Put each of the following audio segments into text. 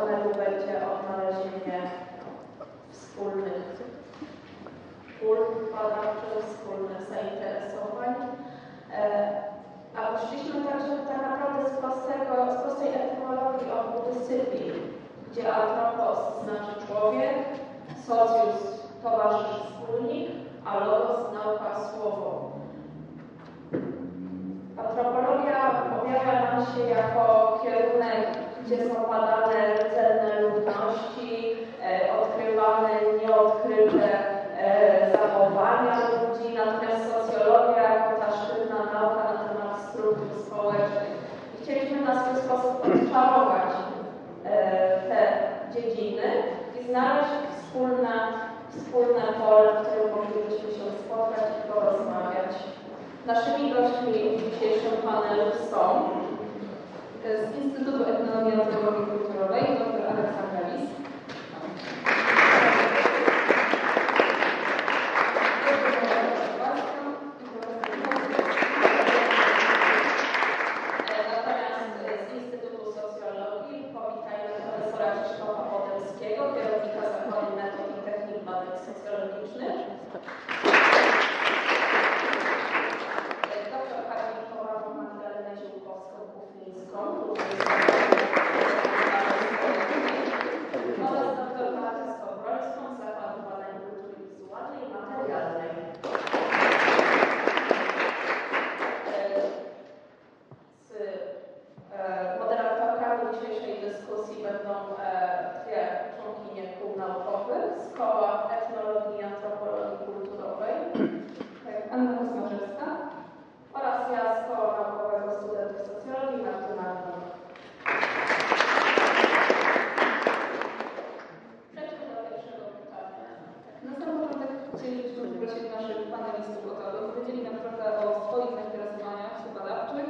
panelu będzie odnalezienie wspólnych pól badawczych, wspólnych zainteresowań. E, a poszliśmy także tak naprawdę z, prostego, z prostej etymologii obu dyscyplin, gdzie antropos znaczy człowiek, socius towarzysz wspólnik, a logos nauka słowo. Antropologia objawia nam się jako kierunek, gdzie są badane cenne ludności, e, odkrywane nieodkryte e, zachowania ludzi, natomiast socjologia jako ta sztywna nauka na temat struktur społecznych. Chcieliśmy na swój sposób odczarować e, te dziedziny i znaleźć wspólne, wspólne pole, w którym moglibyśmy się spotkać i porozmawiać. Naszymi gośćmi w dzisiejszym panelu są z Instytutu Etnologii Antropologii Kulturowej dr Aleksandra Lis. Natomiast z Instytutu Socjologii powitajmy profesora Krzysztofa Podemskiego, kierownika Zakładu Metod i Technik Badań Socjologicznych. Doktor Habilitowałam Magdalenę Ziółkowską-Kuflińską, oraz doktor Beatę Skowrońską z Zakładu Badań Kultury Wizualnej i Materialnej. Z e, moderatorkami dzisiejszej dyskusji będą e, dwie członkinie kół naukowych z Koła Etnologii i Antropologii Kulturowej, Anna Kosmarzewska oraz ja z Koła Naukowego Studentów Socjologii Martyna Gron. Przejdźmy do pierwszego pytania. Na sam początek chcielibyśmy poprosić naszych panelistów o to, aby opowiedzieli nam trochę o swoich zainteresowaniach badawczych,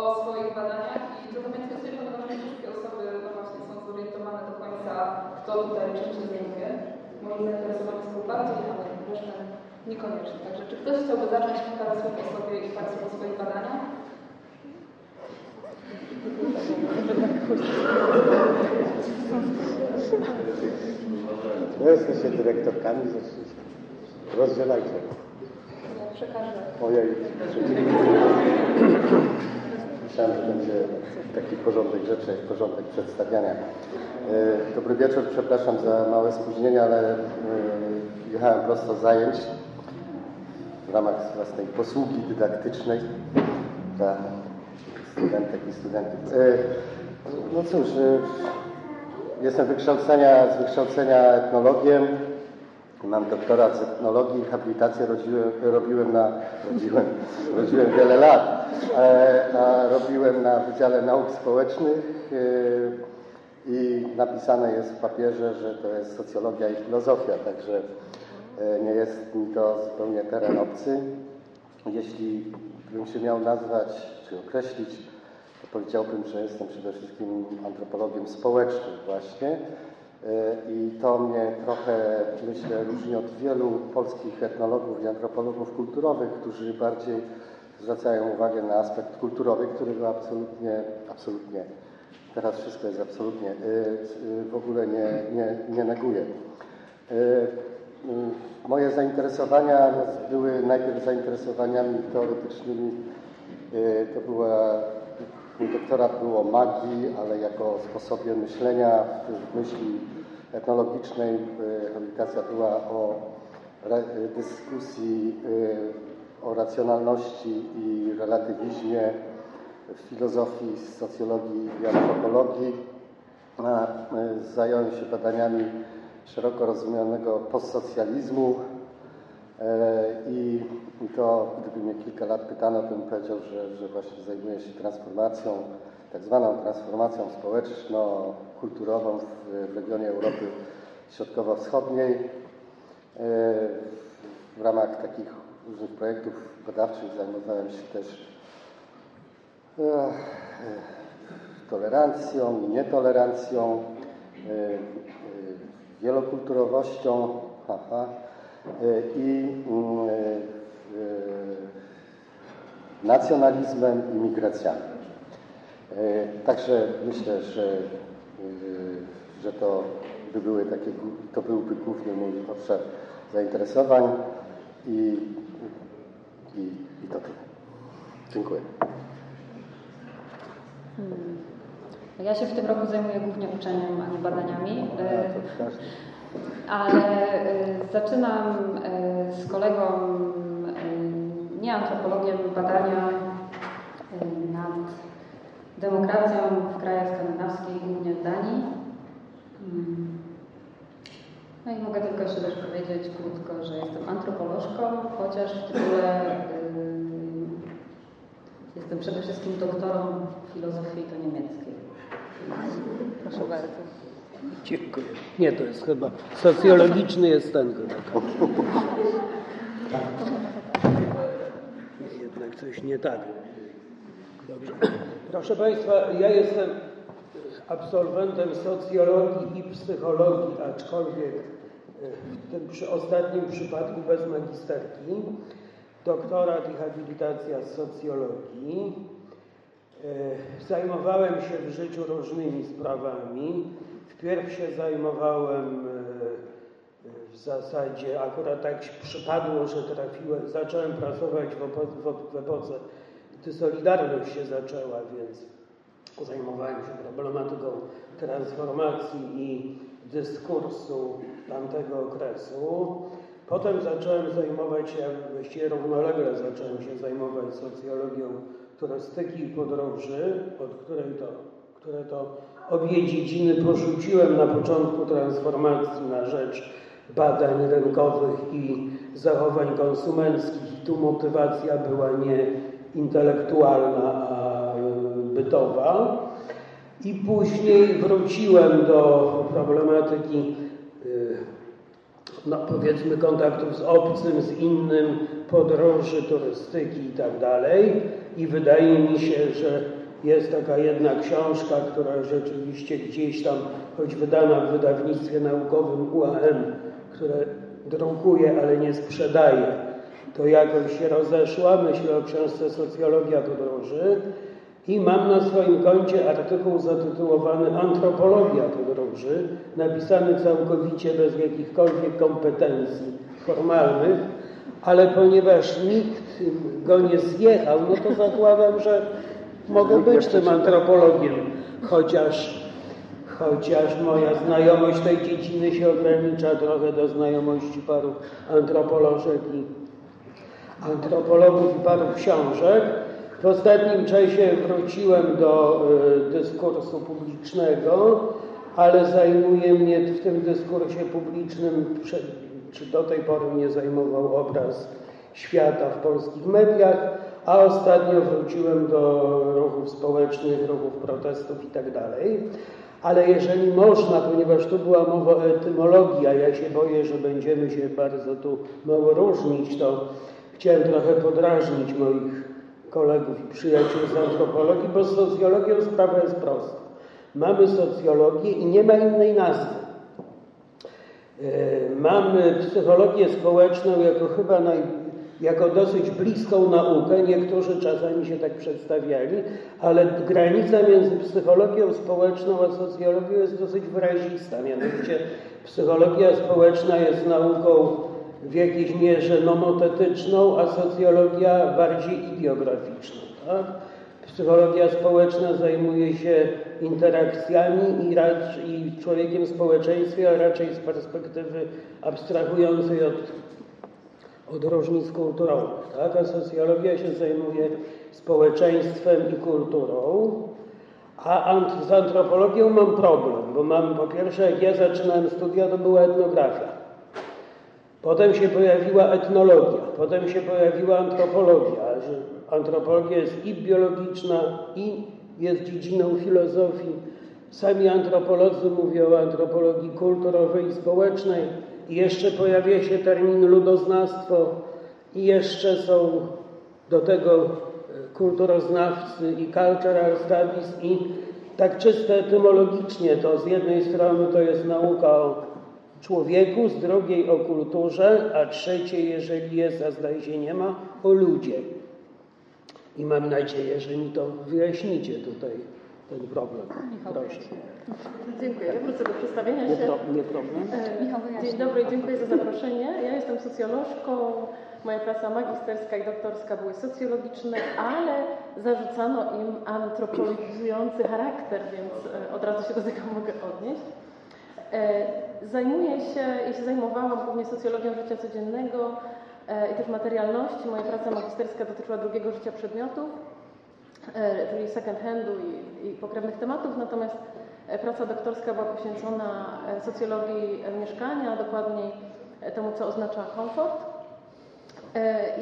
o swoich badaniach i trochę więcej o sobie, ponieważ nie wszystkie osoby no właśnie są zorientowane do końca, kto tutaj czym się zajmuje. Może zainteresowani są bardziej, ale resztę niekoniecznie. Także czy ktoś chciałby zacząć parę słów o sobie i parę słów o swoich badaniach? No jesteście dyrektorkami, zacznijcie. Rozdzielajcie. Ja przekażę. Ojej, myślałem, że będzie taki porządek rzeczy, jak porządek przedstawiania. E, Dobry wieczór, przepraszam za małe spóźnienie, ale e, jechałem prosto z zajęć w ramach własnej posługi dydaktycznej dla studentek i studentów. E, No cóż, e, jestem wykształcenia, z wykształcenia etnologiem. Mam doktorat z etnologii, habilitację rodziłem, robiłem na, rodziłem, rodziłem wiele lat, e, a robiłem na Wydziale Nauk Społecznych i napisane jest w papierze, że to jest socjologia i filozofia, także nie jest mi to zupełnie teren obcy. Jeśli bym się miał nazwać czy określić, to powiedziałbym, że jestem przede wszystkim antropologiem społecznym właśnie. I to mnie trochę, myślę, różni od wielu polskich etnologów i antropologów kulturowych, którzy bardziej zwracają uwagę na aspekt kulturowy, którego absolutnie, absolutnie, teraz wszystko jest absolutnie, w ogóle nie, nie, nie neguję. Moje zainteresowania były najpierw zainteresowaniami teoretycznymi. To była Mój doktorat było magii, ale jako sposobie myślenia w myśli etnologicznej habilitacja była o dyskusji o racjonalności i relatywizmie w filozofii, socjologii i antropologii. Zająłem się badaniami szeroko rozumianego postsocjalizmu i to, gdyby mnie kilka lat pytano, bym powiedział, że, że właśnie zajmuję się transformacją, tak zwaną transformacją społeczno-kulturową w, w regionie Europy Środkowo-Wschodniej. W ramach takich różnych projektów badawczych zajmowałem się też tolerancją i nietolerancją, wielokulturowością aha, i nacjonalizmem i migracjami. Także myślę, że że to by były takie, to byłby główny mój obszar zainteresowań i, i, i to tyle. Dziękuję. Hmm. Ja się w tym roku zajmuję głównie uczeniem, a nie badaniami. To każdy. Ale y, zaczynam y, z kolegą, nie antropologiem, badania nad demokracją w krajach skandynawskich, głównie w Danii. Mm. No i mogę tylko jeszcze też powiedzieć krótko, że jestem antropolożką, chociaż w tytule jestem przede wszystkim doktorą filozofii to niemieckiej. Proszę bardzo. Dziękuję. Nie, to jest chyba socjologiczny jest ten chyba. Jednak coś nie tak. Dobrze. Proszę Państwa, ja jestem absolwentem socjologii i psychologii, aczkolwiek w tym przy ostatnim przypadku bez magisterki. Doktorat i habilitacja z socjologii. Zajmowałem się w życiu różnymi sprawami. Wpierw się zajmowałem w zasadzie, akurat tak się przypadło, że trafiłem, zacząłem pracować w, epo, w epoce, gdy Solidarność się zaczęła, więc zajmowałem się problematyką transformacji i dyskursu tamtego okresu. Potem zacząłem zajmować się, właściwie równolegle zacząłem się zajmować socjologią turystyki i podróży, od której to, które to obie dziedziny porzuciłem na początku transformacji na rzecz badań rynkowych i zachowań konsumenckich. Tu motywacja była nie intelektualna, a bytowa. I później wróciłem do problematyki, no powiedzmy, kontaktów z obcym, z innym, podróży, turystyki i tak dalej. I wydaje mi się, że jest taka jedna książka, która rzeczywiście gdzieś tam, choć wydana w wydawnictwie naukowym UAM, które drukuje, ale nie sprzedaje, to jakoś się rozeszła. Myślę o książce Socjologia podróży. I mam na swoim koncie artykuł zatytułowany Antropologia podróży, napisany całkowicie bez jakichkolwiek kompetencji formalnych, ale ponieważ nikt go nie zjechał, no to zakładam, że mogę być tym antropologiem, chociaż, chociaż moja znajomość tej dziedziny się ogranicza trochę do znajomości paru antropolożek i antropologów i paru książek. W ostatnim czasie wróciłem do y, dyskursu publicznego, ale zajmuje mnie w tym dyskursie publicznym, czy do tej pory mnie zajmował obraz świata w polskich mediach, a ostatnio wróciłem do ruchów społecznych, ruchów protestów i tak. Ale jeżeli można, ponieważ tu była mowa o etymologii, a ja się boję, że będziemy się bardzo tu mało różnić, to chciałem trochę podrażnić moich kolegów i przyjaciół z antropologii, bo z socjologią sprawa jest prosta. Mamy socjologię i nie ma innej nazwy. E, mamy psychologię społeczną jako chyba naj, jako dosyć bliską naukę, niektórzy czasami się tak przedstawiali, ale granica między psychologią społeczną a socjologią jest dosyć wyrazista. Mianowicie psychologia społeczna jest nauką w jakiejś mierze nomotetyczną, a socjologia bardziej ideograficzną. Tak? Psychologia społeczna zajmuje się interakcjami i, i człowiekiem w społeczeństwie, a raczej z perspektywy abstrahującej od, od różnic kulturowych. Tak? A socjologia się zajmuje społeczeństwem i kulturą. A z antropologią mam problem, bo mam po pierwsze, jak ja zaczynałem studia, to była etnografia. Potem się pojawiła etnologia, potem się pojawiła antropologia. Antropologia jest i biologiczna, i jest dziedziną filozofii. Sami antropolodzy mówią o antropologii kulturowej i społecznej. I jeszcze pojawia się termin ludoznawstwo i jeszcze są do tego e, kulturoznawcy i cultural studies i tak czysto etymologicznie to z jednej strony to jest nauka o człowieku, z drugiej o kulturze, a trzeciej, jeżeli jest, a zdaje się nie ma, o ludzie. I mam nadzieję, że mi to wyjaśnicie tutaj ten problem. Proszę. Dziękuję. Ja wrócę do przedstawienia Nie, się. pro, nie problem? E, Michał. Dzień dobry, dziękuję za zaproszenie. Ja jestem socjolożką. Moja praca magisterska i doktorska były socjologiczne, ale zarzucano im antropologizujący charakter, więc e, od razu się do tego mogę odnieść. E, Zajmuję się i się zajmowałam głównie socjologią życia codziennego e, i też materialności. Moja praca magisterska dotyczyła drugiego życia przedmiotów, e, czyli second handu i, i pokrewnych tematów, natomiast praca doktorska była poświęcona socjologii mieszkania, dokładniej temu, co oznacza komfort.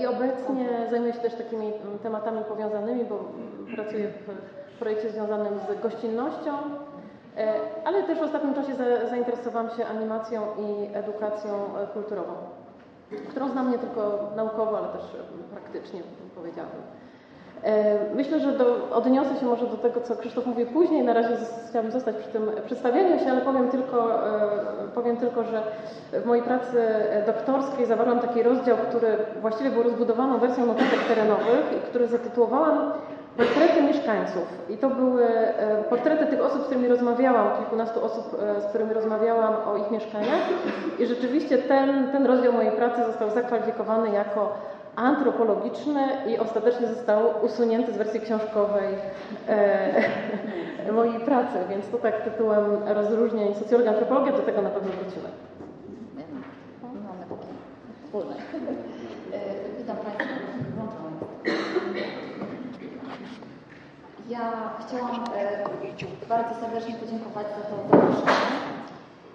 I obecnie zajmuję się też takimi mm, tematami powiązanymi, bo pracuję w projekcie związanym z gościnnością, ale też w ostatnim czasie za- zainteresowałam się animacją i edukacją e, kulturową, którą znam nie tylko naukowo, ale też e, praktycznie, powiedziałabym. E, Myślę, że do, odniosę się może do tego, co Krzysztof mówił później. Na razie chciałabym zostać przy tym przedstawieniu się, ale powiem tylko, e, powiem tylko, że w mojej pracy doktorskiej zawarłam taki rozdział, który właściwie był rozbudowaną wersją notatek terenowych który zatytułowałam Portrety mieszkańców. I to były e, portrety tych osób, z którymi rozmawiałam, kilkunastu osób, e, z którymi rozmawiałam o ich mieszkaniach. I rzeczywiście ten, ten rozdział mojej pracy został zakwalifikowany jako antropologiczny i ostatecznie został usunięty z wersji książkowej e, mojej pracy, więc to tak tytułem rozróżnień socjologia, antropologia, do tego na pewno wrócimy. Mamy wspólne. E, Witam Państwa. Ja chciałam e, bardzo serdecznie podziękować za to zaproszenie.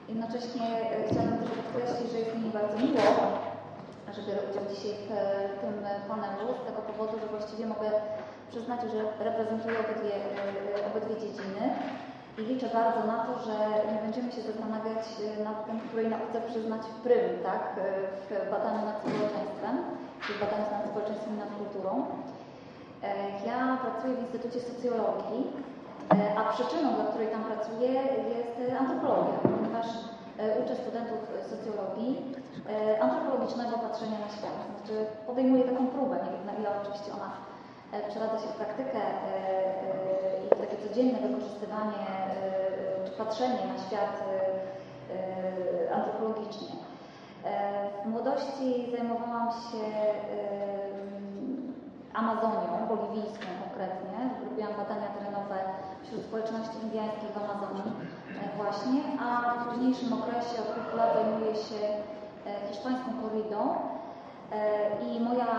Jednocześnie e, chciałabym też podkreślić, że jest mi bardzo miło, że biorę udział dzisiaj w, w tym panelu z tego powodu, że właściwie mogę przyznać, że reprezentuję obydwie, e, obydwie dziedziny i liczę bardzo na to, że nie będziemy się zastanawiać e, nad tym, której nauce przyznać prym, tak, e, w badaniu nad społeczeństwem, w badaniu nad społeczeństwem i nad kulturą. E, Ja pracuję w Instytucie Socjologii, e, a przyczyną, dla której tam pracuję, jest e, antropologia, ponieważ uczę studentów socjologii antropologicznego patrzenia na świat. Znaczy podejmuję taką próbę, nie wiem na ile oczywiście ona przeradza się w praktykę i w takie codzienne wykorzystywanie czy patrzenie na świat antropologicznie. W młodości zajmowałam się Amazonią, boliwijską konkretnie. Robiłam badania terenowe wśród społeczności indyjskich w Amazonii e, właśnie, a w późniejszym okresie od kilku lat zajmuję się e, hiszpańską korridą e, i moja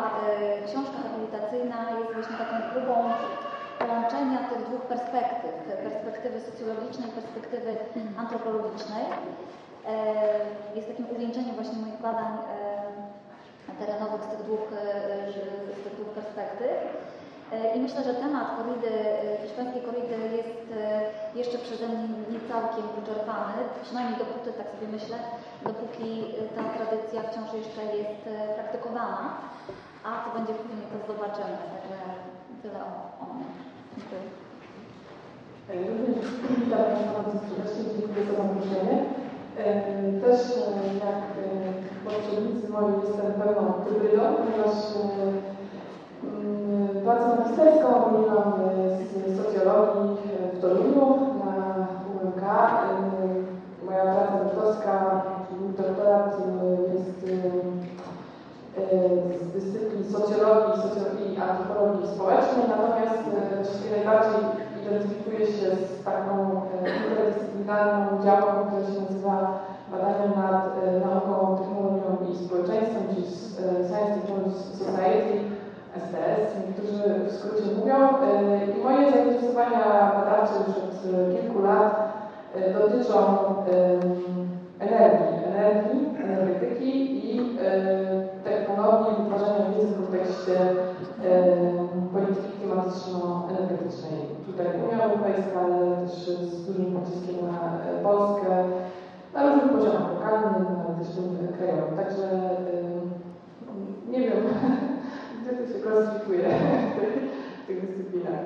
książka habilitacyjna jest właśnie taką próbą połączenia tych dwóch perspektyw, perspektywy socjologicznej i perspektywy antropologicznej. E, Jest takim uwieńczeniem właśnie moich badań terenowych z tych dwóch, e, z tych dwóch perspektyw. E, I myślę, że temat korridy, e, hiszpańskiej korridy jest jeszcze przeze mnie nie całkiem wyczerpany, przynajmniej dopóty, tak sobie myślę, dopóki ta tradycja wciąż jeszcze jest praktykowana. A co będzie później, to zobaczymy. Także tyle o, o mnie. Dziękuję. Również witam Państwa serdecznie, dziękuję za zaproszenie. E, Też e, jak e, poprzednicy moi jestem pełną hybrydą, ponieważ mm, pracę magisterską robiłam z socjologii w Toruniu na UMK. Moja praca doktorska, doktorat jest z dyscyplin socjologii, socjologii i antropologii społecznej, natomiast najbardziej identyfikuję się z taką e, interdyscyplinarną działką, która się nazywa badania nad e, nauką, technologią i społeczeństwem, czyli e, Science Technology Society, SDS, niektórzy w skrócie mówią. I moje zainteresowania badawcze już od kilku lat dotyczą energii, energii, energetyki i technologii wytwarzania wiedzy w kontekście polityki klimatyczno-energetycznej. Tutaj Unia Europejska, ale też z dużym naciskiem na e, Polskę, na różnych poziomach lokalnym, ale też krajowym. Także e, nie wiem, gdzie to się klasyfikuje w tych, dyscyplinach.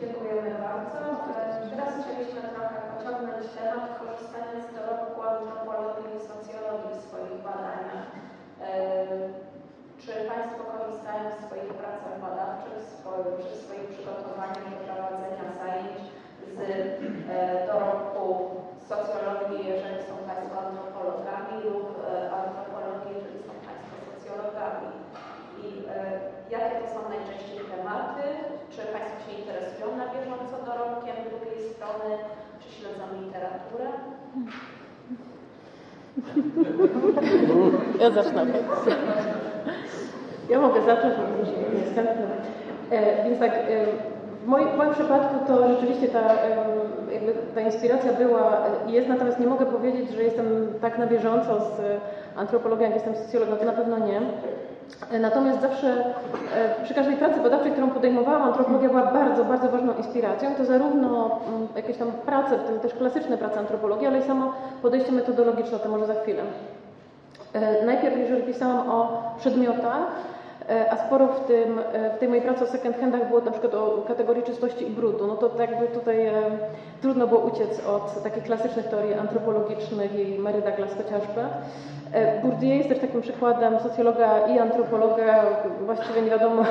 Dziękujemy bardzo. E, Teraz chcieliśmy trochę pociągnąć temat korzystania z dorobku antropologii i socjologii w swoich badaniach. Czy Państwo korzystają w swoich pracach badawczych, przy swoich przygotowaniach do prowadzenia zajęć z e, dorobku socjologii, jeżeli są Państwo antropologami lub e, antropologii, jeżeli są Państwo socjologami. I e, jakie to są najczęściej tematy? Czy Państwo się interesują na bieżąco dorobkiem drugiej strony? Czy śledzą literaturę? Mhm. Ja zacznę. Ja mogę zacząć, bo już następny. E, więc tak, e, w moim, w moim przypadku to rzeczywiście ta, e, jakby ta inspiracja była i jest, natomiast nie mogę powiedzieć, że jestem tak na bieżąco z antropologią, jak jestem socjologiem, to na pewno nie. Natomiast zawsze e, przy każdej pracy badawczej, którą podejmowałam, antropologia była bardzo, bardzo ważną inspiracją. To zarówno mm, jakieś tam prace, w tym też klasyczne prace antropologii, ale i samo podejście metodologiczne, to może za chwilę. E, Najpierw, jeżeli pisałam o przedmiotach, a sporo w, tym, e, w tej mojej pracy o second handach było na przykład o kategorii czystości i brudu, no to jakby tutaj e, trudno było uciec od takich klasycznych teorii antropologicznych i Mary Douglas chociażby. E, Bourdieu jest też takim przykładem socjologa i antropologa, właściwie nie wiadomo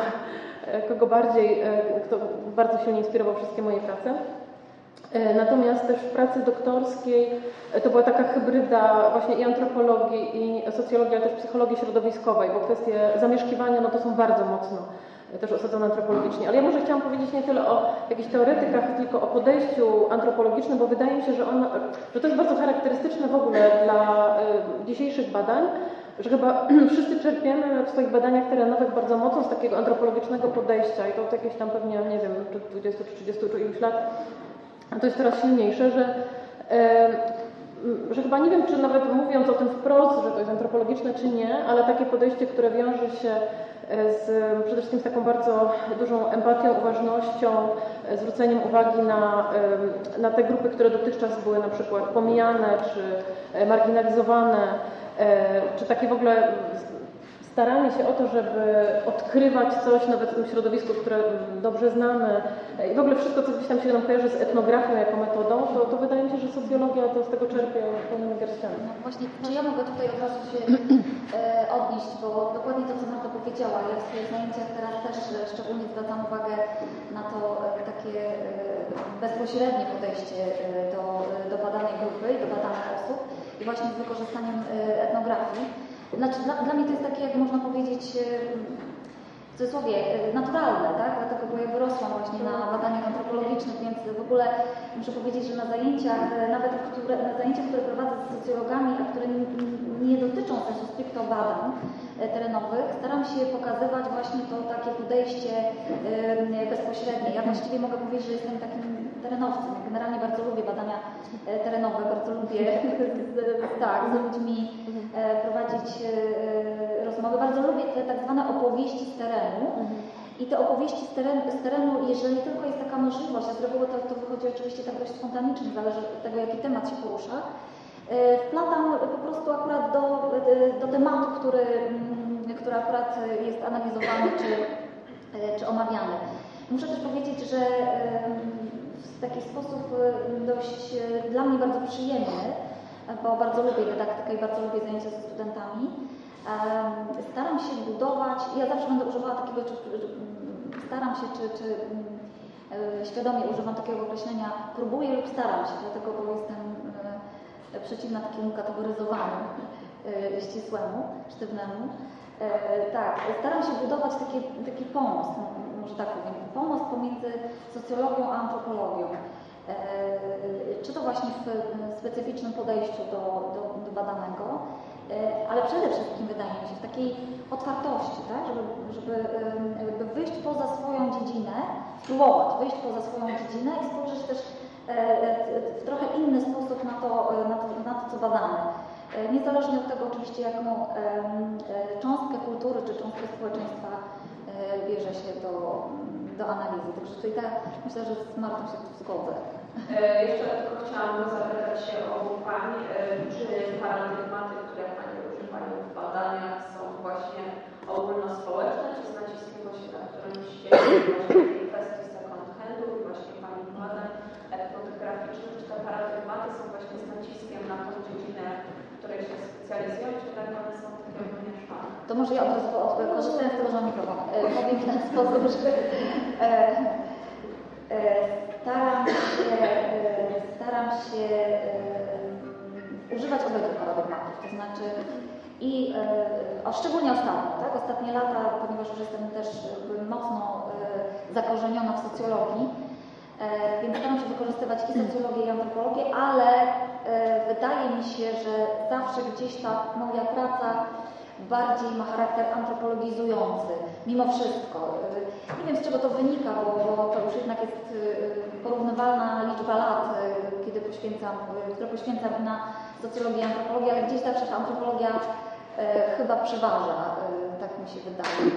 e, kogo bardziej, e, kto bardzo silnie inspirował wszystkie moje prace. E, Natomiast też w pracy doktorskiej e, to była taka hybryda właśnie i antropologii, i socjologii, ale też psychologii środowiskowej, bo kwestie zamieszkiwania no to są bardzo mocno e, też osadzone antropologicznie. Ale ja może chciałam powiedzieć nie tyle o jakichś teoretykach, tylko o podejściu antropologicznym, bo wydaje mi się, że, on, że to jest bardzo charakterystyczne w ogóle dla dzisiejszych badań, że chyba wszyscy czerpiemy w swoich badaniach terenowych bardzo mocno z takiego antropologicznego podejścia i to od jakieś tam pewnie, nie wiem, czy 20 czy 30 czy iluś lat, to jest coraz silniejsze, że, że chyba nie wiem, czy nawet mówiąc o tym wprost, że to jest antropologiczne, czy nie, ale takie podejście, które wiąże się e, z, przede wszystkim z taką bardzo dużą empatią, uważnością, e, zwróceniem uwagi na, na te grupy, które dotychczas były na przykład pomijane czy e, marginalizowane, czy takie w ogóle staranie się o to, żeby odkrywać coś nawet w tym środowisku, które dobrze znamy i w ogóle wszystko, co gdzieś tam się kojarzy z etnografią jako metodą, to, to wydaje mi się, że socjologia to z tego czerpie pełnymi garściami. No właśnie, czy ja mogę tutaj od razu się e, odnieść, bo dokładnie to, co Marta powiedziała, ja w swoich zajęciach teraz też e, szczególnie zwracam uwagę na to e, takie bezpośrednie podejście do, do badanej grupy i do badanych osób i właśnie z wykorzystaniem etnografii. Znaczy, dla, dla mnie to jest takie, jak można powiedzieć, w cudzysłowie, e, naturalne, tak? Dlatego, bo ja wyrosłam właśnie na badaniach antropologicznych, więc w ogóle muszę powiedzieć, że na zajęciach, e, nawet które, na zajęciach, które prowadzę z socjologami, a które nie, dotyczą sensu stricto badań e, terenowych, staram się pokazywać właśnie to takie podejście bezpośrednie. Ja właściwie mogę powiedzieć, że jestem takim terenowcem. Ja Generalnie bardzo lubię badania e, terenowe, bardzo lubię tak, z ludźmi e, prowadzić e, rozmowy. Bardzo lubię te tak zwane opowieści z terenu. I te opowieści z terenu, z terenu, jeżeli tylko jest taka możliwość, a z reguły to, to wychodzi oczywiście tak dość spontanicznie, zależy od tego, jaki temat się porusza, wplatam po prostu akurat do, do tematu, który, mm, który akurat jest analizowany czy, czy omawiany. Muszę też powiedzieć, że w taki sposób e, dość e, dla mnie bardzo przyjemny, bo bardzo lubię dydaktykę i bardzo lubię zajęcia ze studentami. Staram się budować, ja zawsze będę używała takiego, czy, staram się, czy, czy e, świadomie używam takiego określenia próbuję lub staram się, dlatego bo jestem przeciwna takiemu kategoryzowaniu ścisłemu, sztywnemu. E, Tak, staram się budować taki, taki pomost, może tak powiem, pomost pomiędzy socjologią a antropologią. E, Czy to właśnie w specyficznym podejściu do, do, do badanego, e, ale przede wszystkim wydaje mi się w takiej otwartości, tak? żeby, żeby wyjść poza swoją dziedzinę, spróbować wyjść poza swoją dziedzinę i spojrzeć też e, e, w trochę inny sposób na to, e, na to, na to co badamy. E, Niezależnie od tego oczywiście, jaką e, cząstkę kultury czy cząstkę społeczeństwa e, bierze się do, do analizy. Także tutaj tak, myślę, że z Martą się tu zgodzę. E, Jeszcze tylko chciałam zapytać się obu Pani, e, czy paradygmaty, które Pani używają w badaniach są właśnie ogólnospołeczne, czy z naciskiem właśnie na którymś tej kwestii second handów i właśnie Pani badań etnograficznych, czy te paradygmaty są właśnie z naciskiem na tą dziedzinę, w której się specjalizują, czy tak one? To może ja od razu korzystając z tego, że mam mikrofon, e, powiem w ten sposób, że e, e, staram się, staram się używać obydwu paradygmatów. To znaczy, I o, szczególnie ostatnio, tak? Ostatnie lata, ponieważ już jestem też mocno zakorzeniona w socjologii, więc staram się wykorzystywać i socjologię, i antropologię, ale wydaje mi się, że zawsze gdzieś ta moja praca bardziej ma charakter antropologizujący, mimo wszystko. E, Nie wiem z czego to wynika, bo, bo to już jednak jest e, porównywalna liczba lat, kiedy poświęcam, które poświęcam na socjologię i antropologię, ale gdzieś zawsze ta antropologia chyba przeważa, tak mi się wydaje.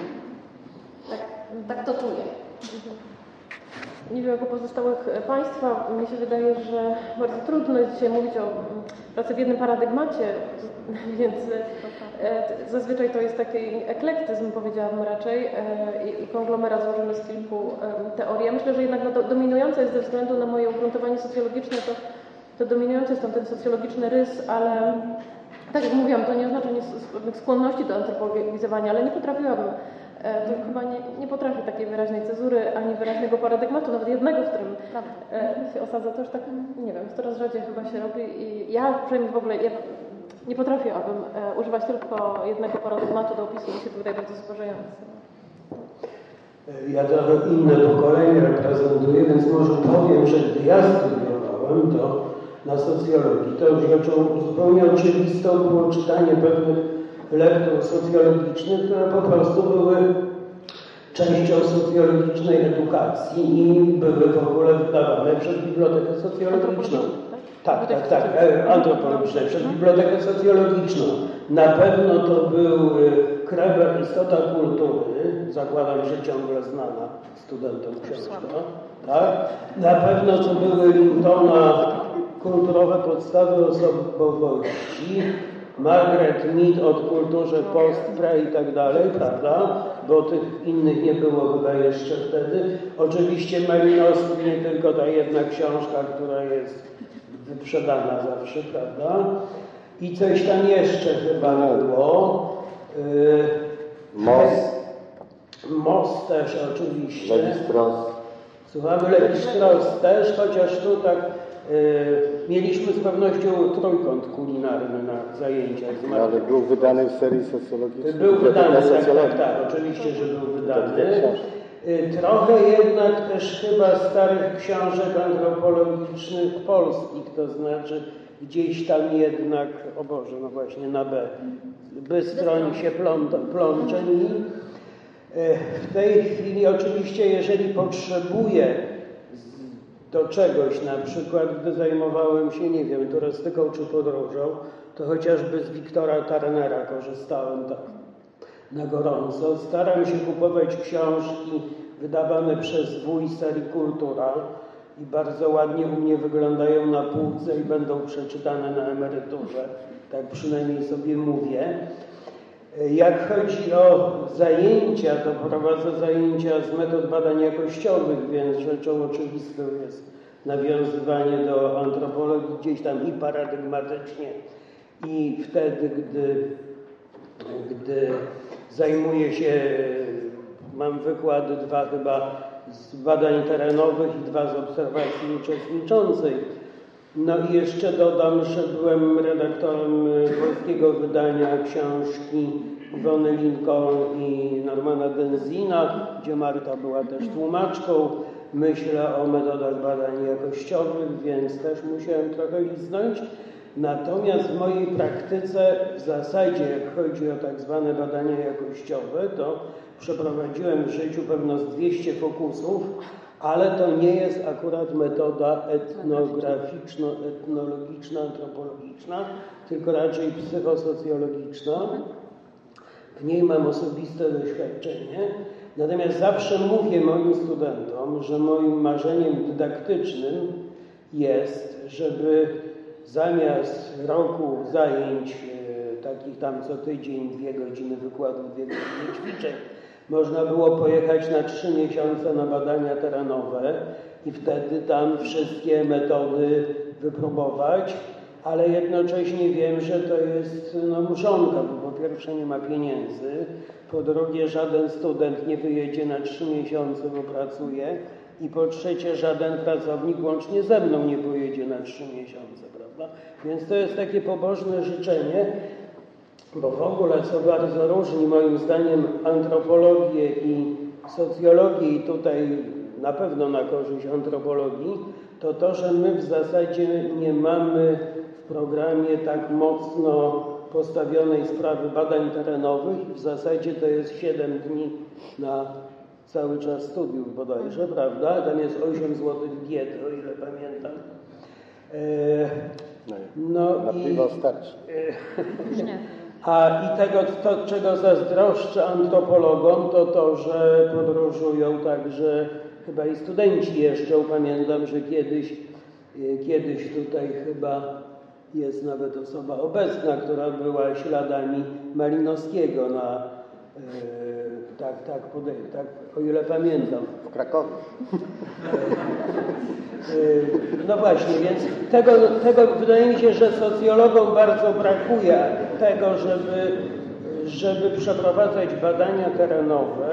Tak, tak to czuję. Nie wiem, jak u pozostałych Państwa, mnie się wydaje, że bardzo trudno jest dzisiaj mówić o mm, pracy w jednym paradygmacie, więc e, zazwyczaj to jest taki eklektyzm, powiedziałabym raczej, e, i, konglomerat złożony z kilku e, teorii. Ja myślę, że jednak no, do, dominujące jest ze względu na moje ugruntowanie socjologiczne, to, to dominujący jest tam ten socjologiczny rys, ale tak jak mówiłam, to nie oznacza pewnych skłonności do antropologizowania, ale nie potrafiłabym E, to chyba nie, nie potrafi takiej wyraźnej cezury, ani wyraźnego paradygmatu, nawet jednego, w którym e, się osadza. To już tak, nie wiem, coraz rzadziej chyba się robi i ja przynajmniej w ogóle ja nie potrafiłabym e, używać tylko jednego paradygmatu do opisu, mi się to wydaje bardzo zubożające. Ja trochę inne pokolenie reprezentuję, więc może powiem, że gdy ja studiowałem to na socjologii, to rzeczą zupełnie oczywistą było czytanie pewnych lektur socjologicznych, które po prostu były częścią socjologicznej edukacji i były w ogóle wydawane przez Bibliotekę Socjologiczną. Tak, tak, tak, antropologiczne, przez Bibliotekę Socjologiczną. Na pewno to był Kreber Istota Kultury, zakładam, że ciągle znana studentom książka. Tak? Na pewno to były Lintona Kulturowe podstawy osobowości, Margaret Mead od kulturze post-pre i tak dalej, prawda? Bo tych innych nie było chyba jeszcze wtedy. Oczywiście Malinowski nie tylko ta jedna książka, która jest wyprzedana zawsze, prawda? I coś tam jeszcze chyba było. Yy, Most. Most też oczywiście. Lewi-Strauss. Słuchamy Lewi-Strauss też, chociaż tu tak mieliśmy z pewnością trójkąt kulinarny na zajęciach z Ale był wydany w serii socjologicznej. Był wydany, tak, tak, tak, oczywiście, że był wydany. Y, Trochę jednak też chyba starych książek antropologicznych polskich, to znaczy gdzieś tam jednak, o Boże, no właśnie na B, Bystroń się plącze w tej chwili oczywiście, jeżeli potrzebuję z- do czegoś, na przykład gdy zajmowałem się, nie wiem, turystyką czy podróżą, to chociażby z Wiktora Turnera korzystałem tak na gorąco. Staram się kupować książki wydawane przez WUJ serii Kultura i bardzo ładnie u mnie wyglądają na półce i będą przeczytane na emeryturze. Tak przynajmniej sobie mówię. Jak chodzi o zajęcia, to prowadzę zajęcia z metod badań jakościowych, więc rzeczą oczywistą jest nawiązywanie do antropologii gdzieś tam i paradygmatycznie, i wtedy, gdy, gdy zajmuję się, mam wykłady dwa chyba z badań terenowych i dwa z obserwacji uczestniczącej. No i jeszcze dodam, że byłem redaktorem polskiego wydania książki Iwony Lincoln i Normana Denzina, gdzie Marta była też tłumaczką. Myślę o metodach badań jakościowych, więc też musiałem trochę liznąć. Natomiast w mojej praktyce w zasadzie, jak chodzi o tak zwane badania jakościowe, to przeprowadziłem w życiu pewno z 200 fokusów, ale to nie jest akurat metoda etnograficzno-etnologiczna, antropologiczna, tylko raczej psychosocjologiczna. W niej mam osobiste doświadczenie. Natomiast zawsze mówię moim studentom, że moim marzeniem dydaktycznym jest, żeby zamiast roku zajęć e, takich tam co tydzień, dwie godziny wykładów, dwie godziny ćwiczeń, można było pojechać na trzy miesiące na badania terenowe i wtedy tam wszystkie metody wypróbować, ale jednocześnie wiem, że to jest no, mrzonka, bo po pierwsze nie ma pieniędzy, po drugie żaden student nie wyjedzie na trzy miesiące, bo pracuje i po trzecie żaden pracownik łącznie ze mną nie pojedzie na trzy miesiące, prawda? Więc to jest takie pobożne życzenie. Bo w ogóle co bardzo różni moim zdaniem antropologię i socjologię i tutaj na pewno na korzyść antropologii, to to, że my w zasadzie nie mamy w programie tak mocno postawionej sprawy badań terenowych. W zasadzie to jest 7 dni na cały czas studiów bodajże, prawda? Tam jest 8 zł diety, o ile pamiętam. E, no, na i, piwo starczy. A i tego, to, czego zazdroszczę antropologom, to to, że podróżują także chyba i studenci jeszcze. Pamiętam, że kiedyś, e, kiedyś tutaj chyba jest nawet osoba obecna, która była śladami Malinowskiego na e, tak, tak, podej, tak, o ile pamiętam. W Krakowie. E, no właśnie, więc tego, tego wydaje mi się, że socjologom bardzo brakuje tego, żeby, żeby przeprowadzać badania terenowe,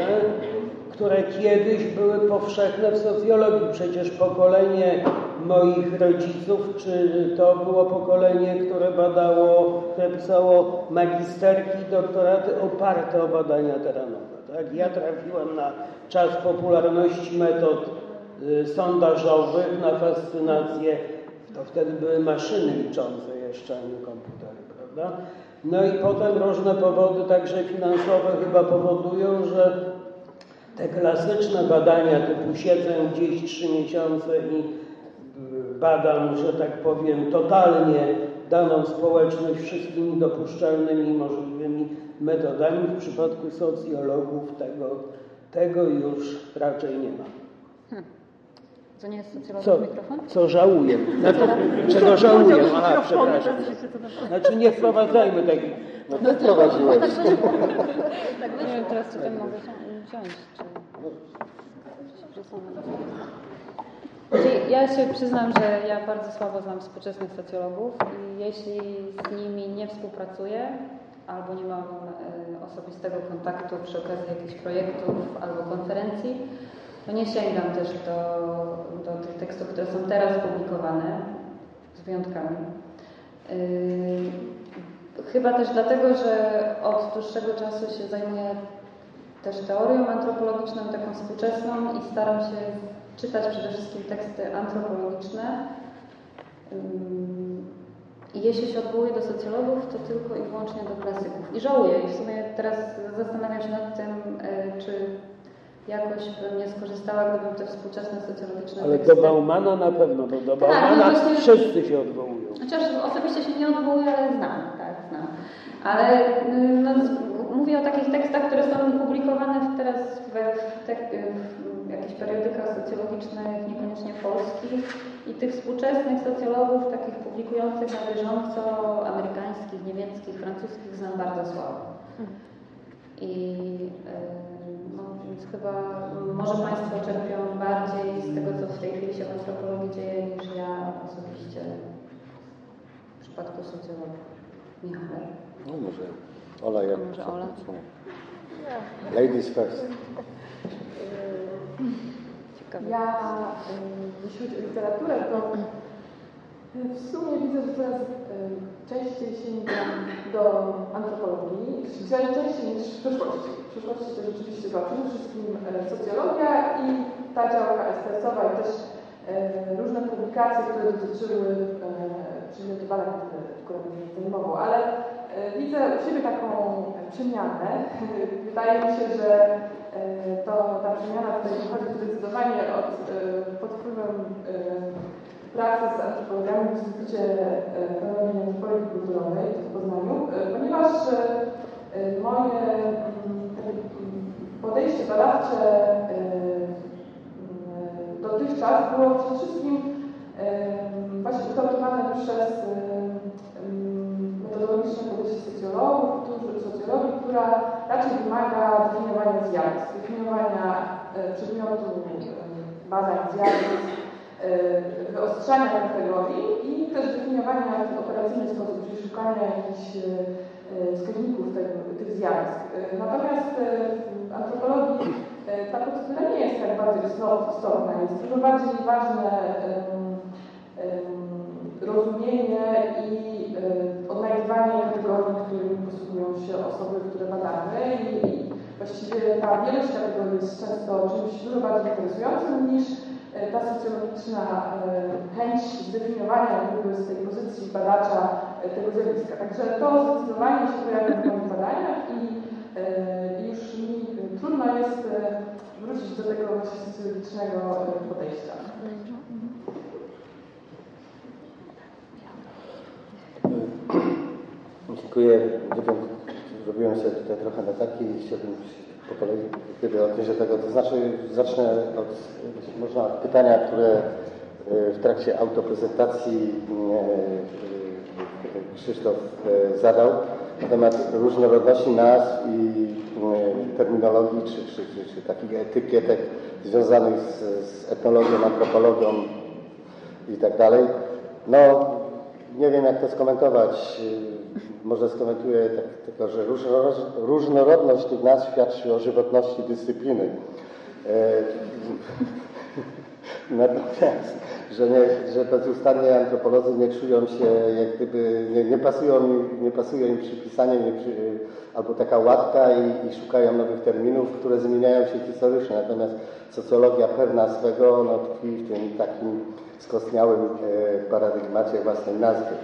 które kiedyś były powszechne w socjologii. Przecież pokolenie moich rodziców, czy to było pokolenie, które badało, które pisało magisterki doktoraty oparte o badania terenowe. Tak? Ja trafiłem na czas popularności metod y, sondażowych, na fascynację, to wtedy były maszyny liczące jeszcze, a nie komputery, prawda? No i potem różne powody, także finansowe chyba powodują, że te klasyczne badania typu siedzę gdzieś trzy miesiące i y, badam, że tak powiem, totalnie daną społeczność wszystkimi dopuszczalnymi możliwymi metodami. W przypadku socjologów tego, tego już raczej nie ma. Hmm. To nie jest socjologiczny mikrofon? Co żałuję. Znaczy, czego żałuję? Aha, przepraszam. Znaczy nie wprowadzajmy takich. No to wprowadziłeś. Tak, nie wiem teraz, czy ten mogę wziąć. Czy... Ja się przyznam, że ja bardzo słabo znam współczesnych socjologów i jeśli z nimi nie współpracuję albo nie mam e, osobistego kontaktu przy okazji jakichś projektów albo konferencji, to nie sięgam też do, do tych tekstów, które są teraz publikowane, z wyjątkami. Yy, chyba też dlatego, że od dłuższego czasu się zajmuję też teorią antropologiczną, taką współczesną i staram się czytać przede wszystkim teksty antropologiczne. I jeśli się odwołuję do socjologów, to tylko i wyłącznie do klasyków. I żałuję. I w sumie teraz zastanawiam się nad tym, e, czy jakoś bym nie skorzystała, gdybym te współczesne socjologiczne Ale teksty... do Baumana na pewno, bo do tak, Baumana no właśnie... wszyscy się odwołują. Chociaż osobiście się nie odwołuję, ale znam, tak, znam. Ale no, mówię o takich tekstach, które są publikowane teraz we, w, te, w jakichś periodykach socjologicznych, niekoniecznie polskich i tych współczesnych socjologów, takich publikujących na bieżąco, amerykańskich, niemieckich, francuskich znam bardzo słabo. Mhm. I y, no, więc chyba może Państwo czerpią bardziej z tego, co w tej chwili się w antropologii dzieje, niż ja osobiście w przypadku socjologii. Michał. No może Ola, jak może Ola? Ladies first. Ciekawe. Ja, jeśli chodzi o literaturę, to w sumie widzę, że coraz częściej sięgam do antropologii, częściej niż w przeszłości. W przeszłości to rzeczywiście była przede wszystkim socjologia i ta działka STS-owa i też różne publikacje, które dotyczyły badań, które mnie zajmował, ale widzę u siebie taką przemianę. Wydaje mi się, że to, ta przemiana tutaj wychodzi zdecydowanie od, pod wpływem pracy z antropologami w Instytucie Pedagogicznej Antropologii Kulturowej w Poznaniu, ponieważ moje podejście badawcze dotychczas było przede wszystkim właśnie ukształtowane przez metodologiczne podejście socjologów, socjologii, która raczej wymaga definiowania zjawisk, definiowania przedmiotu badań zjawisk, wyostrzania kategorii i też definiowania w operacyjny sposób, czyli szukania jakichś wskaźników tego, tych zjawisk. Natomiast w antropologii ta procedura nie jest tak bardzo istotna, jest dużo bardziej ważne rozumienie i odnajdywanie kategorii, którymi posługują się osoby, które badamy i właściwie ta wielość kategorii jest często czymś dużo bardziej interesującym niż e, ta socjologiczna e, chęć zdefiniowania jakby z tej pozycji badacza e, tego zjawiska. Także to zdecydowanie się pojawia w moich badaniach i już mi trudno jest wrócić do tego właśnie socjologicznego podejścia. Dziękuję. Zrobiłem sobie tutaj trochę notatki i chciałbym po kolei kiedy odnieść do tego. To znaczy zacznę od, można pytania, które e, w trakcie autoprezentacji e, Krzysztof zadał na temat różnorodności nazw i terminologii, czy, czy, czy, czy takich etykietek związanych z, z etnologią, antropologią i tak dalej. No, nie wiem jak to skomentować. Może skomentuję tak, tylko, że różnorodność tych nazw świadczy o żywotności dyscypliny. E, natomiast, że, nie, że bezustannie antropolodzy nie czują się, jak gdyby, nie, nie, pasują, nie pasuje im przypisanie nie przy, albo taka łatka i, i, szukają nowych terminów, które zmieniają się historycznie. Natomiast socjologia pewna swego no, tkwi w tym takim skostniałym e, paradygmacie własnej nazwy.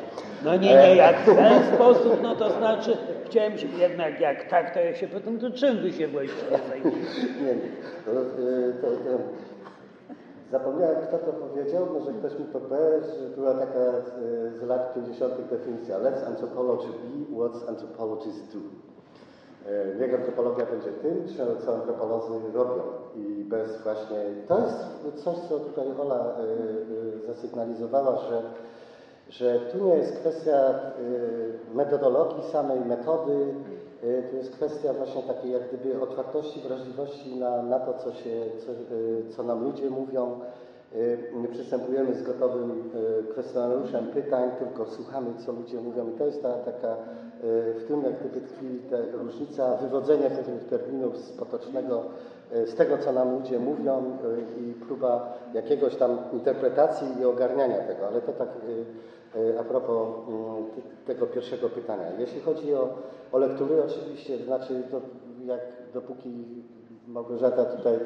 No nie, nie, jak w ten sposób, no to znaczy, chciałem się jednak, jak tak, to ja się pytam, to czym wy się właściwie zajmujecie? nie, nie. To, e, to, to, zapomniałem, kto to powiedział, może ktoś mi podpowie, że była taka e, z lat 50. definicja Let's anthropology be what anthropologists do. Niech antropologia będzie tym, co antropolodzy robią. I bez właśnie. To jest coś, co tutaj Ola zasygnalizowała, że że tu nie jest kwestia metodologii samej, metody, to jest kwestia właśnie takiej jak gdyby otwartości, wrażliwości na, na to, co, się, co, co nam ludzie mówią. Nie przystępujemy z gotowym kwestionariuszem pytań, tylko słuchamy, co ludzie mówią. I to jest ta taka, w tym jak gdyby tkwi ta różnica, wywodzenia pewnych terminów z potocznego, z tego, co nam ludzie mówią i próba jakiegoś tam interpretacji i ogarniania tego. Ale to tak E, a propos mm, tego pierwszego pytania. Jeśli chodzi o, o lektury, oczywiście, znaczy, to jak dopóki Małgorzata tutaj e,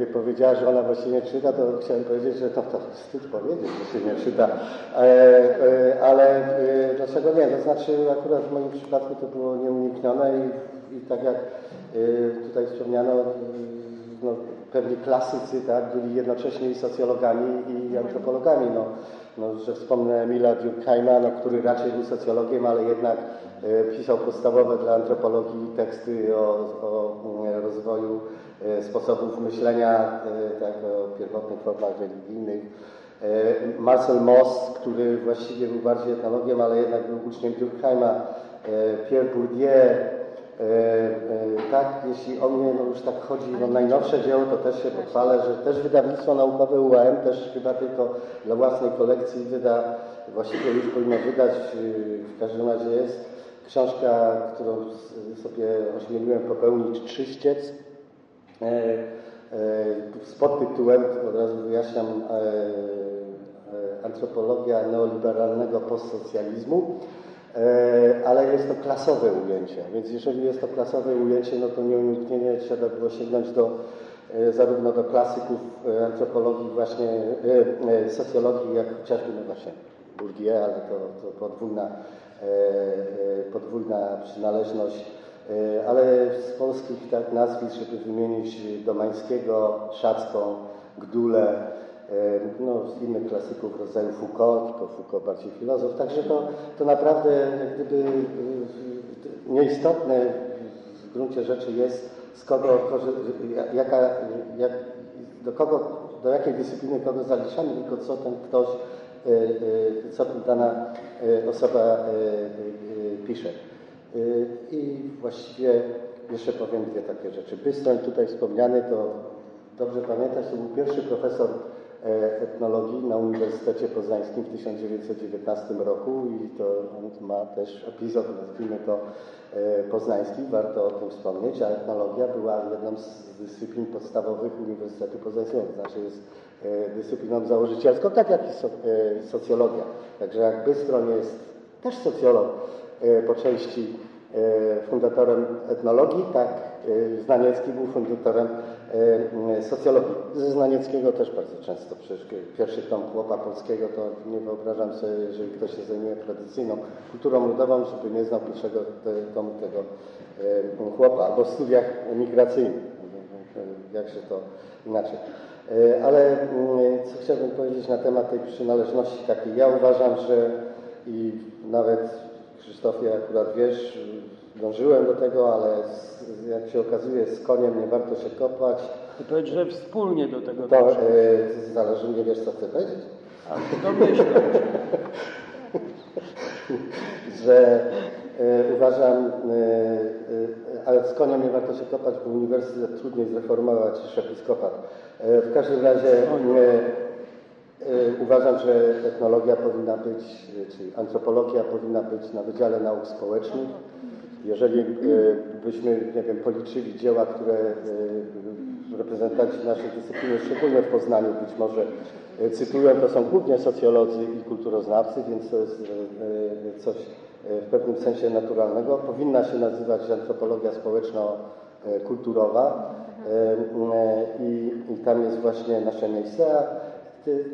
nie powiedziała, że ona właściwie nie czyta, to chciałem powiedzieć, że to, to wstyd powiedzieć, że się nie czyta. E, ale dlaczego nie? To znaczy akurat w moim przypadku to było nieuniknione i, i tak jak tutaj wspomniano, no, pewni klasycy tak, byli jednocześnie i socjologami i antropologami. No, no, że wspomnę Emila Durkheima, no, który raczej był socjologiem, ale jednak e, pisał podstawowe dla antropologii teksty o, o e, rozwoju e, sposobów myślenia, tak, o pierwotnych formach religijnych. Marcel Mauss, który właściwie był bardziej etnologiem, ale jednak był uczniem Durkheima. Pierre Bourdieu, E, e, tak, jeśli o mnie no już tak chodzi no najnowsze dzieło, to też się pochwalę, że też wydawnictwo naukowe UAM też chyba tylko dla własnej kolekcji wyda, właściwie już powinno wydać, w każdym razie jest książka, którą sobie ośmieliłem popełnić Czyściec e, z podtytułem, od razu wyjaśniam, Antropologia neoliberalnego postsocjalizmu. E, ale jest to klasowe ujęcie, więc jeżeli jest to klasowe ujęcie, no to nieuniknienie trzeba było sięgnąć do, e, zarówno do klasyków e, antropologii, właśnie socjologii, jak chociażby no właśnie Bourdieu, ale to, to podwójna, podwójna przynależność, ale z polskich tak nazwisk, żeby wymienić Domańskiego, Szacką, Gdule, E, no, z innych klasyków rodzaju Foucault, tylko Foucault bardziej filozof. Także to, to naprawdę gdyby e, nieistotne w gruncie rzeczy jest, z kogo, jaka, jak, do, kogo, do jakiej dyscypliny kogo zaliczamy, tylko co ten ktoś, e, co dana osoba pisze. I właściwie jeszcze powiem dwie takie rzeczy. Bystoń tutaj wspomniany, to dobrze pamiętać, to był pierwszy profesor E, etnologii na Uniwersytecie Poznańskim w 1919 roku i to on ma też epizod, nazwijmy to e, poznański, warto o tym wspomnieć, a etnologia była jedną z dyscyplin podstawowych Uniwersytetu Poznańskiego, to znaczy jest e, dyscypliną założycielską, tak jak i socjologia. Także jak Bystroń jest też socjolog po części fundatorem etnologii, tak Znaniecki był fundatorem socjologii. Ze Znanieckiego też bardzo często, przecież pierwszy tom Chłopa Polskiego, to nie wyobrażam sobie, jeżeli ktoś się zajmuje tradycyjną kulturą ludową, żeby nie znał pierwszego tomu tego chłopa, albo w studiach migracyjnych, jakże to inaczej. Ale co chciałbym powiedzieć na temat tej przynależności takiej. Ja uważam, że i nawet Krzysztofie akurat wiesz, dążyłem do tego, ale jak się okazuje z koniem nie warto się kopać. I powiedz, że wspólnie do tego To e, zależy, nie wiesz co chcę powiedzieć? A, to myślę. że e, uważam, e, e, ale z koniem nie warto się kopać, bo uniwersytet trudniej zreformować niż episkopat. W każdym razie uważam, że etnologia powinna być, czyli antropologia powinna być na Wydziale Nauk Społecznych. Jeżeli byśmy, nie wiem, policzyli dzieła, które reprezentanci naszej dyscypliny, szczególnie w Poznaniu być może cytują, to są głównie socjolodzy i kulturoznawcy, więc to jest coś w pewnym sensie naturalnego. Powinna się nazywać antropologia społeczno-kulturowa i, i tam jest właśnie nasze miejsce.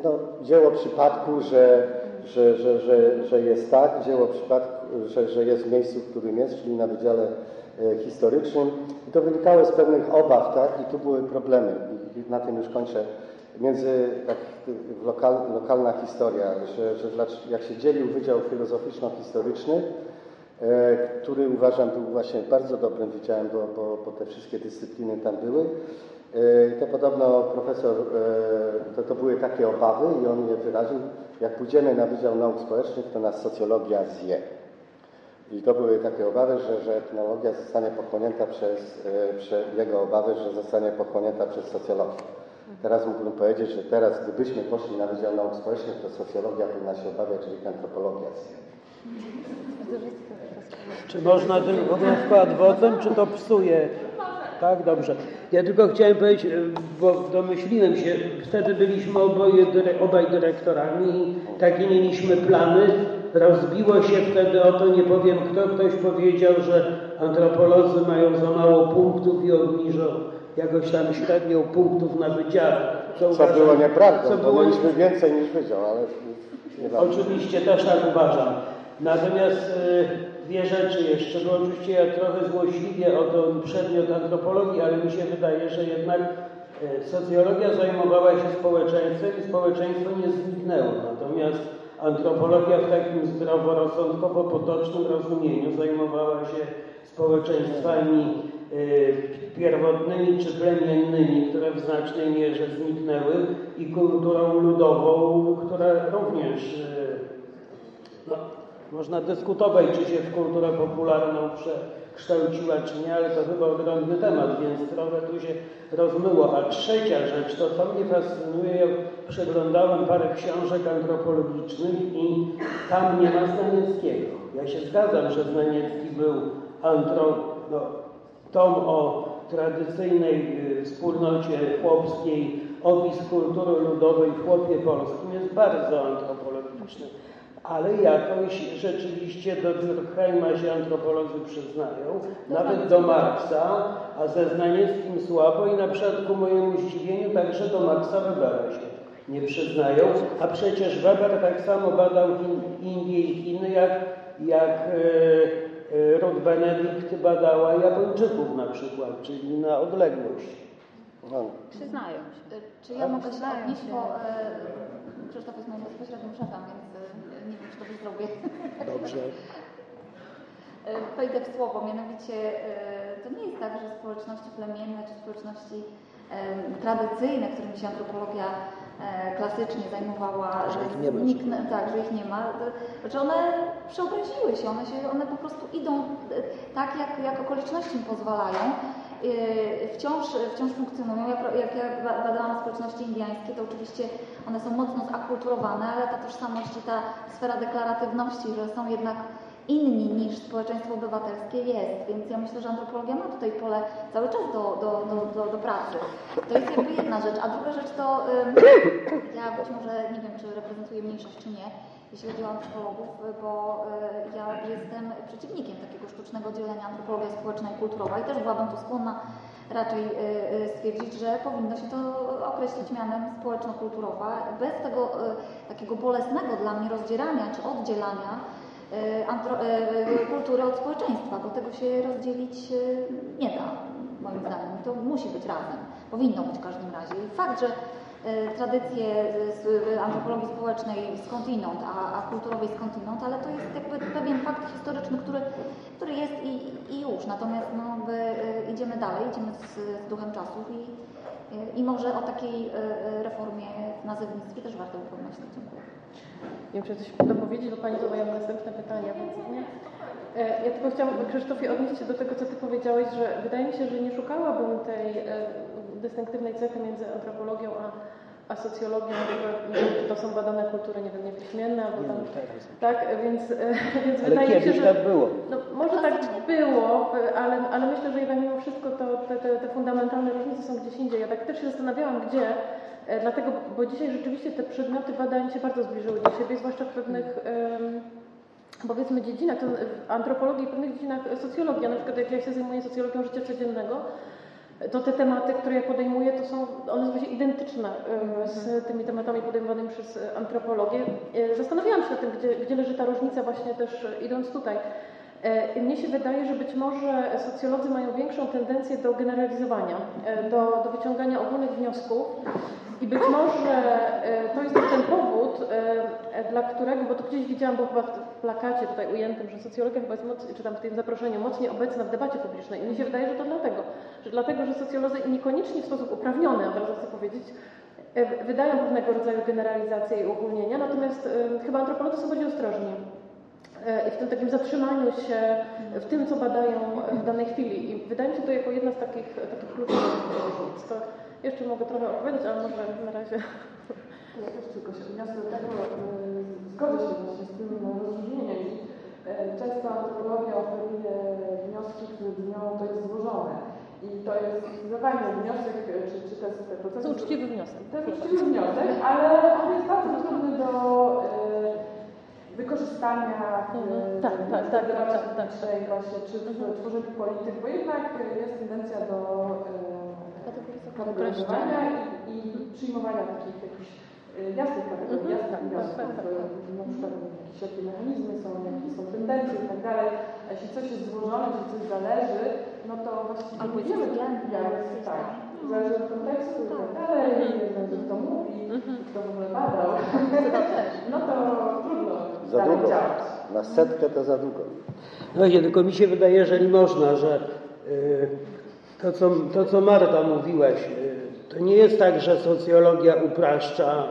No, dzieło przypadku, że, że, że, że, że jest tak, dzieło przypadku, że, że jest w miejscu, w którym jest, czyli na Wydziale Historycznym. I to wynikało z pewnych obaw, tak? I tu były problemy. I na tym już kończę. Między, tak, lokal, lokalna historia, że, że jak się dzielił Wydział Filozoficzno-Historyczny, E, który uważam był właśnie bardzo dobrym wydziałem, bo, bo, bo te wszystkie dyscypliny tam były. E, to podobno profesor, e, to, to były takie obawy i on je wyraził, jak pójdziemy na Wydział Nauk Społecznych, to nas socjologia zje. I to były takie obawy, że, że etnologia zostanie pochłonięta przez, przez jego obawy, że zostanie pochłonięta przez socjologię. Teraz mógłbym powiedzieć, że teraz gdybyśmy poszli na Wydział Nauk Społecznych, to socjologia powinna się obawiać, że antropologia zje. Czy można tym obowiązku adwocem, czy to psuje? Tak, dobrze. Ja tylko chciałem powiedzieć, bo domyśliłem się, wtedy byliśmy oboje, obaj dyrektorami i takie mieliśmy plany. Rozbiło się wtedy o to, nie powiem kto, ktoś powiedział, że antropolodzy mają za mało punktów i obniżą jakoś tam średnią punktów na wydziale. Co, co uważam, było nieprawdą, co było... mieliśmy więcej niż wydział, ale... Oczywiście też tak uważam. Natomiast y, dwie rzeczy jeszcze, bo oczywiście ja trochę złośliwie o ten przedmiot antropologii, ale mi się wydaje, że jednak y, socjologia zajmowała się społeczeństwem i społeczeństwo nie zniknęło. Natomiast antropologia w takim zdroworozsądkowo-potocznym rozumieniu zajmowała się społeczeństwami y, pierwotnymi czy plemiennymi, które w znacznej mierze zniknęły i kulturą ludową, która również no, można dyskutować, czy się w kulturę popularną przekształciła, czy nie, ale to chyba odrębny temat, więc trochę tu się rozmyło. A trzecia rzecz, to co mnie fascynuje, przeglądałem parę książek antropologicznych i tam nie ma Znanieckiego. Ja się zgadzam, że Znaniecki był antro, no, tom o tradycyjnej y, wspólnocie chłopskiej, opis kultury ludowej w chłopie polskim jest bardzo antropologiczny ale jakoś rzeczywiście do Durkheima się antropolodzy przyznają, nawet do Marksa, a ze Znanieckim słabo i na przykład ku mojemu zdziwieniu także do Maxa Webera się nie przyznają, a przecież Weber tak samo badał Indie i Chiny, jak, jak e, e, Ruth Benedict badała Japończyków na przykład, czyli na odległość. No. Przyznają się. Czy ja mogę się odnieść, bo e, Krzysztof jest moim bezpośrednim szefem, więc nie wiem, czy to zrobię. Dobrze. Wejdę w słowo, mianowicie e, to nie jest tak, że społeczności plemienne czy społeczności tradycyjne, którymi się antropologia e, klasycznie zajmowała, że ich nie ma. Tak, że ich nie ma, znaczy one przeobraziły się, one, się, one po prostu idą e, tak, jak, jak okoliczności im pozwalają wciąż, wciąż funkcjonują. Jak, jak ja badałam społeczności indiańskie, to oczywiście one są mocno zakulturowane, ale ta tożsamość i ta sfera deklaratywności, że są jednak inni niż społeczeństwo obywatelskie jest, więc ja myślę, że antropologia ma tutaj pole cały czas do, do, do, do, do pracy. To jest jakby jedna rzecz, a druga rzecz to, ja być może nie wiem, czy reprezentuję mniejszość, czy nie, jeśli chodzi o antropologów, bo e, ja jestem przeciwnikiem takiego sztucznego dzielenia antropologia społeczna i kulturowa i też byłabym tu skłonna raczej e, e, stwierdzić, że powinno się to określić mianem społeczno-kulturowa, bez tego takiego bolesnego dla mnie rozdzierania czy oddzielania kultury od społeczeństwa, bo tego się rozdzielić nie da, moim zdaniem. To musi być razem, powinno być w każdym razie. I fakt, że e, tradycje z antropologii społecznej skądinąd, a, a kulturowej skądinąd, ale to jest jakby pewien fakt historyczny, który, który jest i, i już. Natomiast no, e, idziemy dalej, idziemy z, z duchem czasów i, e, i może o takiej reformie w nazewnictwie też warto by pomyśleć. Dziękuję. Nie wiem, czy coś dopowiedzieć, bo Pani zadała następne pytania, więc nie. E, Ja tylko chciałam, Krzysztofie, odnieść się do tego, co Ty powiedziałeś, że wydaje mi się, że nie szukałabym tej e, dystynktywnej cechy między antropologią a, a socjologią, że to są badane kultury, nie wiem, niepiśmienne, albo Nie, tam... no teraz. Tak, więc, e, więc Ale wydaje mi się, że... tak było. No, może tak było, ale, ale myślę, że jednak mimo wszystko to, te, te, te fundamentalne różnice są gdzieś indziej. Ja tak też się zastanawiałam, gdzie, dlatego, bo dzisiaj rzeczywiście te przedmioty badań się bardzo zbliżyły do siebie, zwłaszcza w pewnych, powiedzmy, dziedzinach, to w antropologii i pewnych dziedzinach socjologii. Ja na przykład jak ja się zajmuję socjologią życia codziennego, to te tematy, które ja podejmuję, to są one są właśnie identyczne e, z tymi tematami podejmowanymi przez e, antropologię. E, Zastanawiałam się nad tym, gdzie, gdzie leży ta różnica właśnie też e, idąc tutaj. E, Mnie się wydaje, że być może socjolodzy mają większą tendencję do generalizowania, e, do, do wyciągania ogólnych wniosków. I być może e, to jest ten powód, dla którego, bo to gdzieś widziałam, bo chyba w plakacie tutaj ujętym, że socjologia chyba jest mocniej, czy tam w tym zaproszeniu mocniej obecna w debacie publicznej. I mi się wydaje, że to dlatego, że dlatego, że socjolodzy niekoniecznie w sposób uprawniony, od razu chcę powiedzieć, wydają pewnego rodzaju generalizacje i ogólnienia, natomiast chyba antropolodzy są bardziej ostrożni i w tym takim zatrzymaniu się w tym, co badają w danej chwili. I wydaje mi się to jako jedna z takich, takich kluczowych różnic. To jeszcze mogę trochę opowiedzieć, ale może na razie. Ja też tylko się odniosę do tego, y, zgodzę się właśnie z tym rozróżnieniem y, często antropologia oferuje wnioski, które brzmią, to jest złożone. I to jest zdecydowanie wniosek, czy, czy te, te procesy... To uczciwy wniosek. To jest uczciwy wniosek, ale on jest bardzo trudny do wykorzystania w, Mhm. Tak, tak, tak, tak, tak, tak. właśnie, czy w Mhm. tworzeniu polityk, bo jednak jest tendencja do y, kategoryzowania i, i przyjmowania takich jakichś y, jasnych kategorii, Mhm. jasnych Tak, wniosków, tak, tak, tak. y, na przykład jakieś jakie mechanizmy są, jakie są tendencje i tak dalej. A jeśli coś jest złożone, jeśli coś zależy, no to właściwie Albo nie wiemy, jest tak. Zależy od kontekstu i tak dalej, kto to mówi, kto w ogóle badał. No to trudno Za długo. Na setkę to za długo. No nie, tylko mi się wydaje, że nie można, że y, to, co, to, co Marta mówiłaś, y, to nie jest tak, że socjologia upraszcza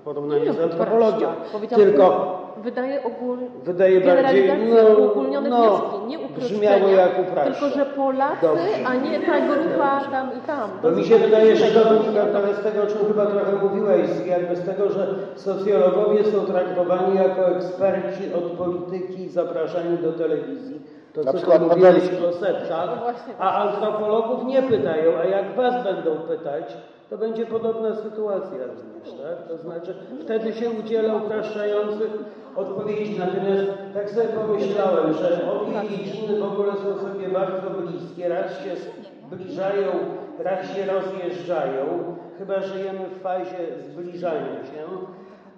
w porównaniu z antropologią, tylko wydaje ogólnie. wydaje bardziej, no, uogólnione no wnioski, nie brzmiało jak upraszcza. Tylko, że Polacy, Dobrze. a nie ta grupa tam i tam. To mi się wydaje, że to wynika trochę z tego, o czym chyba trochę mówiłeś, jakby z tego, że socjologowie są traktowani jako eksperci od polityki i zapraszani do telewizji. To Na co przykład tu mówiłeś o setkach, No a antropologów nie pytają, a jak was będą pytać, to będzie podobna sytuacja również, tak? To znaczy wtedy się udziela upraszczających odpowiedzi. Natomiast tak sobie pomyślałem, że obie dziedziny w ogóle są sobie bardzo bliskie, raz się zbliżają, raz się rozjeżdżają, chyba żyjemy w fazie zbliżania się,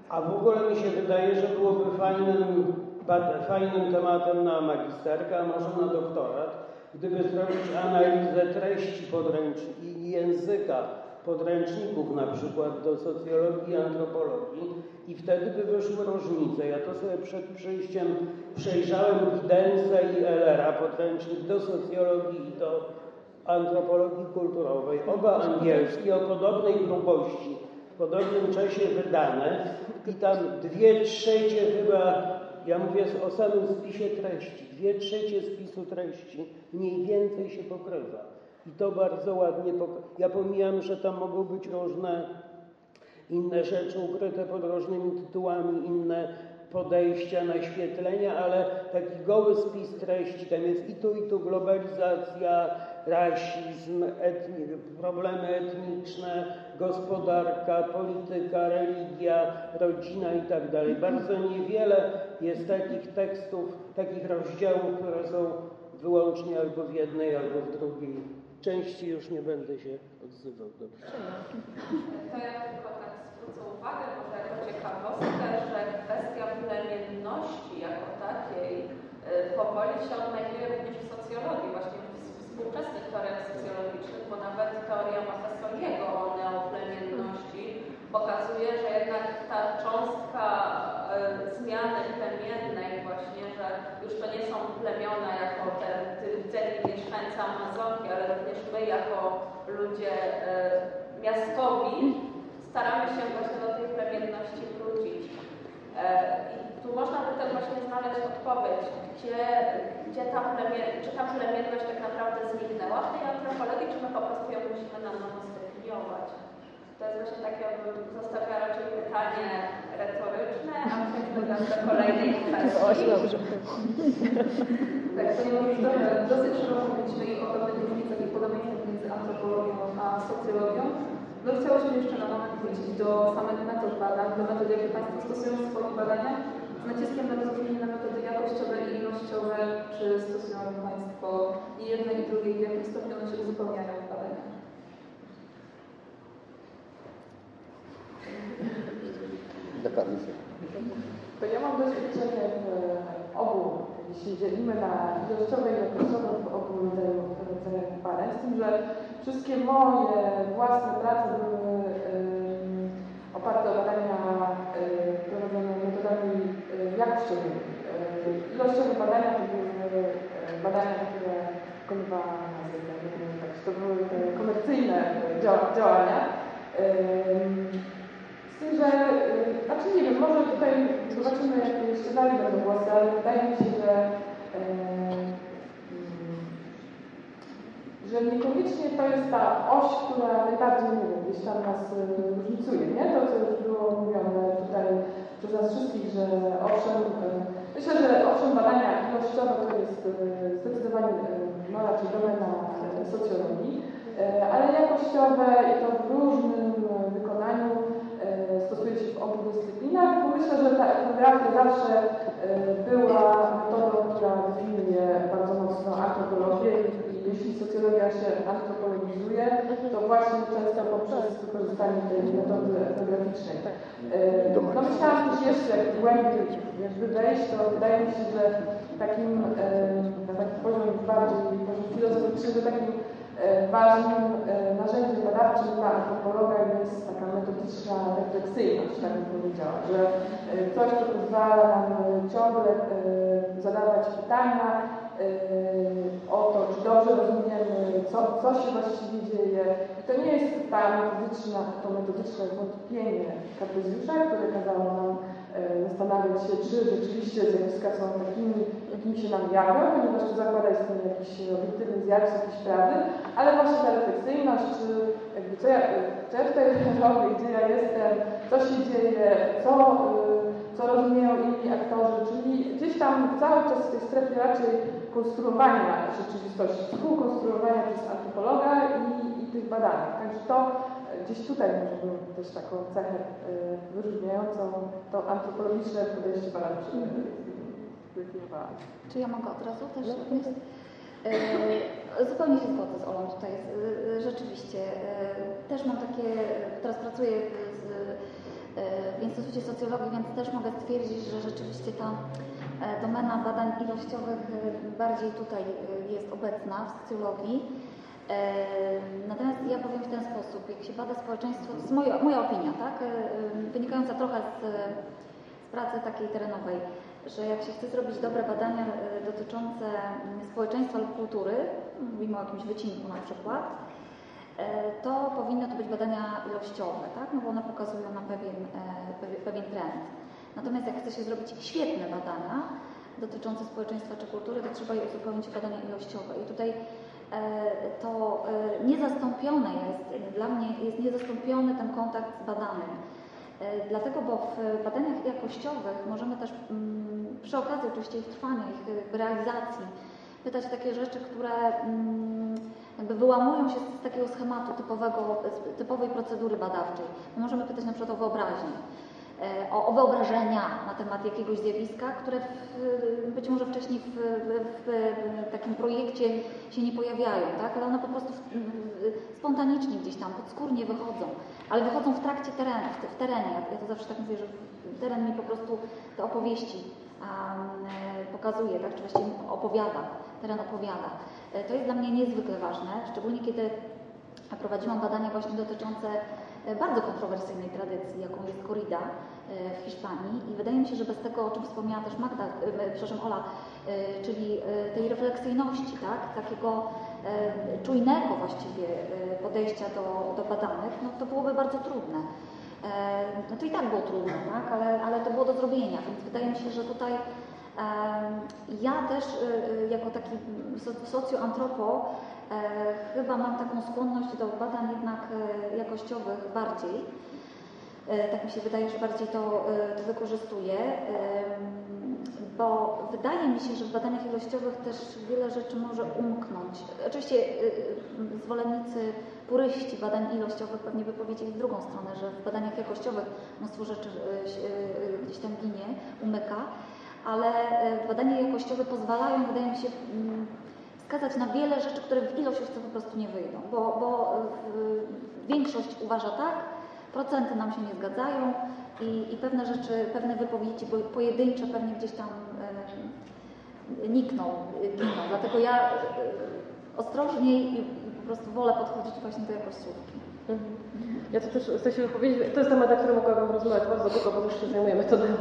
a w ogóle mi się wydaje, że byłoby fajnym, fajnym tematem na magisterkę, a może na doktorat, gdyby zrobić analizę treści podręcznika i języka podręczników na przykład do socjologii i antropologii i wtedy by wyszły różnice. Ja to sobie przed przyjściem przejrzałem Gidensa i Ellera, podręcznik do socjologii i do antropologii kulturowej, oba angielskie o podobnej grubości, w podobnym czasie wydane i tam dwie trzecie chyba, ja mówię o samym spisie treści, dwie trzecie spisu treści mniej więcej się pokrywa. I to bardzo ładnie, ja pomijam, że tam mogą być różne inne rzeczy ukryte pod różnymi tytułami, inne podejścia, naświetlenia, ale taki goły spis treści, tam jest i tu, i tu globalizacja, rasizm, problemy etniczne, gospodarka, polityka, religia, rodzina i tak dalej. Bardzo niewiele jest takich tekstów, takich rozdziałów, które są wyłącznie albo w jednej, albo w drugiej części. Już nie będę się odzywał. Dobrze. To ja tylko tak zwrócę uwagę, może jako ciekawostkę, że kwestia plemienności jako takiej y, powoli się odnajduje również w socjologii, właśnie w współczesnych teoriach socjologicznych, bo nawet teoria Montessoriego o neoplemienności pokazuje, że jednak ta cząstka y, zmiany plemiennej właśnie, że już to nie są plemiona mieszkańcy Amazonki, ale również my jako ludzie y, miastowi staramy się właśnie do tej plemienności wrócić. E, I tu można by też właśnie znaleźć odpowiedź, gdzie, gdzie ta plemien, czy ta plemienność tak naprawdę zniknęła w tej antropologii, czy my po prostu ją musimy na nowo zdefiniować. To jest właśnie takie, bym zostawiała raczej pytanie retoryczne, a przejdźmy teraz do kolejnej kwestii. Tak, ponieważ dosyć szeroko mówiliśmy i o pewnych różnicach i podobieństwach między antropologią a socjologią, no chciałyśmy jeszcze na moment wrócić do samych metod badań, do metod, jakie Państwo stosują w swoich badaniach, z naciskiem na rozróżnienie na metody jakościowe i ilościowe, czy stosują Państwo i jedne i drugie, w jakim stopniu one się uzupełniają w badaniach. Dokładnie. To ja mam doświadczenie w obu, jeśli dzielimy na ilościowe i jakościowe w obu rodzajach badań, z tym, że wszystkie moje własne prace były oparte o badania um, prowadzone metodami um, jakościowymi. Ilościowe badania to były badania, które wykonywała tak, to były komercyjne działania. Że, y, znaczy nie wiem, może tutaj zobaczymy, jak jeszcze dalej będą głosy, ale wydaje mi się, że, e, mm, że niekoniecznie to jest ta oś, która najbardziej, nie wiem, gdzieś tam nas y, różnicuje, nie? To, co już było mówione tutaj przez nas wszystkich, że owszem, myślę, że owszem badania ilościowe to jest zdecydowanie no, raczej domena socjologii, ale jakościowe i to w różnym wykonaniu stosuje się w obu dyscyplinach, bo myślę, że ta etnografia zawsze była metodą, która definiuje bardzo mocno antropologię i jeśli socjologia się antropologizuje, to właśnie często poprzez wykorzystanie tej metody etnograficznej. No myślałam też jeszcze głębiej jakby wejść, to wydaje mi się, że takim na taki poziom bardziej filozoficzny, że takim ważnym narzędziem badawczym dla antropologa jest taka metodyczna refleksyjność, tak bym powiedziała, że coś, co pozwala nam ciągle zadawać pytania o to, czy dobrze rozumiemy, co, co się właściwie dzieje. I to nie jest ta metodyczna, to metodyczne wątpienie Kartezjusza, które kazało nam zastanawiać się, czy rzeczywiście zjawiska są takimi, jakimi się nam jawią, ponieważ to zakłada istnienie jakiś obiektywny zjawisk, jakiejś prawdy, ale właśnie ta refleksyjność, czy jakby co ja, co ja tutaj robię, gdzie ja jestem, co się dzieje, co, co rozumieją inni aktorzy, czyli gdzieś tam cały czas w tej strefie raczej konstruowania rzeczywistości, współkonstruowania przez antropologa i, i tych badanych. Także to gdzieś tutaj może bym też taką cechę wyróżniającą to antropologiczne podejście badawcze zdefiniowała. Czy ja mogę od razu też? E, zupełnie się zgodzę z Olą tutaj. E, rzeczywiście. E, też mam takie, teraz pracuję z, w Instytucie Socjologii, więc też mogę stwierdzić, że rzeczywiście ta domena badań ilościowych bardziej tutaj jest obecna w socjologii. Natomiast ja powiem w ten sposób, jak się bada społeczeństwo, to jest moja, moja opinia, tak? wynikająca trochę z, z pracy takiej terenowej, że jak się chce zrobić dobre badania dotyczące społeczeństwa lub kultury, mówimy o jakimś wycinku na przykład, to powinny to być badania ilościowe, tak? no bo one pokazują nam pewien, pewien trend. Natomiast jak chce się zrobić świetne badania dotyczące społeczeństwa czy kultury, to trzeba je uzupełnić badania ilościowe. I tutaj to niezastąpione jest, dla mnie jest niezastąpiony ten kontakt z badanym. E, Dlatego, bo w badaniach jakościowych możemy też mm, przy okazji oczywiście ich trwania, ich realizacji pytać takie rzeczy, które mm, jakby wyłamują się z takiego schematu typowego, typowej procedury badawczej. My możemy pytać na przykład o wyobraźnię, e, o, o wyobrażenia na temat jakiegoś zjawiska, które w, być może wcześniej w, w, w takim projekcie się nie pojawiają, tak? ale one po prostu spontanicznie gdzieś tam, podskórnie wychodzą, ale wychodzą w trakcie terenu, w, terenie. Ja, to zawsze tak mówię, że teren mi po prostu te opowieści um, e, pokazuje, tak? czy właściwie opowiada, teren opowiada. E, To jest dla mnie niezwykle ważne, szczególnie kiedy prowadziłam badania właśnie dotyczące e, bardzo kontrowersyjnej tradycji, jaką jest corrida e, w Hiszpanii i wydaje mi się, że bez tego, o czym wspomniała też Magda, e, przepraszam Ola, e, czyli e, tej refleksyjności, tak, takiego e, czujnego właściwie e, podejścia do, do badanych, no to byłoby bardzo trudne. E, No to i tak było trudne, tak? ale, ale to było do zrobienia, więc wydaje mi się, że tutaj ja też e, e, jako taki so- socjoantropo e, chyba mam taką skłonność do badań jednak e, jakościowych bardziej. E, Tak mi się wydaje, że bardziej to, e, to wykorzystuję, bo wydaje mi się, że w badaniach ilościowych też wiele rzeczy może umknąć. Oczywiście e, e, zwolennicy, puryści badań ilościowych pewnie by powiedzieli w drugą stronę, że w badaniach jakościowych mnóstwo rzeczy e, e, gdzieś tam ginie, umyka, ale e, badania jakościowe pozwalają, wydaje mi się, wskazać na wiele rzeczy, które w ilościówce po prostu nie wyjdą, bo, bo e, większość uważa tak, procenty nam się nie zgadzają i, i pewne rzeczy, pewne wypowiedzi pojedyncze pewnie gdzieś tam e, nikną, giną. Dlatego ja e, ostrożniej i, po prostu wolę podchodzić właśnie do jakościówki. Mhm. Ja to też chcę się wypowiedzieć, to jest temat, na którym mogłabym rozmawiać bardzo długo, bo też się zajmuję metodami.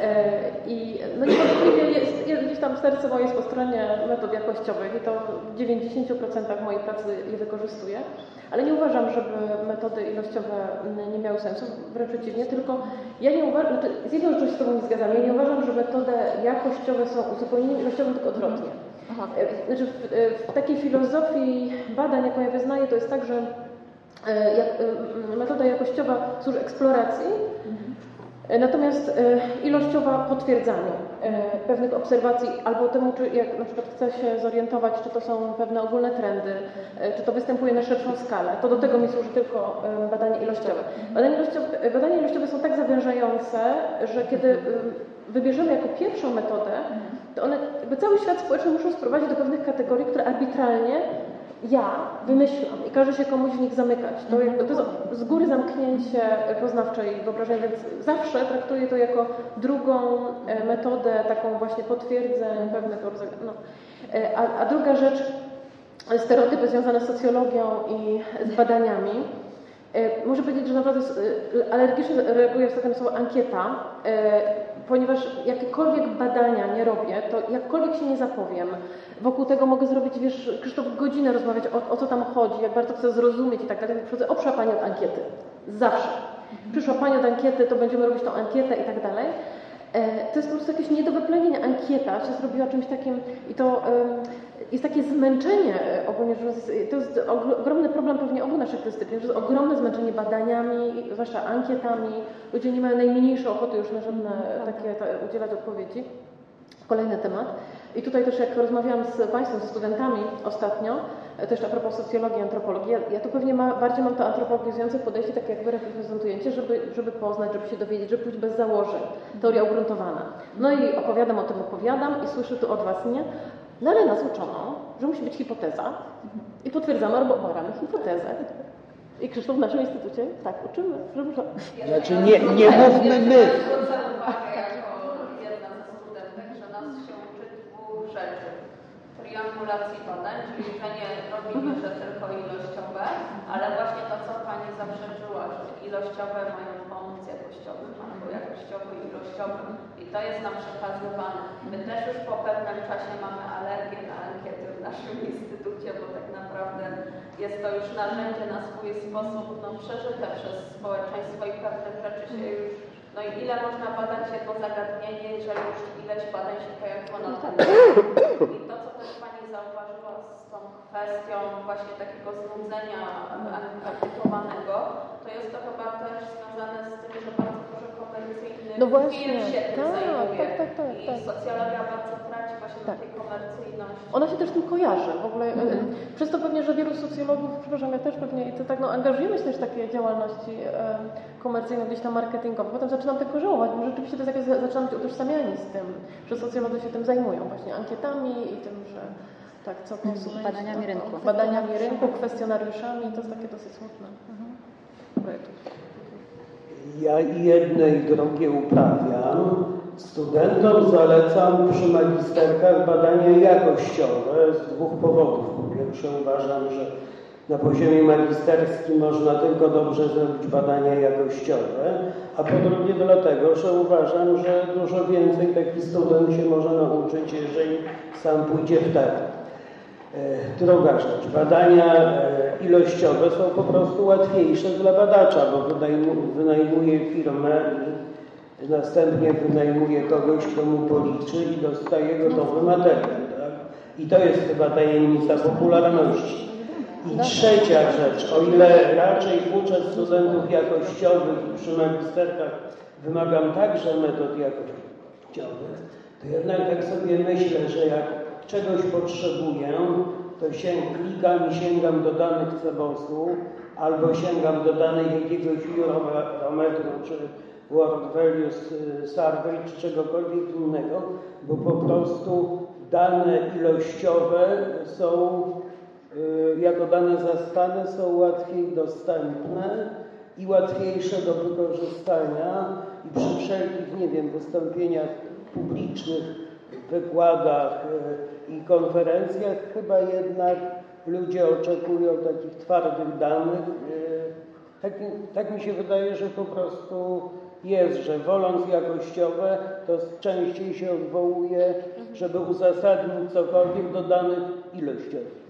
E, I no niewątpliwie jest, jest gdzieś tam serce moje jest po stronie metod jakościowych i to w 90% mojej pracy je wykorzystuję, ale nie uważam, żeby metody ilościowe nie miały sensu, wręcz przeciwnie, tylko ja nie uważam, znaczy z jedną rzeczą się z Tobą nie zgadzam, ja nie uważam, że metody jakościowe są uzupełnieniem ilościowym, tylko odwrotnie. Aha. E, Znaczy w, e, w takiej filozofii badań, jaką ja wyznaję, to jest tak, że metoda jakościowa służy eksploracji, e, natomiast e, ilościowa potwierdzaniu e, pewnych obserwacji albo temu, czy jak na przykład chce się zorientować, czy to są pewne ogólne trendy, e, czy to występuje na szerszą skalę, to do tego mi służy tylko e, badanie ilościowe. Badania ilościowe, e, badania ilościowe są tak zawężające, że kiedy e, wybierzemy jako pierwszą metodę, to one, jakby cały świat społeczny muszą sprowadzić do pewnych kategorii, które arbitralnie ja wymyślam i każe się komuś w nich zamykać. To, jakby, to jest z góry zamknięcie poznawczej wyobrażenia, więc zawsze traktuję to jako drugą e, metodę, taką właśnie potwierdzeń pewnego rodzaju. No. E, A, a druga rzecz, stereotypy związane z socjologią i z badaniami. E, Muszę powiedzieć, że naprawdę alergicznie reaguję ostatnio na słowo ankieta, ponieważ jakiekolwiek badania nie robię, to jakkolwiek się nie zapowiem, wokół tego mogę zrobić, wiesz, Krzysztof, godzinę rozmawiać o, o co tam chodzi, jak bardzo chcę zrozumieć i tak dalej. Przychodzę, o, przyszła Pani od ankiety. Zawsze. Przyszła Pani od ankiety, to będziemy robić tą ankietę i tak dalej. E, To jest po prostu jakieś nie do wyplenienia. Ankieta się zrobiła czymś takim i to jest takie zmęczenie e, ogólnie To jest ogr- ogromny problem pewnie obu naszych dyscyplin, że jest ogromne zmęczenie badaniami, zwłaszcza ankietami. Ludzie nie mają najmniejszej ochoty już na żadne takie ta, udzielać odpowiedzi. Kolejny temat. I tutaj też jak rozmawiałam z Państwem, ze studentami ostatnio, e, też a propos socjologii, antropologii, ja, ja tu pewnie ma, bardziej mam to antropologizujące podejście, takie jak Wy reprezentujecie, żeby, żeby poznać, żeby się dowiedzieć, żeby pójść bez założeń. Teoria ugruntowana. No i opowiadam o tym, opowiadam i słyszę tu od Was, nie? No ale nas uczono, że musi być hipoteza i potwierdzamy albo oparamy hipotezę. I Krzysztof w naszym instytucie tak uczymy, że muszą... Znaczy nie, nie mówmy my. Zwrócę uwagę jako jedna ze studentek, że nas się uczy dwóch rzeczy. Triangulacji badań, czyli że nie robimy że tylko ilościowe, ale właśnie to, co Pani zaprzeczyła, że ilościowe mają pomóc jakościowym albo jakościowy ilościowym. I to jest nam przekazywane. My też już po pewnym czasie mamy alergię na ankiety w naszym instytucie, bo tak naprawdę jest to już narzędzie na swój sposób no, przeżyte przez społeczeństwo i pewne rzeczy się już no i ile można badać jedno zagadnienie, jeżeli już ileś badań się pojawiło na ten. I to, co też Pani zauważyła z tą kwestią właśnie takiego znudzenia artykułowanego, to jest to chyba też związane z tym, że bardzo No właśnie, firm się tym tak, zajmuje. tak, tak, tak, I tak. socjologia bardzo traci właśnie Tak. na tej komercyjności. Ona się też tym kojarzy. W ogóle e, przez to pewnie, że wielu socjologów, przepraszam, ja też pewnie i to tak, no, angażujemy się też w takie działalności e, komercyjne, gdzieś tam marketingowe. Potem zaczynam tego żałować, bo rzeczywiście to jest jakieś, zaczynam być utożsamiani z tym, że socjolodzy się tym zajmują, właśnie ankietami i tym, że tak, co konsumenci... badaniami to- rynku. Badaniami rynku, kwestionariuszami, to jest takie dosyć smutne. Dziękuję. Ja jedne i drugie uprawiam. Studentom zalecam przy magisterkach badania jakościowe z dwóch powodów. Po pierwsze uważam, że na poziomie magisterskim można tylko dobrze zrobić badania jakościowe, a po drugie dlatego, że uważam, że dużo więcej taki student się może nauczyć, jeżeli sam pójdzie w teren. E, Druga rzecz, badania e, ilościowe są po prostu łatwiejsze dla badacza, bo wynajmu- wynajmuje firmę następnie wynajmuje kogoś, kto mu policzy i dostaje gotowy materiał. Tak? I to jest chyba tajemnica popularności. I trzecia rzecz, o ile raczej uczę studentów jakościowych przy magisterkach wymagam także metod jakościowych, to jednak tak sobie myślę, że jak czegoś potrzebuję, to się klikam i sięgam do danych Cebosu, albo sięgam do danych jakiegoś Eurobarometru, czy World Values y, Survey, czy czegokolwiek innego, bo po prostu dane ilościowe są, y, jako dane zastane, są łatwiej dostępne i łatwiejsze do wykorzystania i przy wszelkich, nie wiem, wystąpieniach publicznych, wykładach y, i konferencjach chyba jednak ludzie oczekują takich twardych danych. y, Tak, tak mi się wydaje, że po prostu jest, że woląc jakościowe, to częściej się odwołuje, żeby uzasadnić cokolwiek do danych ilościowych.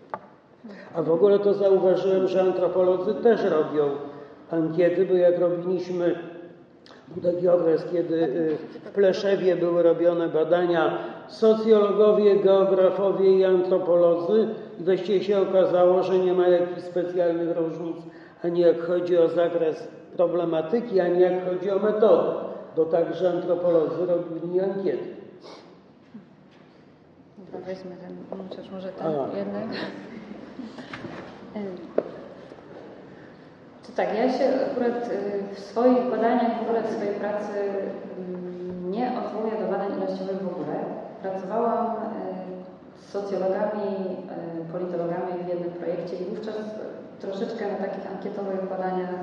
A w ogóle to zauważyłem, że antropolodzy też robią ankiety, bo jak robiliśmy, taki okres, kiedy y, w Pleszewie były robione badania socjologowie, geografowie i antropolodzy i właściwie się okazało, że nie ma jakichś specjalnych różnic ani jak chodzi o zakres problematyki, ani jak chodzi o metodę, bo także antropolodzy robili ankiety. Dobra, weźmy ten, chociaż może ten A. jeden. To tak, ja się akurat y, w swoich badaniach, w ogóle w swojej pracy mm, nie odwołuję do badań ilościowych w ogóle. Pracowałam y, z socjologami, y, politologami w jednym projekcie i wówczas troszeczkę na takich ankietowych badaniach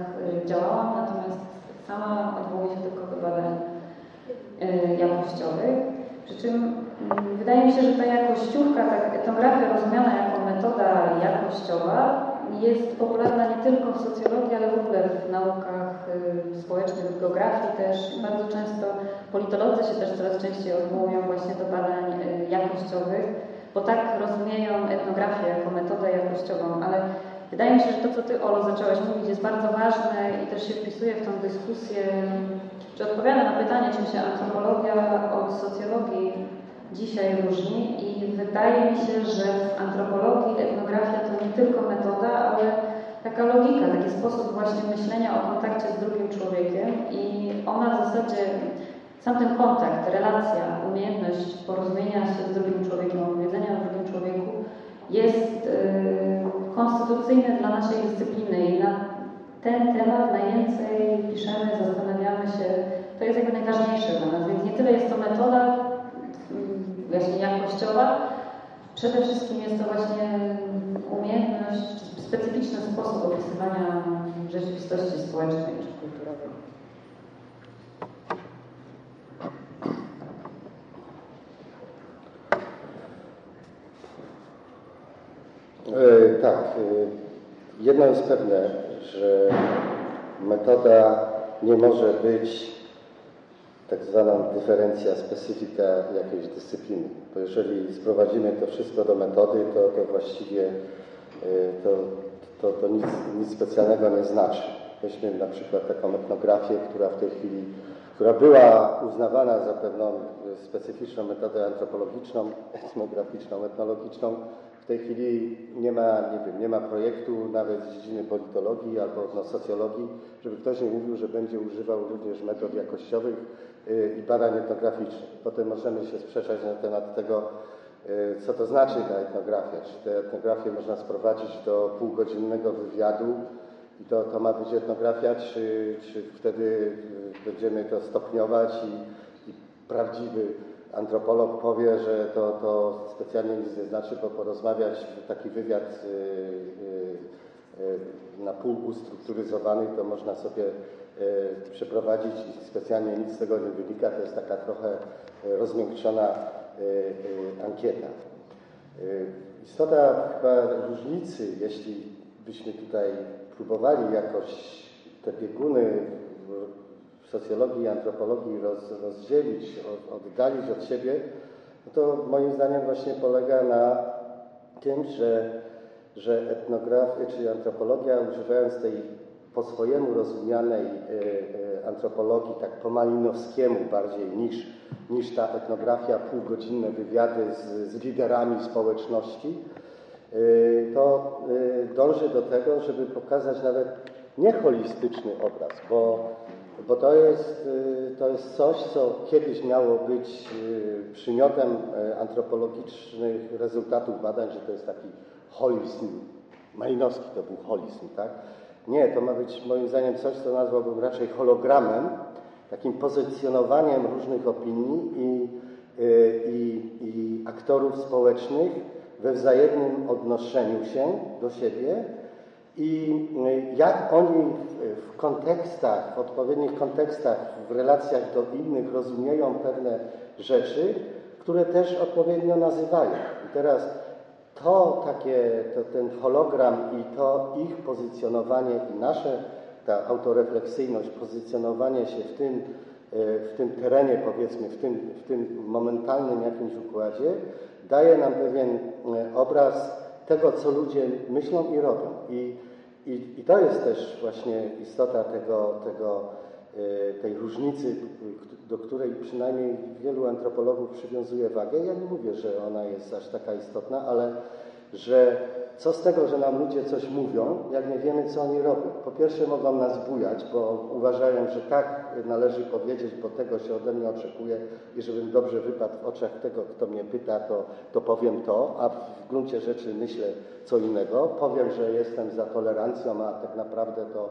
y, działałam, natomiast sama odwołuję się tylko do badań y, jakościowych. Przy czym mm, wydaje mi się, że ta jakościówka, ta etnografia rozumiana jako metoda jakościowa jest popularna nie tylko w socjologii, ale w ogóle w naukach y, społecznych, w geografii też. Bardzo często politolodzy się też coraz częściej odwołują właśnie do badań y, jakościowych, bo tak rozumieją etnografię jako metodę jakościową, ale wydaje mi się, że to, co Ty, Olo, zaczęłaś mówić, jest bardzo ważne i też się wpisuje w tą dyskusję, czy odpowiada na pytanie, czym się antropologia od socjologii dzisiaj różni i wydaje mi się, że w antropologii etnografia to nie tylko metoda, ale taka logika, taki sposób właśnie myślenia o kontakcie z drugim człowiekiem i ona w zasadzie, sam ten kontakt, relacja, umiejętność porozumienia się z drugim człowiekiem, opowiedzenia o drugim człowieku jest yy, konstytucyjny dla naszej dyscypliny i na ten temat najwięcej piszemy, zastanawiamy się, to jest jakby najważniejsze dla nas, więc nie tyle jest to metoda właśnie jakościowa, przede wszystkim jest to właśnie umiejętność, specyficzny sposób opisywania rzeczywistości społecznej czy kulturowej. E, tak. e, Jedno jest pewne, że metoda nie może być tak zwana dyferencja, specyfika jakiejś dyscypliny. Bo jeżeli sprowadzimy to wszystko do metody, to, to właściwie e, to, to, to nic, nic specjalnego nie znaczy. Weźmy na przykład taką etnografię, która w tej chwili która była uznawana za pewną specyficzną metodę antropologiczną, etnograficzną, etnologiczną. W tej chwili nie ma, nie wiem, nie ma projektu nawet z dziedziny politologii albo no, socjologii, żeby ktoś nie mówił, że będzie używał również metod jakościowych y, i badań etnograficznych. Potem możemy się sprzeczać na temat tego, y, co to znaczy ta etnografia. Czy tę etnografię można sprowadzić do półgodzinnego wywiadu, i to, to ma być etnografia, czy, czy wtedy y, będziemy to stopniować i, i prawdziwy antropolog powie, że to, to specjalnie nic nie znaczy, bo porozmawiać, taki wywiad y, na pół ustrukturyzowany, to można sobie przeprowadzić i specjalnie nic z tego nie wynika. To jest taka trochę y, rozmiękczona y, ankieta. Istota chyba różnicy, jeśli byśmy tutaj próbowali jakoś te bieguny w socjologii i antropologii roz, rozdzielić, oddalić od siebie, no to moim zdaniem właśnie polega na tym, że, że etnografia czy antropologia, używając tej po swojemu rozumianej y, y, antropologii, tak po malinowskiemu bardziej niż, niż ta etnografia, półgodzinne wywiady z, z liderami społeczności, Y, to dąży do tego, żeby pokazać nawet nieholistyczny obraz, bo, bo to, jest, to jest coś, co kiedyś miało być przymiotem antropologicznych rezultatów badań, że to jest taki holizm. Malinowski to był holizm, tak? Nie, to ma być moim zdaniem coś, co nazwałbym raczej hologramem, takim pozycjonowaniem różnych opinii i, i, i aktorów społecznych we wzajemnym odnoszeniu się do siebie i y, jak oni w kontekstach, w odpowiednich kontekstach, w relacjach do innych rozumieją pewne rzeczy, które też odpowiednio nazywają. I teraz to takie, to ten hologram i to ich pozycjonowanie i nasze, ta autorefleksyjność, pozycjonowanie się w tym, y, w tym terenie, powiedzmy, w tym, w tym momentalnym jakimś układzie, daje nam pewien e, obraz tego, co ludzie myślą i robią. I, i, i to jest też właśnie istota tego, tego, e, tej różnicy, do której przynajmniej wielu antropologów przywiązuje wagę. Ja nie mówię, że ona jest aż taka istotna, ale że co z tego, że nam ludzie coś mówią, jak nie wiemy, co oni robią. Po pierwsze mogą nas bujać, bo uważają, że tak należy powiedzieć, bo tego się ode mnie oczekuje i żebym dobrze wypadł w oczach tego, kto mnie pyta, to, to powiem to, a w gruncie rzeczy myślę co innego. Powiem, że jestem za tolerancją, a tak naprawdę to,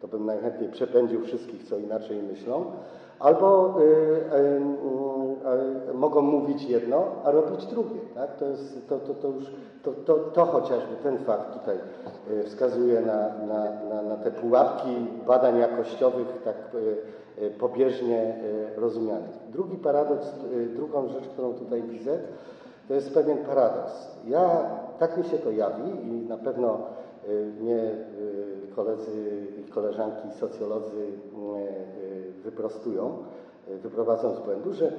to bym najchętniej przepędził wszystkich, co inaczej myślą. Albo y, y, y, mogą mówić jedno, a robić drugie. Tak? To, jest, to, to, to już to, to, to chociażby ten fakt tutaj y, wskazuje na, na, na, na te pułapki badań jakościowych tak y, y, pobieżnie rozumianych. Drugi paradoks, drugą rzecz, którą tutaj widzę, to jest pewien paradoks. Ja, tak mi się to jawi i na pewno mnie koledzy i koleżanki socjolodzy wyprostują, wyprowadzą z błędu, że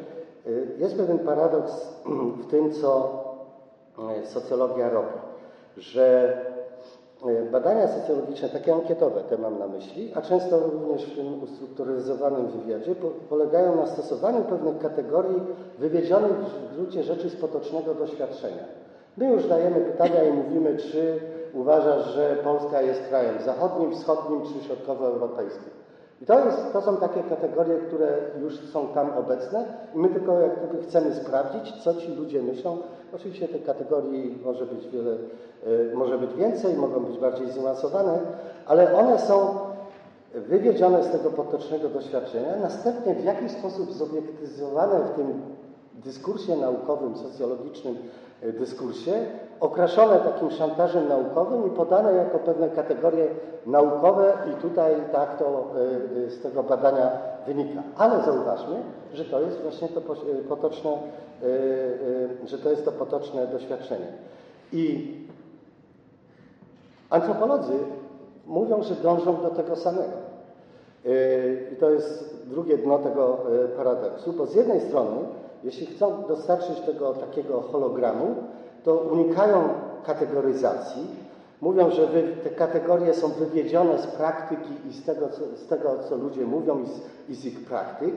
jest pewien paradoks w tym, co E, socjologia robi, że e, badania socjologiczne, takie ankietowe, te mam na myśli, a często również w tym ustrukturyzowanym wywiadzie, po, polegają na stosowaniu pewnych kategorii wywiedzionych w gruncie rzeczy z potocznego doświadczenia. My już dajemy pytania i mówimy, czy uważasz, że Polska jest krajem zachodnim, wschodnim czy środkowoeuropejskim. I to, jest, to są takie kategorie, które już są tam obecne i my tylko jak gdyby chcemy sprawdzić, co ci ludzie myślą. Oczywiście tych kategorii może być wiele, e, może być więcej, mogą być bardziej zaawansowane, ale one są wywiedzione z tego potocznego doświadczenia, następnie w jakiś sposób zobiektyzowane w tym dyskursie naukowym, socjologicznym dyskursie, okraszone takim szantażem naukowym i podane jako pewne kategorie naukowe i tutaj tak to e, e, z tego badania wynika. Ale zauważmy, że to jest właśnie to potoczne, że to jest to potoczne doświadczenie. I antropolodzy mówią, że dążą do tego samego. I to jest drugie dno tego paradoksu, bo z jednej strony jeśli chcą dostarczyć tego takiego hologramu, to unikają kategoryzacji, Mówią, że wy, te kategorie są wywiedzione z praktyki i z tego, co, z tego, co ludzie mówią i z, i z ich praktyk,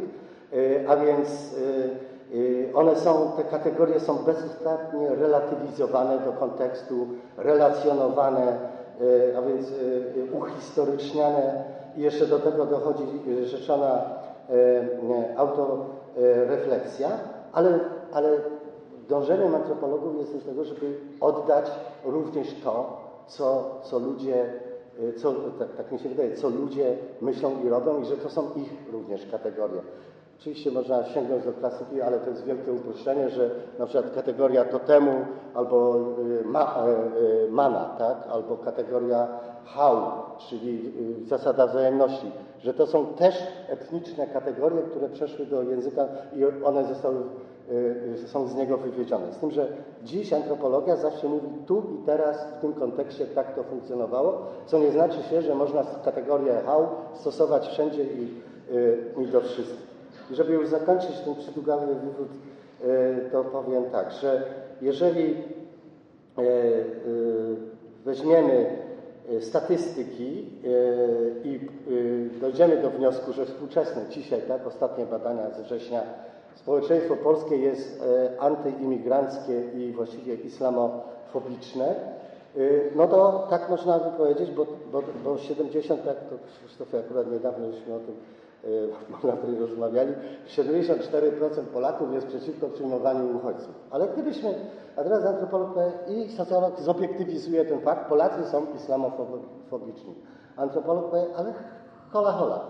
y, a więc y, y, one są, te kategorie są bezustannie relatywizowane do kontekstu, relacjonowane, a więc uhistoryczniane. I jeszcze do tego dochodzi rzeczona y, y, autorefleksja, ale, ale dążeniem antropologów jest też tego, żeby oddać również to, co, co ludzie, y, co, tak, tak mi się wydaje, co ludzie myślą i robią i że to są ich również kategorie. Oczywiście można sięgnąć do klasyki, ale to jest wielkie uproszczenie, że na przykład kategoria totemu albo y, ma, mana, tak? albo kategoria hał, czyli y, zasada wzajemności, że to są też etniczne kategorie, które przeszły do języka i one zostały, y, są z niego wywiedzione. Z tym, że dziś antropologia zawsze mówi tu i teraz w tym kontekście tak to funkcjonowało, co nie znaczy się, że można kategorię hał stosować wszędzie i, y, i do wszystkich. I żeby już zakończyć ten przydługawy wywód, to powiem tak, że jeżeli weźmiemy statystyki i dojdziemy do wniosku, że współczesne dzisiaj, tak, ostatnie badania z września, społeczeństwo polskie jest antyimigranckie i właściwie islamofobiczne, no to tak można by powiedzieć, bo, bo, bo 70, tak to Krzysztofie akurat niedawno żeśmy o tym by rozmawiali, 74% Polaków jest przeciwko przyjmowaniu uchodźców. Ale gdybyśmy, a teraz antropolog i socjolog zobiektywizuje ten fakt, Polacy są islamofobiczni. Antropolog powie, ale hola hola.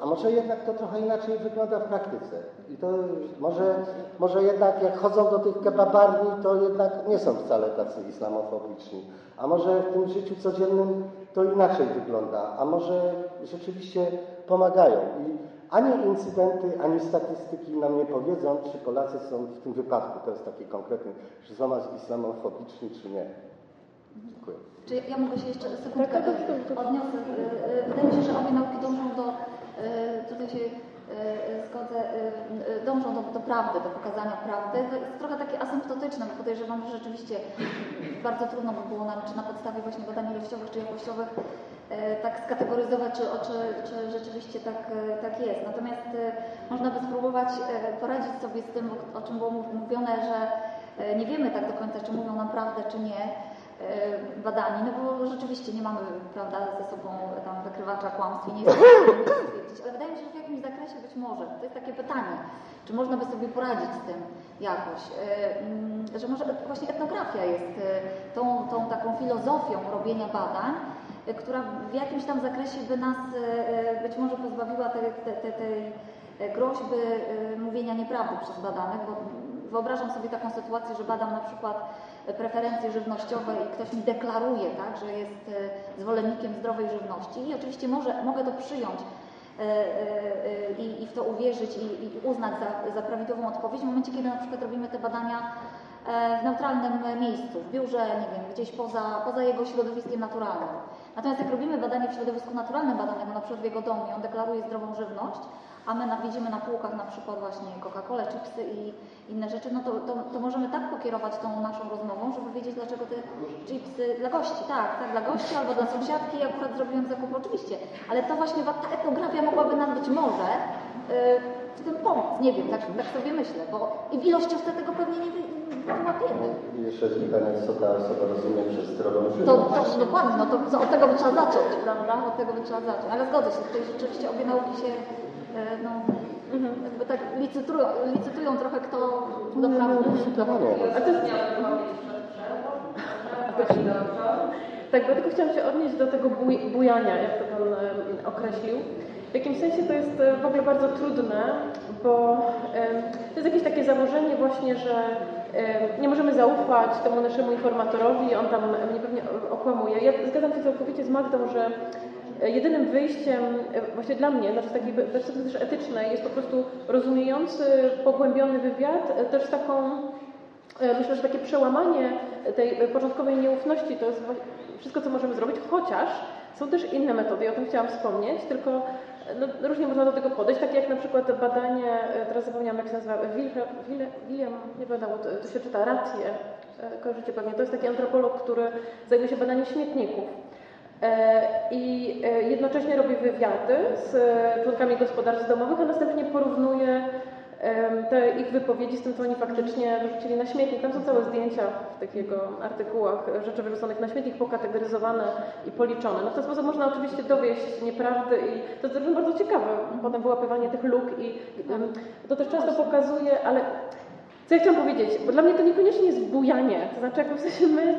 A może jednak to trochę inaczej wygląda w praktyce. I to może, może jednak jak chodzą do tych kebabarni, to jednak nie są wcale tacy islamofobiczni. A może w tym życiu codziennym to inaczej wygląda. A może rzeczywiście pomagają. I ani incydenty, ani statystyki nam nie powiedzą, czy Polacy są w tym wypadku, to jest taki konkretny, czy są islamofobiczni, czy nie. Dziękuję. Czy ja mogę się jeszcze sekundkę odniosę? Wydaje mi się, że obie nauki dążą do, tutaj się zgodzę, dążą do, do prawdy, do pokazania prawdy. To jest trochę takie asymptotyczne, bo podejrzewam, że rzeczywiście bardzo trudno by było nam, czy na podstawie właśnie badań ilościowych, czy jakościowych, tak skategoryzować, czy, czy, czy rzeczywiście tak, tak jest. Natomiast można by spróbować poradzić sobie z tym, o czym było mówione, że nie wiemy tak do końca, czy mówią nam prawdę, czy nie badani, no bo rzeczywiście nie mamy prawda, ze sobą tam wykrywacza kłamstw i nie jesteśmy stwierdzić, ale wydaje mi się, że w jakimś zakresie być może, to jest takie pytanie, czy można by sobie poradzić z tym jakoś, że może właśnie etnografia jest tą, tą taką filozofią robienia badań, która w jakimś tam zakresie by nas być może pozbawiła tej, tej, tej groźby mówienia nieprawdy przez badanych, bo wyobrażam sobie taką sytuację, że badam na przykład preferencje żywnościowe i ktoś mi deklaruje, tak, że jest zwolennikiem zdrowej żywności i oczywiście może, mogę to przyjąć i, i w to uwierzyć i, i uznać za, za prawidłową odpowiedź w momencie, kiedy na przykład robimy te badania w neutralnym miejscu, w biurze, nie wiem, gdzieś poza, poza jego środowiskiem naturalnym. Natomiast jak robimy badanie w środowisku naturalnym badanego, na przykład w jego domie, on deklaruje zdrową żywność, a my widzimy na półkach na przykład właśnie Coca-Colę, chipsy i inne rzeczy, no to, to, to, możemy tak pokierować tą naszą rozmową, żeby wiedzieć, dlaczego te chipsy dla gości, tak, tak, dla gości albo dla sąsiadki, ja akurat zrobiłem zakup, oczywiście, ale to właśnie ta etnografia mogłaby nam być może yy, w tym pomóc, nie wiem, tak, tak sobie myślę, bo i w ilościówce tego pewnie nie wyłapiemy. I jeszcze jest pytanie, co ta osoba rozumie przez zdrową żywność. To, to dokładnie, no to od tego by trzeba zacząć, prawda, od tego by trzeba zacząć, ale zgodzę się, tutaj rzeczywiście obie nauki się no, jakby tak licytują, licytują trochę kto doprawdy. A to jest... Tak, bo tylko chciałam się odnieść do tego buj, bujania, jak to Pan um, określił. Jakimś sensie to jest w ogóle bardzo trudne, bo to jest jakieś takie założenie właśnie, że nie możemy zaufać temu naszemu informatorowi, on tam mnie pewnie okłamuje. Ja zgadzam się całkowicie z Magdą, że jedynym wyjściem, właśnie dla mnie, znaczy z takiej perspektywy też etycznej, jest po prostu rozumiejący, pogłębiony wywiad, też taką, myślę, że takie przełamanie tej początkowej nieufności to jest wszystko, co możemy zrobić, chociaż są też inne metody, o tym chciałam wspomnieć, tylko no, różnie można do tego podejść, takie jak na przykład badanie, teraz zapomniałam jak się nazywa, William, nie pamiętam, to się czyta, racje, e, kojarzycie pewnie. To jest taki antropolog, który zajmuje się badaniem śmietników. E, I e, jednocześnie robi wywiady z e, członkami gospodarstw domowych, a następnie porównuje te ich wypowiedzi z tym, co oni faktycznie wyrzucili na śmietnik. Tam są całe zdjęcia w jego artykułach rzeczy wyrzuconych na śmietnik, pokategoryzowane i policzone. No w ten sposób można oczywiście dowieść nieprawdy i to jest bardzo ciekawe, potem wyłapywanie tych luk i to też często pokazuje, ale co ja chciałam powiedzieć, bo dla mnie to niekoniecznie jest bujanie, to znaczy jakby w sensie my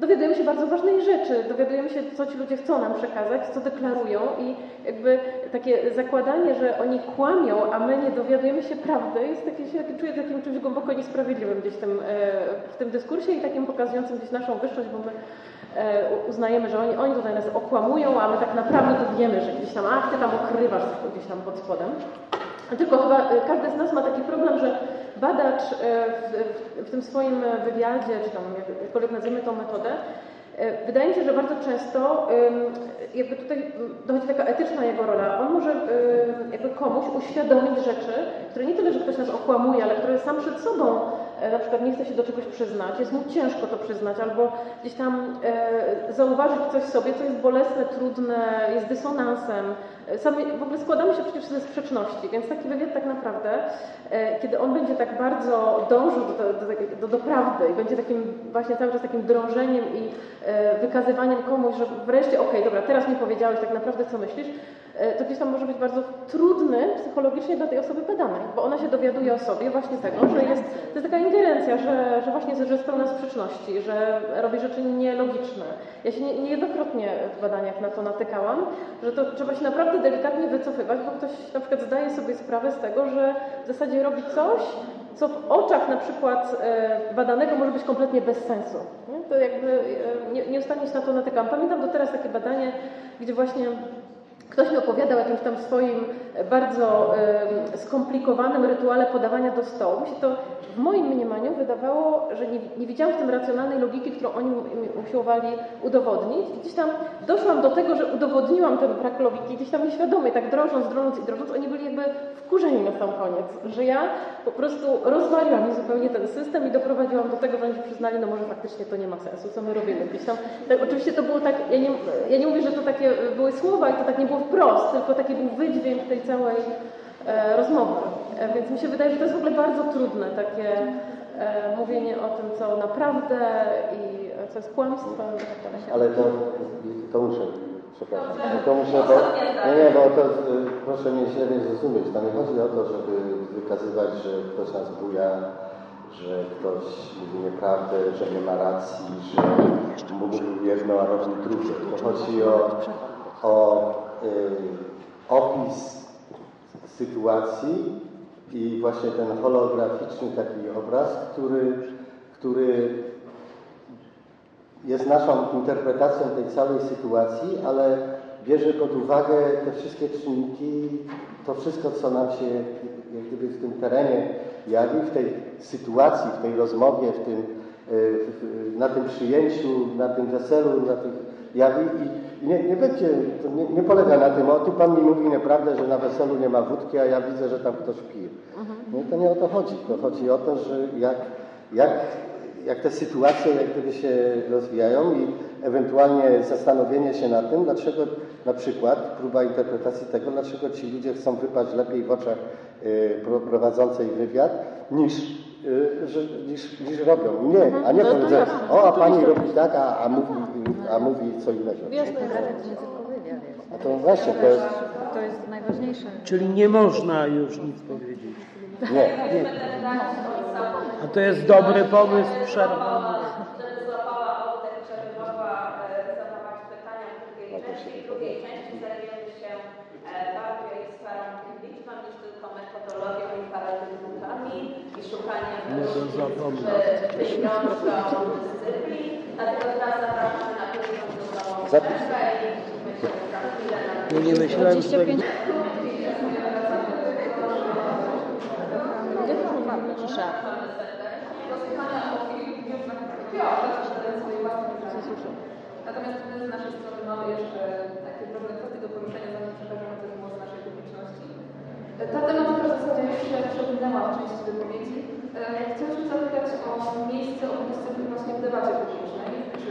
dowiadujemy się bardzo ważnej rzeczy, dowiadujemy się, co ci ludzie chcą nam przekazać, co deklarują i jakby takie zakładanie, że oni kłamią, a my nie dowiadujemy się prawdy, jest takie, się czuję takim czymś głęboko niesprawiedliwym gdzieś tym, e, w tym dyskursie i takim pokazującym gdzieś naszą wyższość, bo my e, uznajemy, że oni, oni tutaj nas okłamują, a my tak naprawdę to wiemy, że gdzieś tam, ach, ty tam okrywasz gdzieś tam pod spodem. Tylko chyba e, każdy z nas ma taki problem, że badacz e, w, tym swoim wywiadzie, czy tam jak- jakkolwiek nazwiemy tą metodę, e, wydaje mi się, że bardzo często jakby tutaj dochodzi taka etyczna jego rola. On może jakby komuś uświadomić rzeczy, które nie tyle, że ktoś nas okłamuje, ale które sam przed sobą e, na przykład nie chce się do czegoś przyznać, jest mu ciężko to przyznać, albo gdzieś tam zauważyć coś sobie, co jest bolesne, trudne, jest dysonansem. Sami, w ogóle składamy się przecież ze sprzeczności, więc taki wywiad tak naprawdę, e, kiedy on będzie tak bardzo dążył do, do, do, do, prawdy i będzie takim właśnie cały czas takim drążeniem i e, wykazywaniem komuś, że wreszcie, okej, dobra, teraz mi powiedziałeś tak naprawdę, co myślisz, e, to gdzieś tam może być bardzo trudny psychologicznie dla tej osoby badanej, bo ona się dowiaduje o sobie właśnie tego, że jest, to jest taka ingerencja, że, że właśnie że jest pełna sprzeczności, że robi rzeczy nielogiczne. Ja się nie, niejednokrotnie w badaniach na to natykałam, że to trzeba się naprawdę delikatnie wycofywać, bo ktoś na przykład zdaje sobie sprawę z tego, że w zasadzie robi coś, co w oczach na przykład e, badanego może być kompletnie bez sensu. To jakby e, nie, nieustannie się na to natykam. Pamiętam do teraz takie badanie, gdzie właśnie Ktoś mi opowiadał o jakimś tam swoim bardzo em, skomplikowanym rytuale podawania do stołu. Mi się to w moim mniemaniu wydawało, że nie, nie widziałam w tym racjonalnej logiki, którą oni usiłowali udowodnić. I gdzieś tam doszłam do tego, że udowodniłam ten brak logiki, gdzieś tam nieświadomie, tak drążąc, drążąc i drążąc, oni byli jakby wkurzeni na sam koniec, że ja po prostu rozwaliłam zupełnie ten system i doprowadziłam do tego, że oni przyznali, no może faktycznie to nie ma sensu, co my robimy gdzieś tam. Tak, oczywiście to było tak, ja nie, ja nie mówię, że to takie były słowa i to tak nie było wprost, tylko taki był wydźwięk tej całej e, rozmowy. E, więc mi się wydaje, że to jest w ogóle bardzo trudne, takie e, mówienie o tym, co naprawdę i e, co jest kłamstwem i tak dalej. Ale to, to muszę, przepraszam, to muszę, bo, nie, nie, bo to, y, proszę mnie źle nie zrozumieć, to nie chodzi o to, żeby wykazywać, że ktoś nas buja, że ktoś mówi nieprawdę, że nie ma racji, że mówił jedno, a robił drugie. To chodzi o, o y, opis sytuacji i właśnie ten holograficzny taki obraz, który, który jest naszą interpretacją tej całej sytuacji, ale bierze pod uwagę te wszystkie czynniki, to wszystko, co nam się jak gdyby w tym terenie jawi, w tej sytuacji, w tej rozmowie, w tym, e, na tym przyjęciu, na tym weselu, na tych jawi i, nie, nie będzie, to nie, nie polega na tym, o tu Pan mi mówi nieprawdę, że na weselu nie ma wódki, a ja widzę, że tam ktoś pije. No, to nie o to chodzi. To chodzi o to, że jak, jak, jak te sytuacje jak gdyby się rozwijają i ewentualnie zastanowienie się nad tym, dlaczego na przykład próba interpretacji tego, dlaczego ci ludzie chcą wypaść lepiej w oczach y, pro- prowadzącej wywiad niż, y, że, niż, niż robią. Nie, a nie No powiedzą, jasne, o a pani robi tak, a, a, mówi, a mówi co innego. A to właśnie to jest, To jest najważniejsze. Czyli nie można już nic powiedzieć. nie, nie. A to jest dobry pomysł, przerwa. Żeby złapała oddech, żeby mogła e, zadawać pytania w drugiej części. W drugiej części zajmiemy się e, bardziej sferą tych liczbą niż tylko metodologią i paradygmatami i szukaniem Nie to różnic zapomnę. przy pieniążką dyscyplin. Dlatego teraz zapraszamy na pieniążkową Zapis. przerwę i widzimy się za No nie myślałem, że tak 25 Natomiast z naszej strony mamy jeszcze takie drobne kwestie do poruszenia, zanim przekażemy ten głos naszej publiczności. Ta tematyka w zasadzie już się przewinęła w części wypowiedzi. E, Chciałabym zapytać o miejsce umiejscowić właśnie w debacie publicznej. Czy,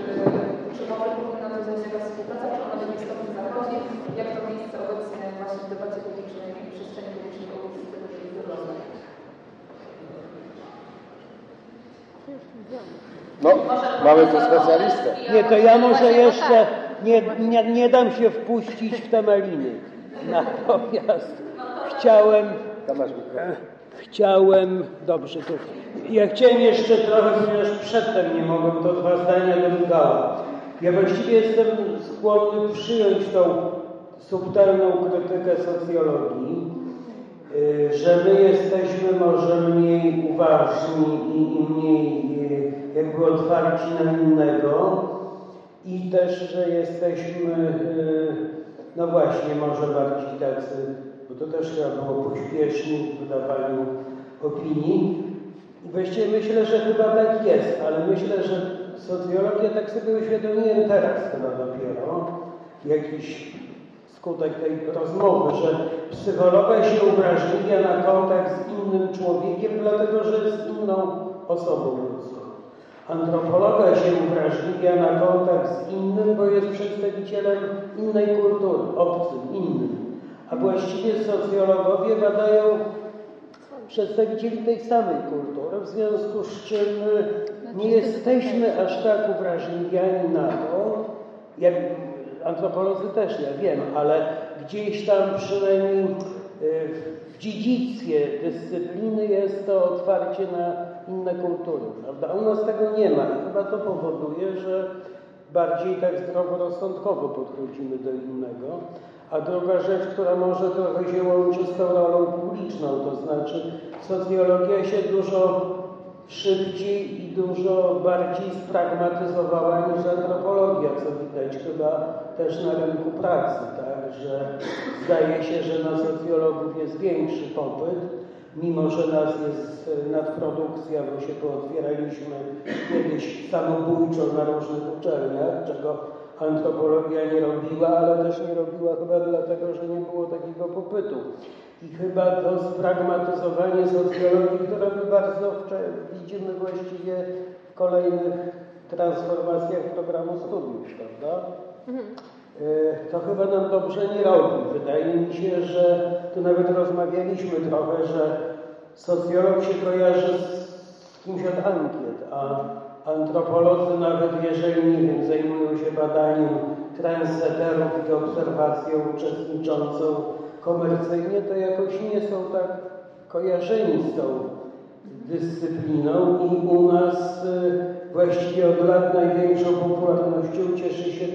czy może powinna to być jakaś współpraca, czy ona w jakiś stopniu zachodzi? Jak to miejsce obecnie właśnie w debacie publicznej i przestrzeni publicznej powinno z tego wyglądać? No, mamy tu specjalistę. Nie, to ja może jeszcze nie, nie, nie dam się wpuścić w te maliny. Natomiast chciałem, chciałem, dobrze, to ja chciałem jeszcze trochę, ponieważ przedtem nie mogłem, to dwa zdania dodałem. Ja właściwie jestem skłonny przyjąć tą subtelną krytykę socjologii, y, że my jesteśmy może mniej uważni i, i mniej jakby otwarci na innego i też, że jesteśmy, y, no właśnie, może bardziej tacy, bo to też chyba było pośpieszni w wydawaniu opinii. Właściwie myślę, że chyba tak jest, ale myślę, że socjologia, tak sobie uświadomiłem teraz chyba dopiero, jakiś skutek tej rozmowy, że psychologa się uwrażliwia na kontakt z innym człowiekiem, dlatego że jest inną osobą ludzką. Antropologa się uwrażliwia na kontakt z innym, bo jest przedstawicielem innej kultury, obcym, innym. A właściwie socjologowie badają przedstawicieli tej samej kultury, w związku z czym nie jesteśmy aż tak uwrażliwiani na to, jak antropolodzy też, ja wiem, ale gdzieś tam przynajmniej y, w dziedzictwie dyscypliny jest to otwarcie na inne kultury, prawda? U nas tego nie ma i chyba to powoduje, że bardziej tak zdroworozsądkowo podchodzimy do innego. A druga rzecz, która może trochę się łączy z tą rolą publiczną, to znaczy socjologia się dużo szybciej i dużo bardziej spragmatyzowała niż antropologia, co widać chyba też na rynku pracy, tak, że zdaje się, że na socjologów jest większy popyt, mimo że nas jest nadprodukcja, bo się pootwieraliśmy kiedyś samobójczo na różnych uczelniach, czego antropologia nie robiła, ale też nie robiła chyba dlatego, że nie było takiego popytu. I chyba to spragmatyzowanie socjologii, które my bardzo widzimy właściwie w kolejnych transformacjach programu studiów, prawda? E, To chyba nam dobrze nie robi. Wydaje mi się, że tu nawet rozmawialiśmy trochę, że socjolog się kojarzy z kimś od ankiet, a antropolodzy nawet jeżeli, nie wiem, zajmują się badaniem transeterów i obserwacją uczestniczącą komercyjnie, to jakoś nie są tak kojarzeni z tą dyscypliną i u nas y, właściwie od lat największą popularnością cieszy się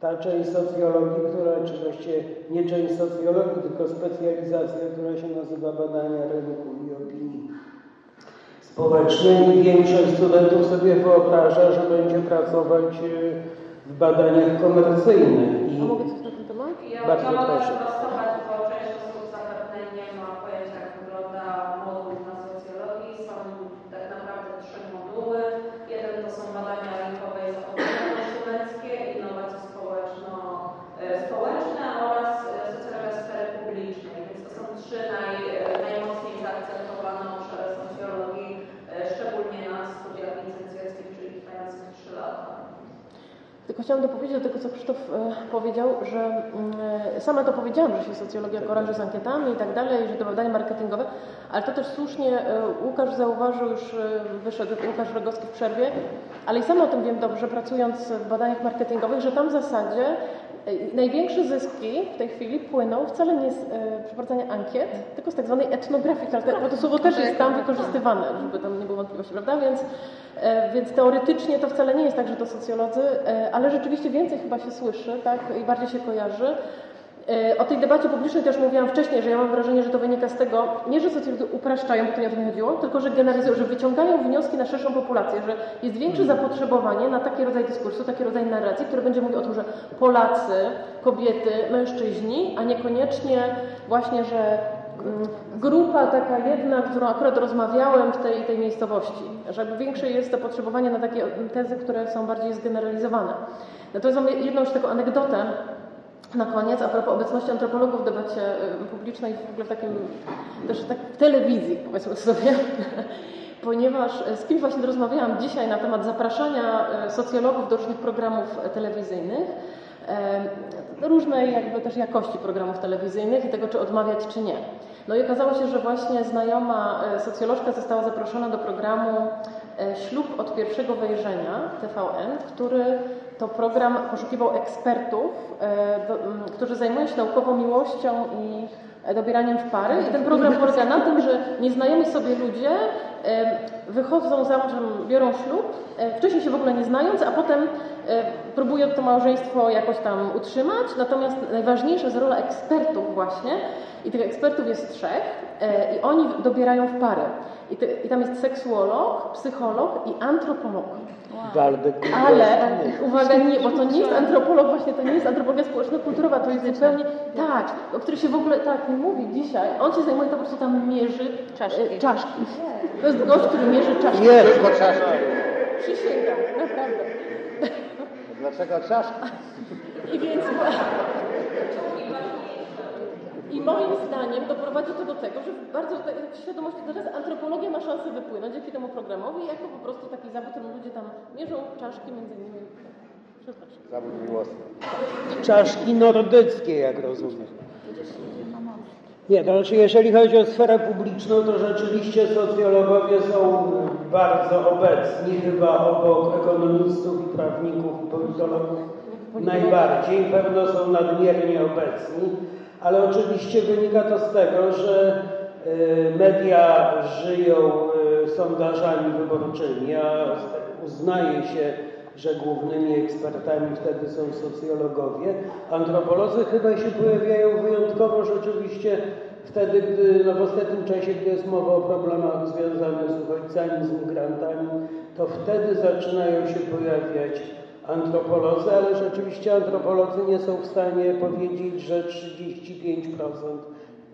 ta część socjologii, która, czy właściwie nie część socjologii, tylko specjalizacja, która się nazywa badania rynku i opinii społecznej i większość studentów sobie wyobraża, że będzie pracować y, w badaniach komercyjnych. I A mogę coś na ten temat? Ja, Bardzo proszę. sprostować, bo część osób zapewne nie ma pojęcia, jak wygląda moduł na socjologii. Są tak naprawdę trzy moduły. Jeden to są badania rynkowe i zachowania konsumenckie, innowacje społeczno, e, społeczne oraz e, socjologia sfery publicznej. Więc to są trzy naj, e, najmocniej zaakcentowane obszary socjologii, e, szczególnie na studiach licencjackich, czyli trwających trzy lata. Tylko chciałam dopowiedzieć do tego, co Krzysztof e, powiedział, że mm, e, sama to powiedziałam, że się socjologia kojarzy z ankietami i tak dalej, że to badania marketingowe, ale to też słusznie e, Łukasz zauważył, już wyszedł Łukasz Rogowski w przerwie, ale i sama o tym wiem dobrze, pracując w badaniach marketingowych, że tam w zasadzie największe zyski w tej chwili płyną wcale nie z e, przeprowadzania ankiet, tylko z tak zwanej etnografii, która- bo to słowo też jest tam wykorzystywane, żeby tam nie było wątpliwości, prawda? Więc, e, więc teoretycznie to wcale nie jest tak, że to socjolodzy, e, ale rzeczywiście więcej chyba się słyszy, tak? I bardziej się kojarzy. E, O tej debacie publicznej też mówiłam wcześniej, że ja mam wrażenie, że to wynika z tego, nie że socjolodzy upraszczają, bo to nie o to mi chodziło, tylko że generalizują, że wyciągają wnioski na szerszą populację, że jest większe zapotrzebowanie na taki rodzaj dyskursu, taki rodzaj narracji, który będzie mówił o tym, że Polacy, kobiety, mężczyźni, a niekoniecznie właśnie, że mm, grupa taka jedna, którą akurat rozmawiałem w tej, tej miejscowości, że większe jest zapotrzebowanie na takie tezy, które są bardziej zgeneralizowane. Natomiast mam jedną już taką anegdotę, na koniec, a propos obecności antropologów w debacie publicznej, w ogóle w takim, też tak w telewizji, powiedzmy sobie, ponieważ z kimś właśnie rozmawiałam dzisiaj na temat zapraszania socjologów do różnych programów telewizyjnych, różnej jakby też jakości programów telewizyjnych i tego, czy odmawiać, czy nie. No i okazało się, że właśnie znajoma socjolożka została zaproszona do programu Ślub od pierwszego wejrzenia TVN, który to program poszukiwał ekspertów, którzy zajmują się naukową miłością i dobieraniem w pary. I ten program polega na tym, że nieznajomi sobie ludzie wychodzą za mążem, biorą ślub, wcześniej się w ogóle nie znając, a potem próbują to małżeństwo jakoś tam utrzymać. Natomiast najważniejsza jest rola ekspertów właśnie i tych ekspertów jest trzech i oni dobierają w pary. I, te, I, tam jest seksuolog, psycholog i antropolog. Waldek. Ale uwaga, nie, bo to nie jest antropolog, właśnie to nie jest antropologia społeczno-kulturowa, to jest zupełnie tak, o której się w ogóle tak nie mówi dzisiaj. On się zajmuje to po prostu tam mierzy czaszki. czaszki. To jest gość, który mierzy czaszki. Nie, tylko czaszki. Przysięgam, naprawdę. Dlaczego czaszki? I więc i moim zdaniem doprowadzi to do tego, że bardzo w świadomości teraz antropologia ma szansę wypłynąć dzięki temu programowi jako po prostu taki zawód, którym ludzie tam mierzą czaszki między innymi. Przepraszam. Zawód miłosny. Czaszki nordyckie, jak rozumiem. Nie, to znaczy jeżeli chodzi o sferę publiczną, to rzeczywiście socjologowie są bardzo obecni, chyba obok ekonomistów i prawników i politologów najbardziej, pewno są nadmiernie obecni ale oczywiście wynika to z tego, że media żyją sondażami wyborczymi, a uznaje się, że głównymi ekspertami wtedy są socjologowie. Antropolodzy chyba się pojawiają wyjątkowo rzeczywiście wtedy, gdy no w ostatnim czasie, gdy jest mowa o problemach związanych z uchodźcami, z migrantami, to wtedy zaczynają się pojawiać antropolodzy, ale rzeczywiście antropolodzy nie są w stanie powiedzieć, że 35%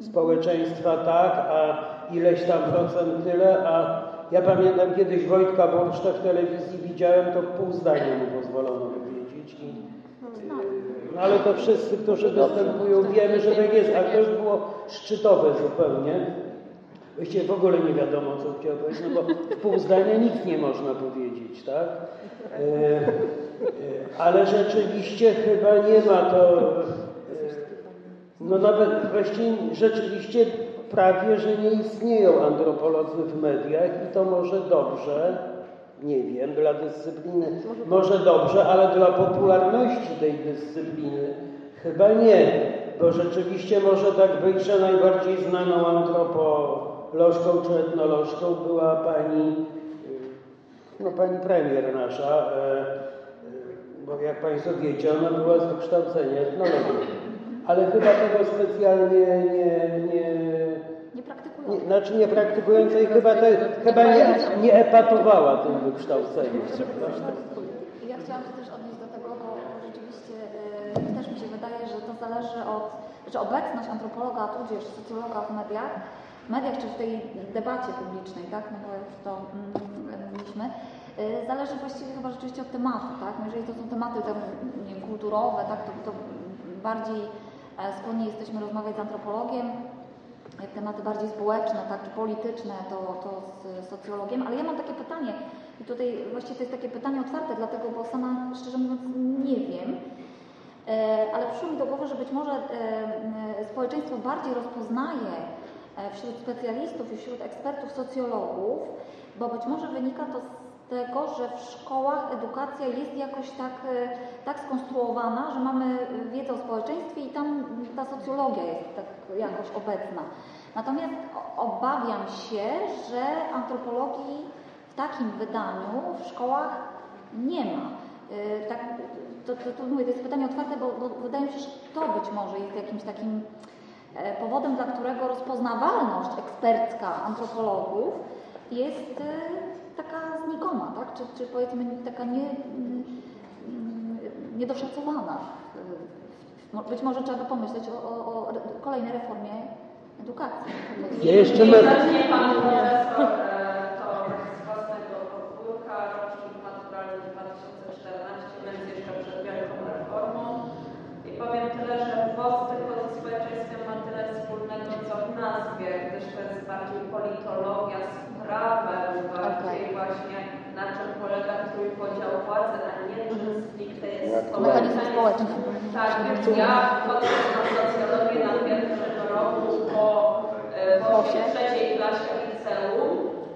społeczeństwa tak, a ileś tam procent tyle, a ja pamiętam kiedyś Wojtka Borszta w telewizji widziałem, to pół zdania mu pozwolono powiedzieć. I, no ale to wszyscy, którzy występują, wiemy, że tak jest, a to już było szczytowe zupełnie. Właściwie w ogóle nie wiadomo, co chciał powiedzieć, no bo pół zdania nic nie można powiedzieć, tak? E, e, ale rzeczywiście chyba nie ma to, e, no nawet właściwie rzeczywiście prawie, że nie istnieją antropolodzy w mediach i to może dobrze, nie wiem, dla dyscypliny może dobrze, ale dla popularności tej dyscypliny chyba nie, bo rzeczywiście może tak być, że najbardziej znaną antropolożką czy etnolożką była pani no pani premier nasza, e, bo jak Państwo wiecie, ona była z wykształcenia etnologii, ale chyba tego specjalnie nie, nie, nie znaczy nie praktykującej, chyba, te, chyba nie, nie epatowała tym wykształceniem. Ja chciałam się też odnieść do tego, bo rzeczywiście yy, też mi się wydaje, że to zależy od, że obecność antropologa, tudzież socjologa w mediach, w mediach czy w tej debacie publicznej, tak, no bo już to mm, mówiliśmy, yy, zależy właściwie chyba rzeczywiście od tematu, tak, no jeżeli to są tematy tam, nie kulturowe, tak, to, to bardziej e, skłonni jesteśmy rozmawiać z antropologiem, jak tematy bardziej społeczne, tak, czy polityczne, to, to z socjologiem, ale ja mam takie pytanie i tutaj właściwie to jest takie pytanie otwarte, dlatego, bo sama szczerze mówiąc nie wiem, e, ale przyszło mi do głowy, że być może e, społeczeństwo bardziej rozpoznaje wśród specjalistów i wśród ekspertów socjologów, bo być może wynika to z tego, że w szkołach edukacja jest jakoś tak, tak skonstruowana, że mamy wiedzę o społeczeństwie i tam ta socjologia jest tak jakoś obecna. Natomiast obawiam się, że antropologii w takim wydaniu w szkołach nie ma. Tak, to, to, to, mówię, to jest pytanie otwarte, bo, bo wydaje mi się, że to być może jest jakimś takim powodem, dla którego rozpoznawalność ekspercka antropologów jest taka znikoma, tak? czy, czy powiedzmy taka nie, niedoszacowana. Być może trzeba by pomyśleć o, o, o kolejnej reformie edukacji. Ja jeszcze zacznie Pan Profesor to z własnego podwórka, rocznik maturalny 2014, więc jeszcze przed wielką reformą. I powiem tyle, tyle wspólnego, co w nazwie, gdyż to jest bardziej politologia z prawem, bardziej okay. właśnie na czym polega trójpodział władzy, a nie czym stricte jest społeczeństwo. Tak, więc ja wchodzę na socjologię na pierwszym roku po, e, po trzeciej klasie liceum.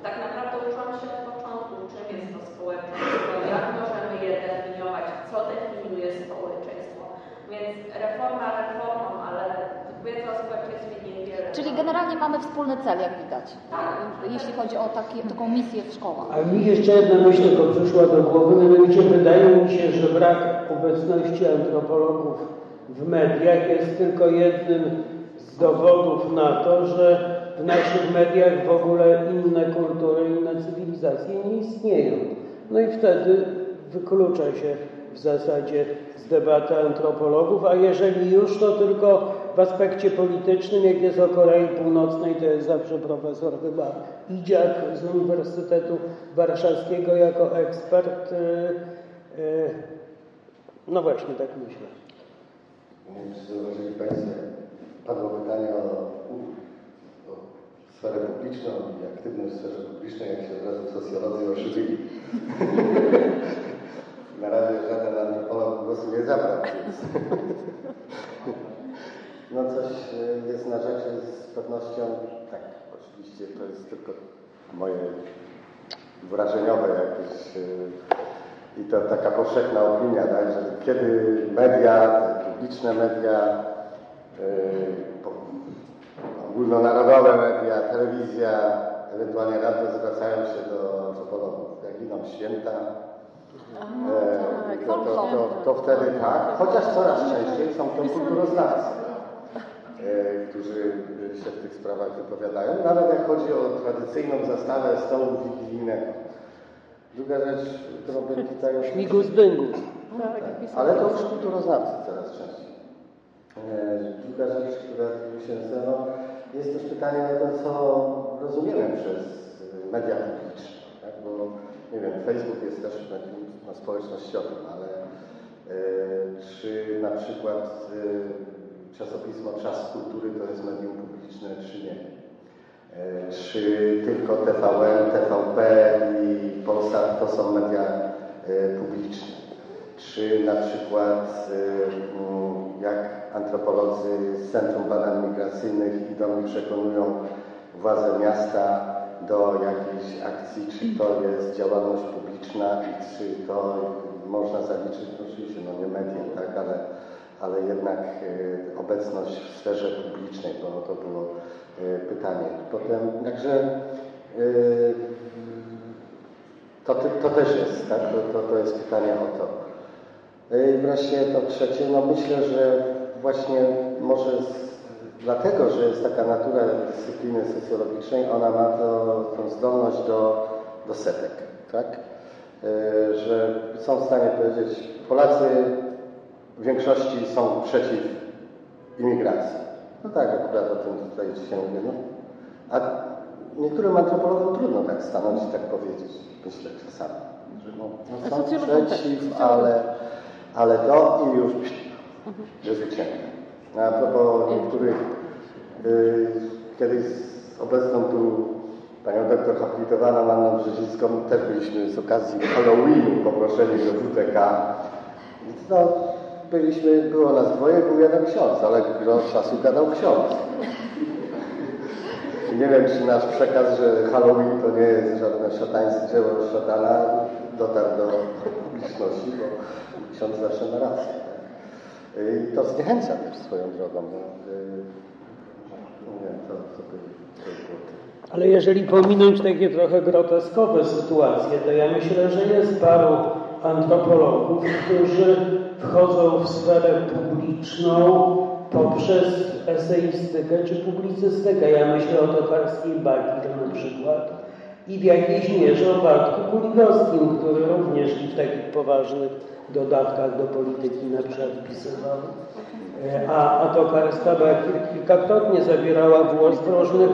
Tak naprawdę uczyłam się od początku, czym jest to społeczeństwo, jak możemy je definiować, co definiuje społeczeństwo. Więc reforma reformą Czyli generalnie mamy wspólny cel, jak widać, jeśli chodzi o takie, taką misję w szkołach. A mi jeszcze jedna myśl tylko przyszła do głowy, mianowicie wydaje mi się, że brak obecności antropologów w mediach jest tylko jednym z dowodów na to, że w naszych mediach w ogóle inne kultury, inne cywilizacje nie istnieją. No i wtedy wyklucza się w zasadzie z debaty antropologów, a jeżeli już, to tylko w aspekcie politycznym, jak jest o Korei Północnej, to jest zawsze profesor chyba Idziak z Uniwersytetu Warszawskiego jako ekspert. y, y, No właśnie, tak myślę. Czy zauważyli Państwo, padło pytanie o, o sferę publiczną i aktywność w sferze publicznej, jak się od razu socjolodzy ożywili. Na razie żaden antropolog głosu nie zabrał, więc... No coś e, jest na rzeczy z pewnością, tak, oczywiście to jest tylko moje wrażeniowe jakieś e, i to taka powszechna opinia, tak, że kiedy media, publiczne media, po- ogólnonarodowe media, telewizja, ewentualnie radio zwracają się do antropologów, jak idą święta, e, to, to, to, to wtedy tak, chociaż coraz częściej są to kulturoznawcy, e, którzy się w tych sprawach wypowiadają, nawet jak chodzi o tradycyjną zastawę stołu wigilijnego. Druga rzecz, którą bym tutaj... Śmigus dyngus. Tak, Ale to już kulturoznawcy coraz częściej. E, Druga rzecz, która się nasuwa, jest też pytanie o to, co rozumiemy przez media publiczne. Tak? Bo nie wiem, Facebook jest też medium no, społecznościowym, ale e, czy na przykład e, czasopismo Czas Kultury to jest medium publiczne, czy nie? E, Czy tylko TVN, TVP i Polsat to są media publiczne? Czy na przykład mm, jak antropolodzy z Centrum Badań Migracyjnych idą i przekonują władze miasta do jakiejś akcji, czy to jest działalność publiczna i czy to można zaliczyć, no oczywiście no nie media, tak, ale, ale jednak e, obecność w sferze publicznej, bo to było e, pytanie. Potem, także e, to, to też jest, tak, to, to, to jest pytanie o to. I wreszcie to trzecie, no myślę, że właśnie może z, dlatego, że jest taka natura dyscypliny socjologicznej, ona ma to, tą zdolność do, do setek, tak? E, Że są w stanie powiedzieć, Polacy w większości są przeciw imigracji. No tak, akurat o tym tutaj dzisiaj mówię. No. A niektórym antropologom trudno tak stanąć i tak powiedzieć, myślę czasami. Że no, no są przeciw, ale, ale to i już ucięcia. No, A propos niektórych, y, kiedyś z obecną tu panią doktor habilitowaną Anną Brzezicką też byliśmy z okazji Halloweenu poproszeni do WTK. Więc no, byliśmy, było nas dwoje, był jeden ksiądz, ale gro czasu gadał ksiądz. Nie wiem, czy nasz przekaz, że Halloween to nie jest żadne szatańskie dzieło szatana, dotarł do publiczności, bo ksiądz zawsze ma rację. I to zniechęca też swoją drogą. No, nie to, to by to by było tyle. Ale jeżeli pominąć takie trochę groteskowe sytuacje, to ja myślę, że jest paru antropologów, którzy wchodzą w sferę publiczną poprzez eseistykę czy publicystykę. Ja myślę o Tokarskiej Bakir na przykład i w jakiejś mierze o Bartku Kuligowskim, który również w takich poważnych dodatkach do polityki na przykład pisywał. E, A, a Tokarska Bakir kilkakrotnie zabierała głos w różnych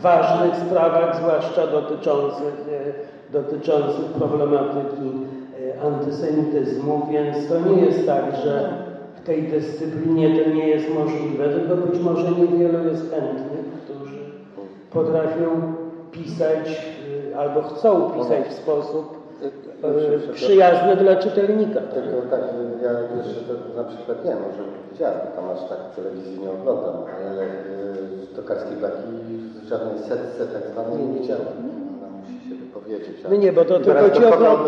ważnych sprawach, zwłaszcza dotyczących, e, dotyczących problematyki e, antysemityzmu, więc to nie jest tak, że w tej dyscyplinie to nie jest możliwe, tylko być może niewielu jest chętnych, którzy potrafią pisać y, albo chcą pisać w sposób e, przyjazne dla czytelnika. Tylko tak, ja jeszcze to na przykład nie może widziałem, tam aż tak telewizji nie oglądam, ale y, tokarskie blaki w żadnej setce tak zwanej nie widziałem. Ona musi się wypowiedzieć. a- No nie, bo to tylko ci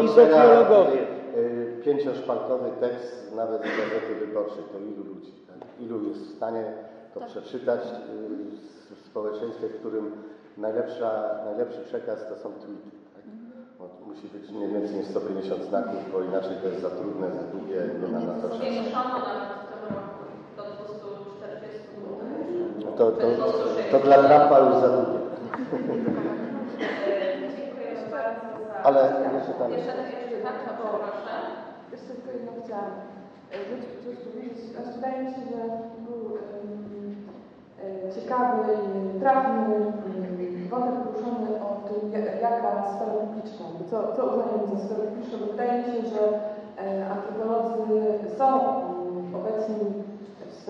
socjologowie. y, Pięcioszpaltowy tekst nawet z gazety wyborczej, to ilu ludzi, tak? ilu jest w stanie to przeczytać y, w społeczeństwie, w którym najlepsza, najlepszy przekaz to są tweety. Tak? Bo musi być nie więcej niż 150 znaków, bo inaczej to jest za trudne, za długie, nie ma na to czasu. Zwiększono nawet w tym roku do 240 zł. No to, to, to dla Trumpa już za długie. Dziękuję bardzo za... Ale jeszcze tam. Jeszcze, jeszcze tak, to proszę. Jeszcze tylko jedno chciałam e, rzecz, rzecz powiedzieć. Znaczy, wydaje mi się, że był e, ciekawy i trafny em, wątek poruszony o tym, ja- jaka sfera publiczna, co, co uznajemy za sferę publiczną. Bo Wydaje mi się, że e, antropolodzy są em, obecni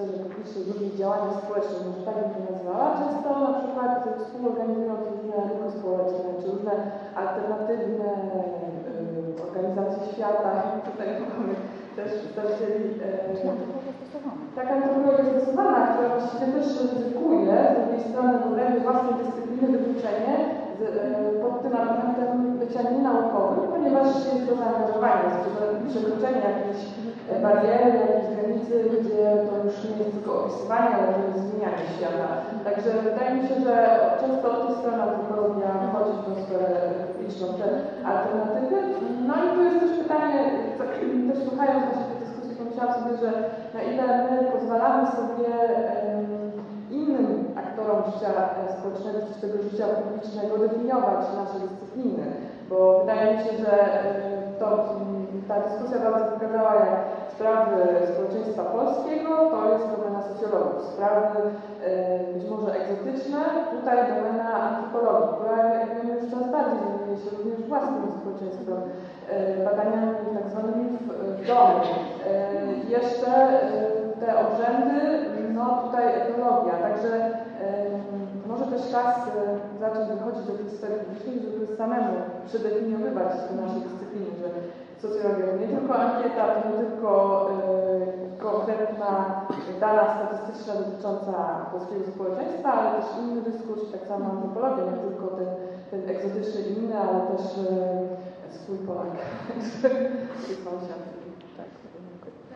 w w różnych działaniach społecznych, może tak bym to nazwała. Często na przykład współorganizując różne ruchy społeczne, czy różne alternatywne em, organizacje świata. Tutaj mamy też przedstawicieli taka antropologia stosowana, która właściwie też ryzykuje z drugiej strony wręcz własnej dyscypliny wykluczenie z, e, pod tym argumentem bycia nienaukowym, ponieważ jest to zaangażowanie, jest przekroczenie jakiejś bariery, jakiejś granicy, gdzie to już nie jest tylko opisywanie, ale to jest zmienianie świata. Także wydaje mi się, że często od tej strony antropologia wchodzi w tą sferę te alternatywy. No i tu jest też pytanie, tak, też słuchając właśnie tej dyskusji, pomyślałam sobie, że na ile my pozwalamy sobie innym aktorom życia e, społecznego czy tego życia publicznego definiować nasze dyscypliny, bo wydaje mi się, że e, to, ta dyskusja bardzo pokazała, jak sprawy społeczeństwa polskiego to jest domena socjologów, sprawy e, być może egzotyczne, tutaj domena antropologii, która jak wiemy już coraz bardziej zajmuje się również własnym społeczeństwem, e, badaniami tak zwanymi w, domu. E, Jeszcze te obrzędy, no tutaj etnologia, także może też czas zacząć wychodzić do tej sfery publicznej, żeby samemu przedefiniowywać nasze dyscypliny, że socjologia to nie tylko ankieta, to nie tylko e, konkretna dana statystyczna dotycząca polskiego społeczeństwa, ale też inny dyskurs, tak samo antropologia, nie tylko ten, ten egzotyczny inny, ale też e, swój Polak, swój sąsiad. Tak.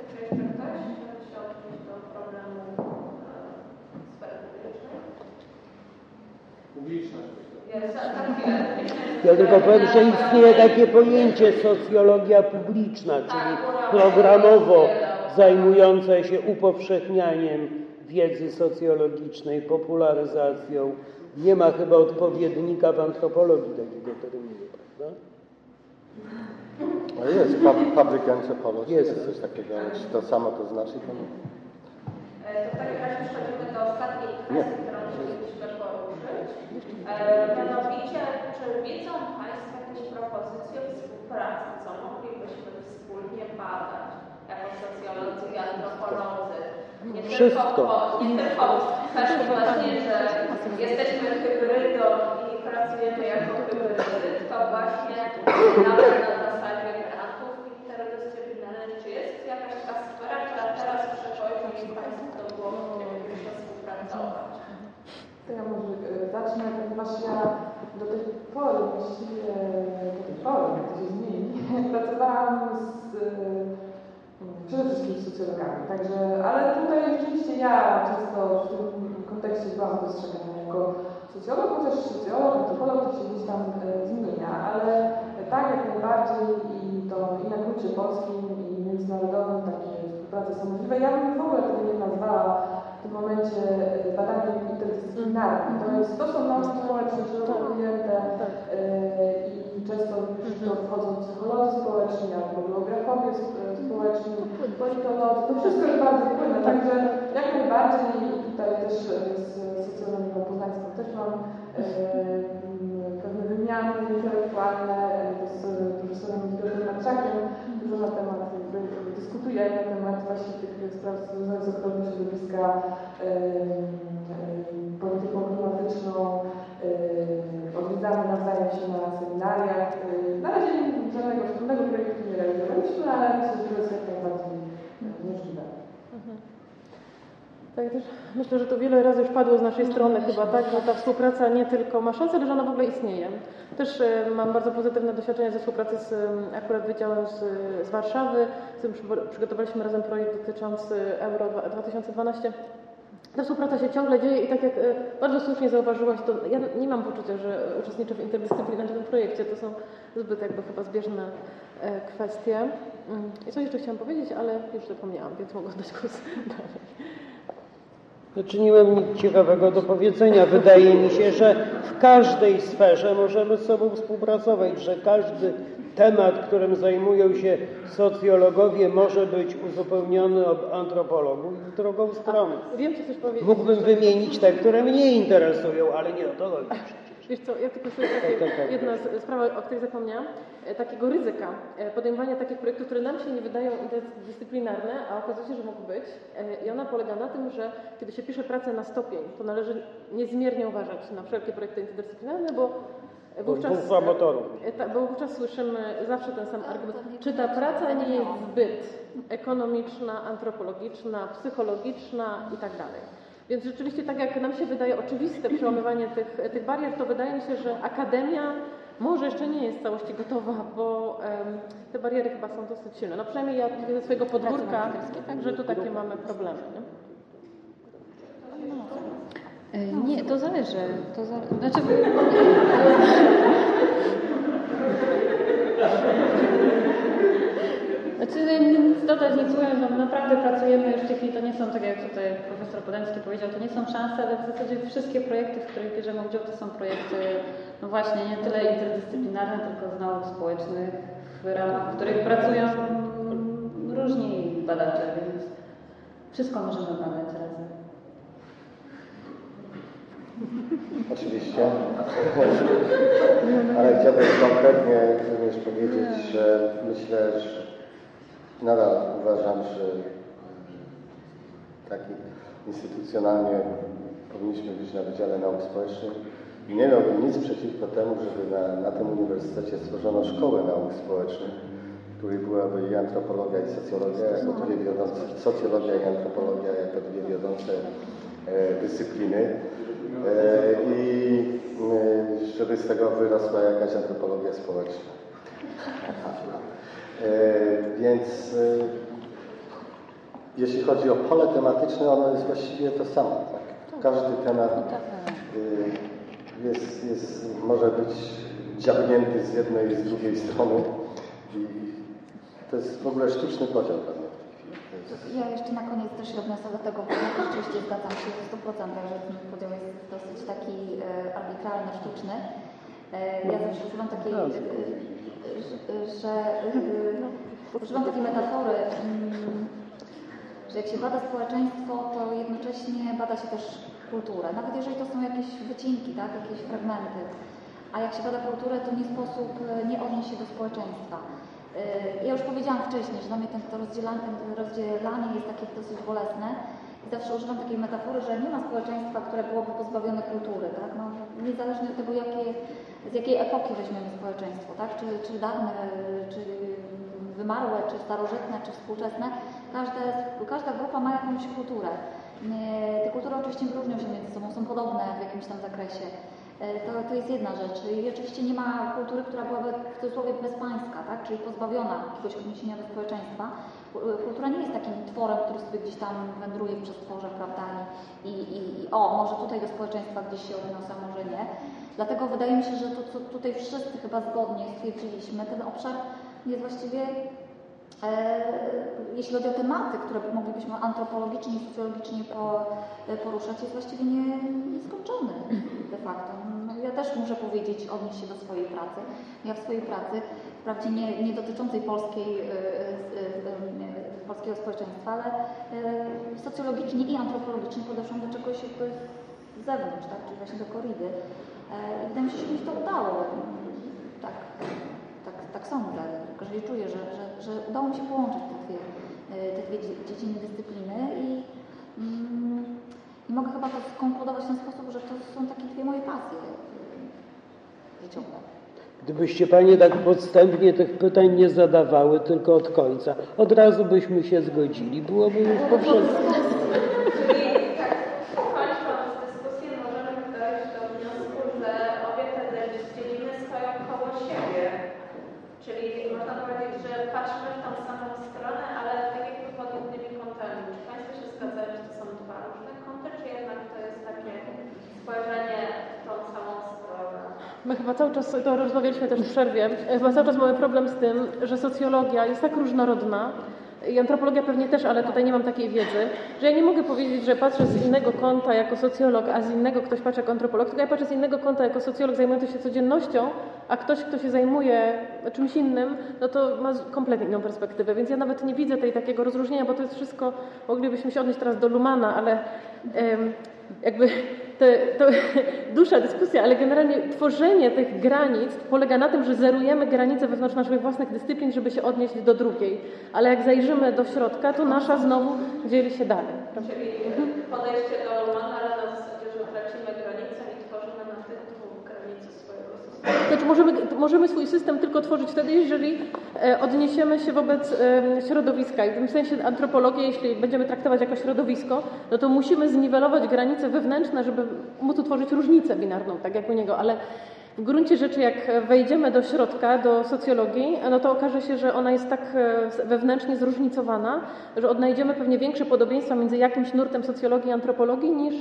Czy jeszcze ktoś się odnieść do problemu e, sfery publicznej? Publiczność. Ja tylko powiem, że istnieje takie pojęcie socjologia publiczna, czyli programowo zajmująca się upowszechnianiem wiedzy socjologicznej, popularyzacją. Nie ma chyba odpowiednika w antropologii takiego terminu, prawda? No jest, pub- public anthropology, Jest. jest coś takiego, ale czy to samo to znaczy, to nie. E, To w takim razie przechodzimy do ostatniej kwestii, którą mianowicie, czy widzą Państwo jakieś propozycje współpracy, co moglibyśmy wspólnie badać jako socjolodzy i antropolodzy? Nie Wszystko. Tylko, po- nie tylko właśnie, że jesteśmy hybrydą i pracujemy jako hybryd, to właśnie nawet na zasadzie grantów interdyscyplinarnych, czy jest jakaś taka sfera, która teraz przychodzi Państwu do głowy, gdzie moglibyśmy współpracować? To ja może e, zacznę, ponieważ ja do tej pory, właściwie do tej pory, jak to się zmieni, pracowałam z, e, przede wszystkim z socjologami, także, ale tutaj rzeczywiście ja często w tym kontekście byłam postrzegana jako socjolog, chociaż socjolog, antropolog to się gdzieś tam e, zmienia, ale tak jak najbardziej i to i na gruncie polskim i międzynarodowym takie współprace są możliwe. Ja bym w ogóle tego nie nazwała tym momencie e, badaniem interdyscyplinarnym. To, jest, to są nauki społeczne, szeroko pojęte e, i często już to wchodzą psycholodzy społeczni, albo geografowie sp- społeczni, politolodzy. To wszystko jest bardzo płynne, także jak najbardziej tutaj też e, z socjologią poznańską też mam e, m, pewne wymiany intelektualne z profesorem Piotrem Marczakiem. Dużo na temat, jakby, dyskutuję na temat właśnie tych spraw związanych z ochroną środowiska, polityką klimatyczną. Odwiedzamy nawzajem się na seminariach. E, na razie żadnego Tak, też myślę, że to wiele razy już padło z naszej strony chyba, tak, że ta współpraca nie tylko ma szansę, ale że ona w ogóle istnieje. Też e, mam bardzo pozytywne doświadczenia ze współpracy z akurat Wydziałem z, z Warszawy, z którym przy- przygotowaliśmy razem projekt dotyczący Euro dwa- 2012. Ta współpraca się ciągle dzieje i tak jak e, bardzo słusznie zauważyłaś, to ja nie mam poczucia, że uczestniczę w interdyscyplinarnym projekcie. To są zbyt jakby chyba zbieżne e, kwestie. Mm, I co jeszcze chciałam powiedzieć, ale już zapomniałam, więc mogę dać głos dalej. Nie mam nic ciekawego do powiedzenia. Wydaje mi się, że w każdej sferze możemy z sobą współpracować, że każdy temat, którym zajmują się socjologowie, może być uzupełniony od antropologów w drugą stronę. Wiem Ci coś powiedzieć. Mógłbym wymienić te, które mnie interesują, ale nie o to chodzi. Wiesz co, ja tylko sobie takie, Tak, tak, tak. jedna z- sprawa, o której zapomniałam, e, takiego ryzyka e, podejmowania takich projektów, które nam się nie wydają interdyscyplinarne, a okazuje się, że mogą być. E, I ona polega na tym, że kiedy się pisze pracę na stopień, to należy niezmiernie uważać na wszelkie projekty interdyscyplinarne, bo wówczas, dwóch e, ta, bo wówczas słyszymy zawsze ten sam argument. Czy ta praca nie jest zbyt ekonomiczna, antropologiczna, psychologiczna i tak dalej. Więc rzeczywiście tak jak nam się wydaje oczywiste przełamywanie tych, tych barier, to wydaje mi się, że akademia może jeszcze nie jest w całości gotowa, bo em, te bariery chyba są dosyć silne. No przynajmniej ja ze swojego podwórka, że tu takie mamy problemy. Nie? E, Nie, to zależy. To za... Znaczy... Znaczy, dodać, nic ująć, no naprawdę pracujemy już w tej chwili, to nie są, tak jak tutaj profesor Podemski powiedział, to nie są szanse, ale w zasadzie wszystkie projekty, w których bierzemy udział, to są projekty, no właśnie, nie tyle interdyscyplinarne, tylko z nauk społecznych, w ramach których pracują różni badacze, więc wszystko możemy badać razem. Oczywiście. Ale chciałbym konkretnie również powiedzieć, że myślę, że nadal uważam, że tak instytucjonalnie powinniśmy być na Wydziale Nauk Społecznych. I nie miałbym nic przeciwko temu, żeby na, na tym uniwersytecie stworzono szkołę nauk społecznych, w której byłaby i antropologia, i socjologia jako dwie wiodące, socjologia i antropologia jako dwie wiodące e, dyscypliny. E, I e, żeby z tego wyrosła jakaś antropologia społeczna. E, więc e, jeśli chodzi o pole tematyczne, ono jest właściwie to samo. Tak? Każdy temat y, jest, jest, może być dziabnięty z jednej i z drugiej strony. I to jest w ogóle sztuczny podział dla mnie Ja jeszcze na koniec też się odniosę do tego, bo ja rzeczywiście zgadzam się w 100%, że ten podział jest dosyć taki e, arbitralny, sztuczny. E, ja zawsze używam takiej, e, e, że używam takiej metafory, mm, że jak się bada społeczeństwo, to jednocześnie bada się też kulturę. Nawet jeżeli to są jakieś wycinki, tak, jakieś fragmenty. A jak się bada kulturę, to nie sposób e, nie odnieść się do społeczeństwa. E, Ja już powiedziałam wcześniej, że dla mnie to rozdzielanie jest takie dosyć bolesne. I zawsze używam takiej metafory, że nie ma społeczeństwa, które byłoby pozbawione kultury, tak? No, niezależnie od tego, jakie, z jakiej epoki weźmiemy społeczeństwo, tak? Czy, czy dawne, czy wymarłe, czy starożytne, czy współczesne, każde, każda grupa ma jakąś kulturę. Te kultury oczywiście różnią się między sobą, są podobne w jakimś tam zakresie. E, To, to jest jedna rzecz. I oczywiście nie ma kultury, która byłaby w cudzysłowie bezpańska, tak? czyli pozbawiona jakiegoś odniesienia do społeczeństwa. Ku- Kultura nie jest takim tworem, który sobie gdzieś tam wędruje w przestworze, prawda? I, i, i o, może tutaj do społeczeństwa gdzieś się odniosę, może nie. Dlatego wydaje mi się, że to, co tutaj wszyscy chyba zgodnie stwierdziliśmy, ten obszar jest właściwie E, jeśli chodzi o tematy, które moglibyśmy antropologicznie i socjologicznie po, e, poruszać, jest właściwie nie, nieskończony de facto. Ja też muszę powiedzieć, odnieść się do swojej pracy. Ja w swojej pracy, wprawdzie nie, nie dotyczącej polskiej, e, e, e, polskiego społeczeństwa, ale e, socjologicznie i antropologicznie podeszłam do czegoś jakby z zewnątrz, tak? czyli właśnie do koridy. E, I wydaje mi się, że mi to udało. Tak, tak, tak sądzę. Że czuję, że, że, że udało mi się połączyć te dwie, e, te dwie dzie- dziedziny dyscypliny i, mm, i mogę chyba to skonkludować w ten sposób, że to są takie dwie moje pasje e, życiowe. Gdybyście Panie tak podstępnie tych pytań nie zadawały, tylko od końca, od razu byśmy się zgodzili. Byłoby już po chyba cały czas, to rozmawialiśmy też w przerwie, chyba cały czas mamy problem z tym, że socjologia jest tak różnorodna, i antropologia pewnie też, ale tutaj nie mam takiej wiedzy, że ja nie mogę powiedzieć, że patrzę z innego kąta jako socjolog, a z innego ktoś patrzy jako antropolog, tylko ja patrzę z innego kąta jako socjolog zajmujący się codziennością, a ktoś, kto się zajmuje czymś innym, no to ma kompletnie inną perspektywę, więc ja nawet nie widzę tej takiego rozróżnienia, bo to jest wszystko, moglibyśmy się odnieść teraz do Lumana, ale jakby te, to dusza dyskusja, ale generalnie tworzenie tych granic polega na tym, że zerujemy granice wewnątrz naszych własnych dyscyplin, żeby się odnieść do drugiej. Ale jak zajrzymy do środka, to nasza znowu dzieli się dalej. Czyli podejście do ale na zasadzie, że tracimy granice i tworzymy na tych dwóch granicy swojego systemu. Znaczy możemy, możemy swój system tylko tworzyć wtedy, jeżeli e, odniesiemy się wobec e, środowiska. I w tym sensie antropologię, jeśli będziemy traktować jako środowisko, no to musimy zniwelować granice wewnętrzne, żeby móc utworzyć różnicę binarną, tak jak u niego. Ale w gruncie rzeczy, jak wejdziemy do środka, do socjologii, no to okaże się, że ona jest tak e, wewnętrznie zróżnicowana, że odnajdziemy pewnie większe podobieństwa między jakimś nurtem socjologii i antropologii niż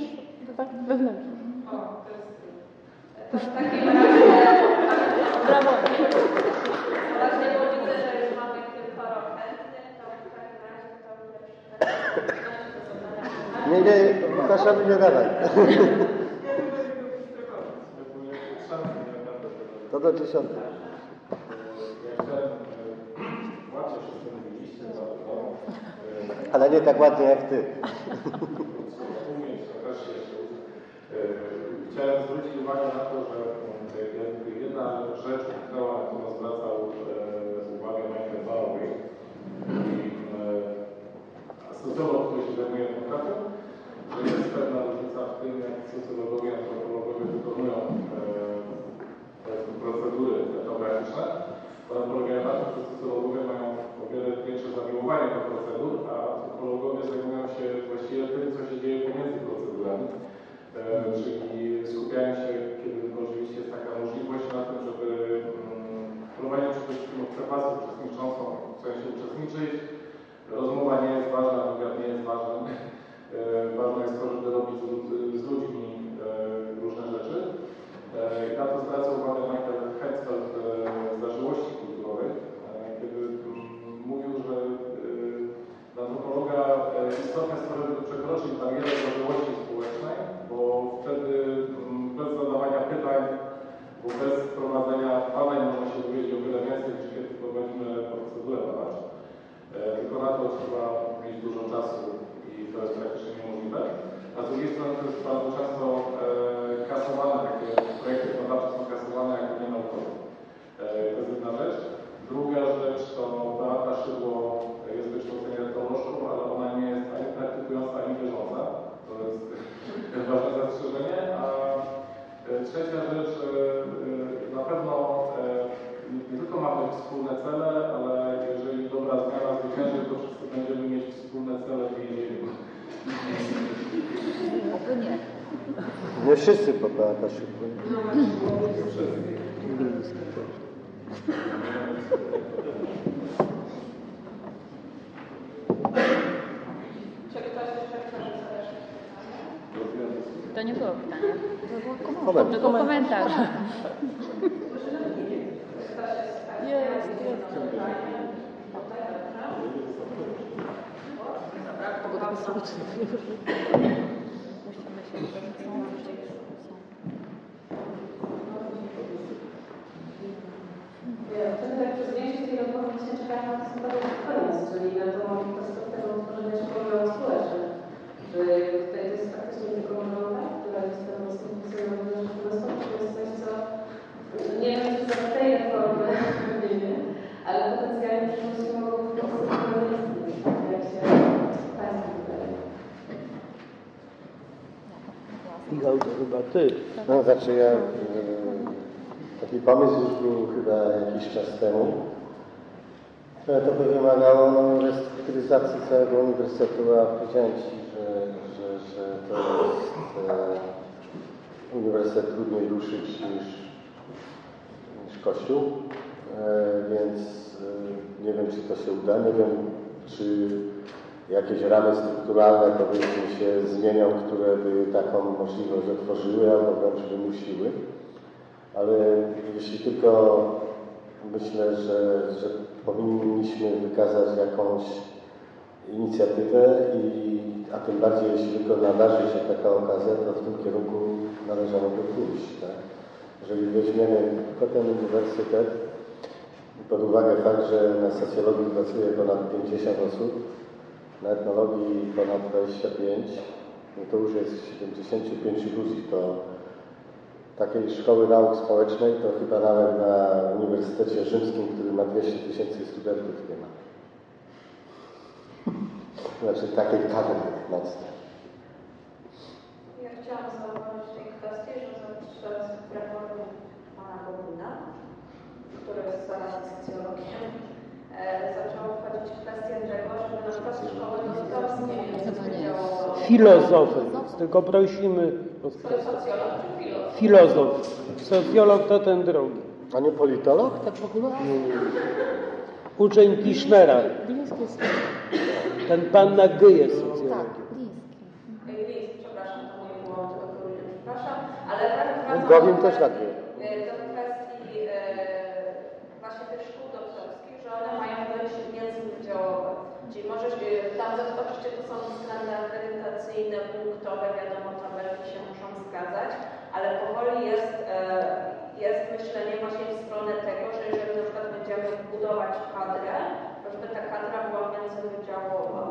tak wewnętrznie. W takim razie, Brawo. razie bo że już mamy to w razie to pierwszy Nie, nie, Łukaszowi nie dawaj. To do dziesiątej. Ale nie tak ładnie jak ty. Chciałem zwrócić uwagę na to, że jakby jedna rzecz, która, na którą zwracał e, uwagę Michael Barrow, i e, socjolog, który się zajmuje etnografią, że jest pewna różnica w tym, jak socjologowie i antropologowie wykonują e, powiedzmy, procedury etnograficzne. Tym, że socjologowie mają o wiele większe zamiłowanie do procedur, a antropologowie zajmują się właściwie tym, co się dzieje pomiędzy procedurami. E, czyli skupiają się, kiedy oczywiście jest taka możliwość na tym, żeby mm, wprowadzić przede wszystkim obserwację uczestniczącą, w sensie uczestniczyć. Rozmowa nie jest ważna, wywiad nie jest ważny. E, Ważne jest to, żeby robić z, lud- z ludźmi e, różne rzeczy. Na to zwraca uwagę Michael Hetzfeld e, z zażyłości kulturowej, e, kiedy mm, mówił, że e, dla antropologa e, istotne jest to, żeby przekroczyć barierę zażyłości społecznej, bo wtedy mm, bez zadawania pytań, bo bez prowadzenia badań można się dowiedzieć o wiele więcej niż kiedy prowadzimy procedurę badawczą. E, Tylko na to trzeba mieć dużo czasu i to jest praktycznie niemożliwe. A z drugiej strony to jest bardzo często e, kasowane, takie projekty badawcze są kasowane jako nienaukowe. E, To jest jedna rzecz. Druga rzecz to Beata Szydło jest wykształcenie teolożką, ale ona nie jest ani praktykująca, ani wierząca. To jest ważne zastrzeżenie. A e, trzecia rzecz, e, e, na pewno e, nie tylko mamy wspólne cele, ale jeżeli dobra zmiana zwycięży, to wszyscy będziemy mieć wspólne cele w więzieniu. Oby nie. Nie wszyscy po Beata szybko. Czy ktoś jeszcze chce zadać pytanie? To nie było pytanie. Moment. To był komentarz. Jest, jest. Wtedy tak przez większość tej odpowiedzi się czekałam na to na koniec, czyli na tą perspektywę utworzenia szkoły społecznych. Że jakby tutaj to jest faktycznie tylko monologa, która jest pewną z tym funkcjonowaniem rzeczywistością, to jest coś, co nie wiem, czy za tej reformy, nie wiem, ale potencjalnie w przyszłości mogłoby w Polsce wprowadzać jak się Państwu wydaje. Michał, to chyba ty. No znaczy ja, e, taki pomysł już był chyba jakiś czas temu. E, To by wymagało restrukturyzacji całego uniwersytetu, a powiedziałem Ci, że, że, że to jest e, uniwersytet trudniej ruszyć niż, niż Kościół, e, więc e, nie wiem, czy to się uda, nie wiem, czy jakieś ramy strukturalne powiedzmy się zmienią, które by taką możliwość otworzyły albo wręcz wymusiły. ale jeśli tylko myślę, że, że powinniśmy wykazać jakąś inicjatywę i a tym bardziej jeśli tylko nadarzy się taka okazja, to w tym kierunku należałoby pójść. Tak? Jeżeli weźmiemy tylko ten uniwersytet pod uwagę fakt, że na socjologii pracuje ponad 50 osób, na etnologii ponad 25, no to już jest 75 ludzi. To takiej szkoły nauk społecznej to chyba nawet na Uniwersytecie Rzymskim, który ma 200 tysięcy studentów nie ma. Znaczy takiej kadry mocnej. Ja chciałam zauważyć tej kwestii, że za jakiś czas w reformie pana Bobina, który jest zarazem socjologiem, zaczęło wchodzić kwestia tego, żeby na przykład szkoły doktorskie między działały. Filozofy, tylko prosimy o Socjolog czy filozof? Filozof. Socjolog to ten drogi. A nie politolog tak w ogóle? Uczeń Tischnera. Gliński jest Ten pan na G jest socjologiem. List, przepraszam, to mój błąd, to przepraszam, ale wracam Gowin też tak kwestii- wie. do kwestii e, właśnie tych szkół doktorskich, że one mają być międzywydziałowe. Czyli możesz, e, tam za- oczywiście to są względy punktowe, wiadomo, tabelki się muszą zgadzać, ale powoli jest, e, jest myślenie właśnie w stronę tego, że jeżeli na przykład będziemy budować kadrę, to żeby ta kadra była międzywydziałowa.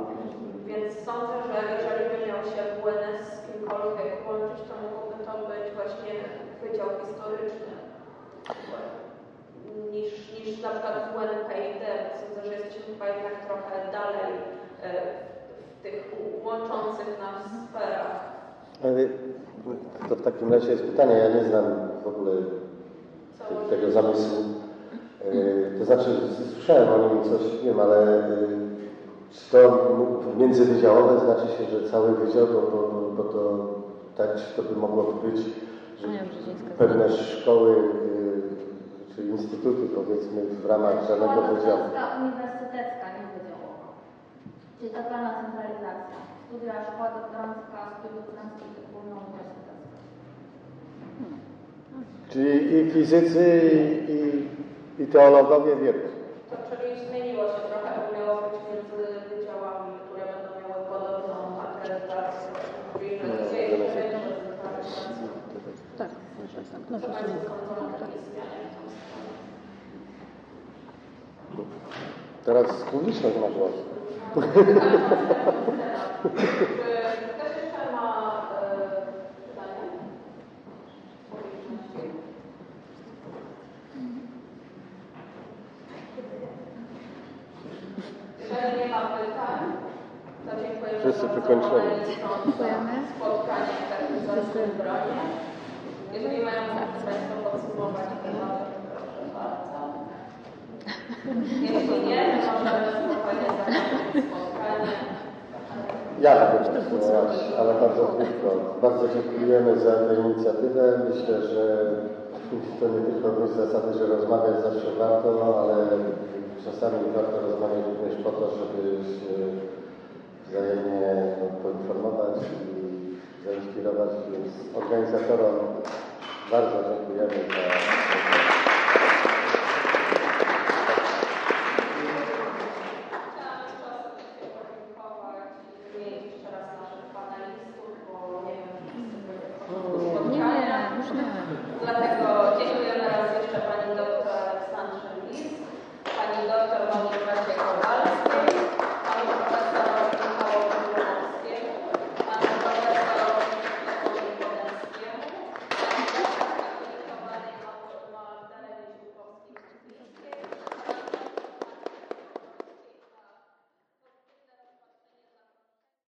Więc sądzę, że jeżeli by miał się WNS z kimkolwiek łączyć, to mógłby to być właśnie wydział historyczny. Niż, niż na przykład WNPID. Sądzę, że jesteśmy chyba jednak trochę dalej e, tych łączących nas sferach. To w takim razie jest pytanie, ja nie znam w ogóle te- tego zamysłu. E, To znaczy, słyszałem o nim coś, wiem, ale e, czy to międzywydziałowe znaczy się, że cały wydział, bo, bo, bo, bo to tak to by mogło być, że pewne szkoły e, czy instytuty powiedzmy w ramach żadnego wydziału. Uniwersytecka. Czyli totalna centralizacja. Studia, szkoła doktorancka, studia doktoranckie i ogólna uniwersytecka. Czyli i fizycy, i, i teologowie w jednym. To czyli zmieniło się trochę, bo miało być między wydziałami, które będą miały podobną akredytację. No, no, większa Tak, no, takiej zmianie? Teraz publiczność ma głos. To Wszyscy wykończeni. spotkanie w takim gronie. Jeżeli mają Państwo podsumować temat, proszę bardzo. Jeśli nie, to możemy spokojnie zakończyć spotkanie. Ja mogę podsumować, ale bardzo krótko. Bardzo dziękujemy za tę inicjatywę. Myślę, że to nie tylko myśl zasady, że rozmawiać zawsze warto, ale czasami warto rozmawiać również po to, żeby się wzajemnie no, poinformować i zainspirować. Więc organizatorom bardzo dziękujemy za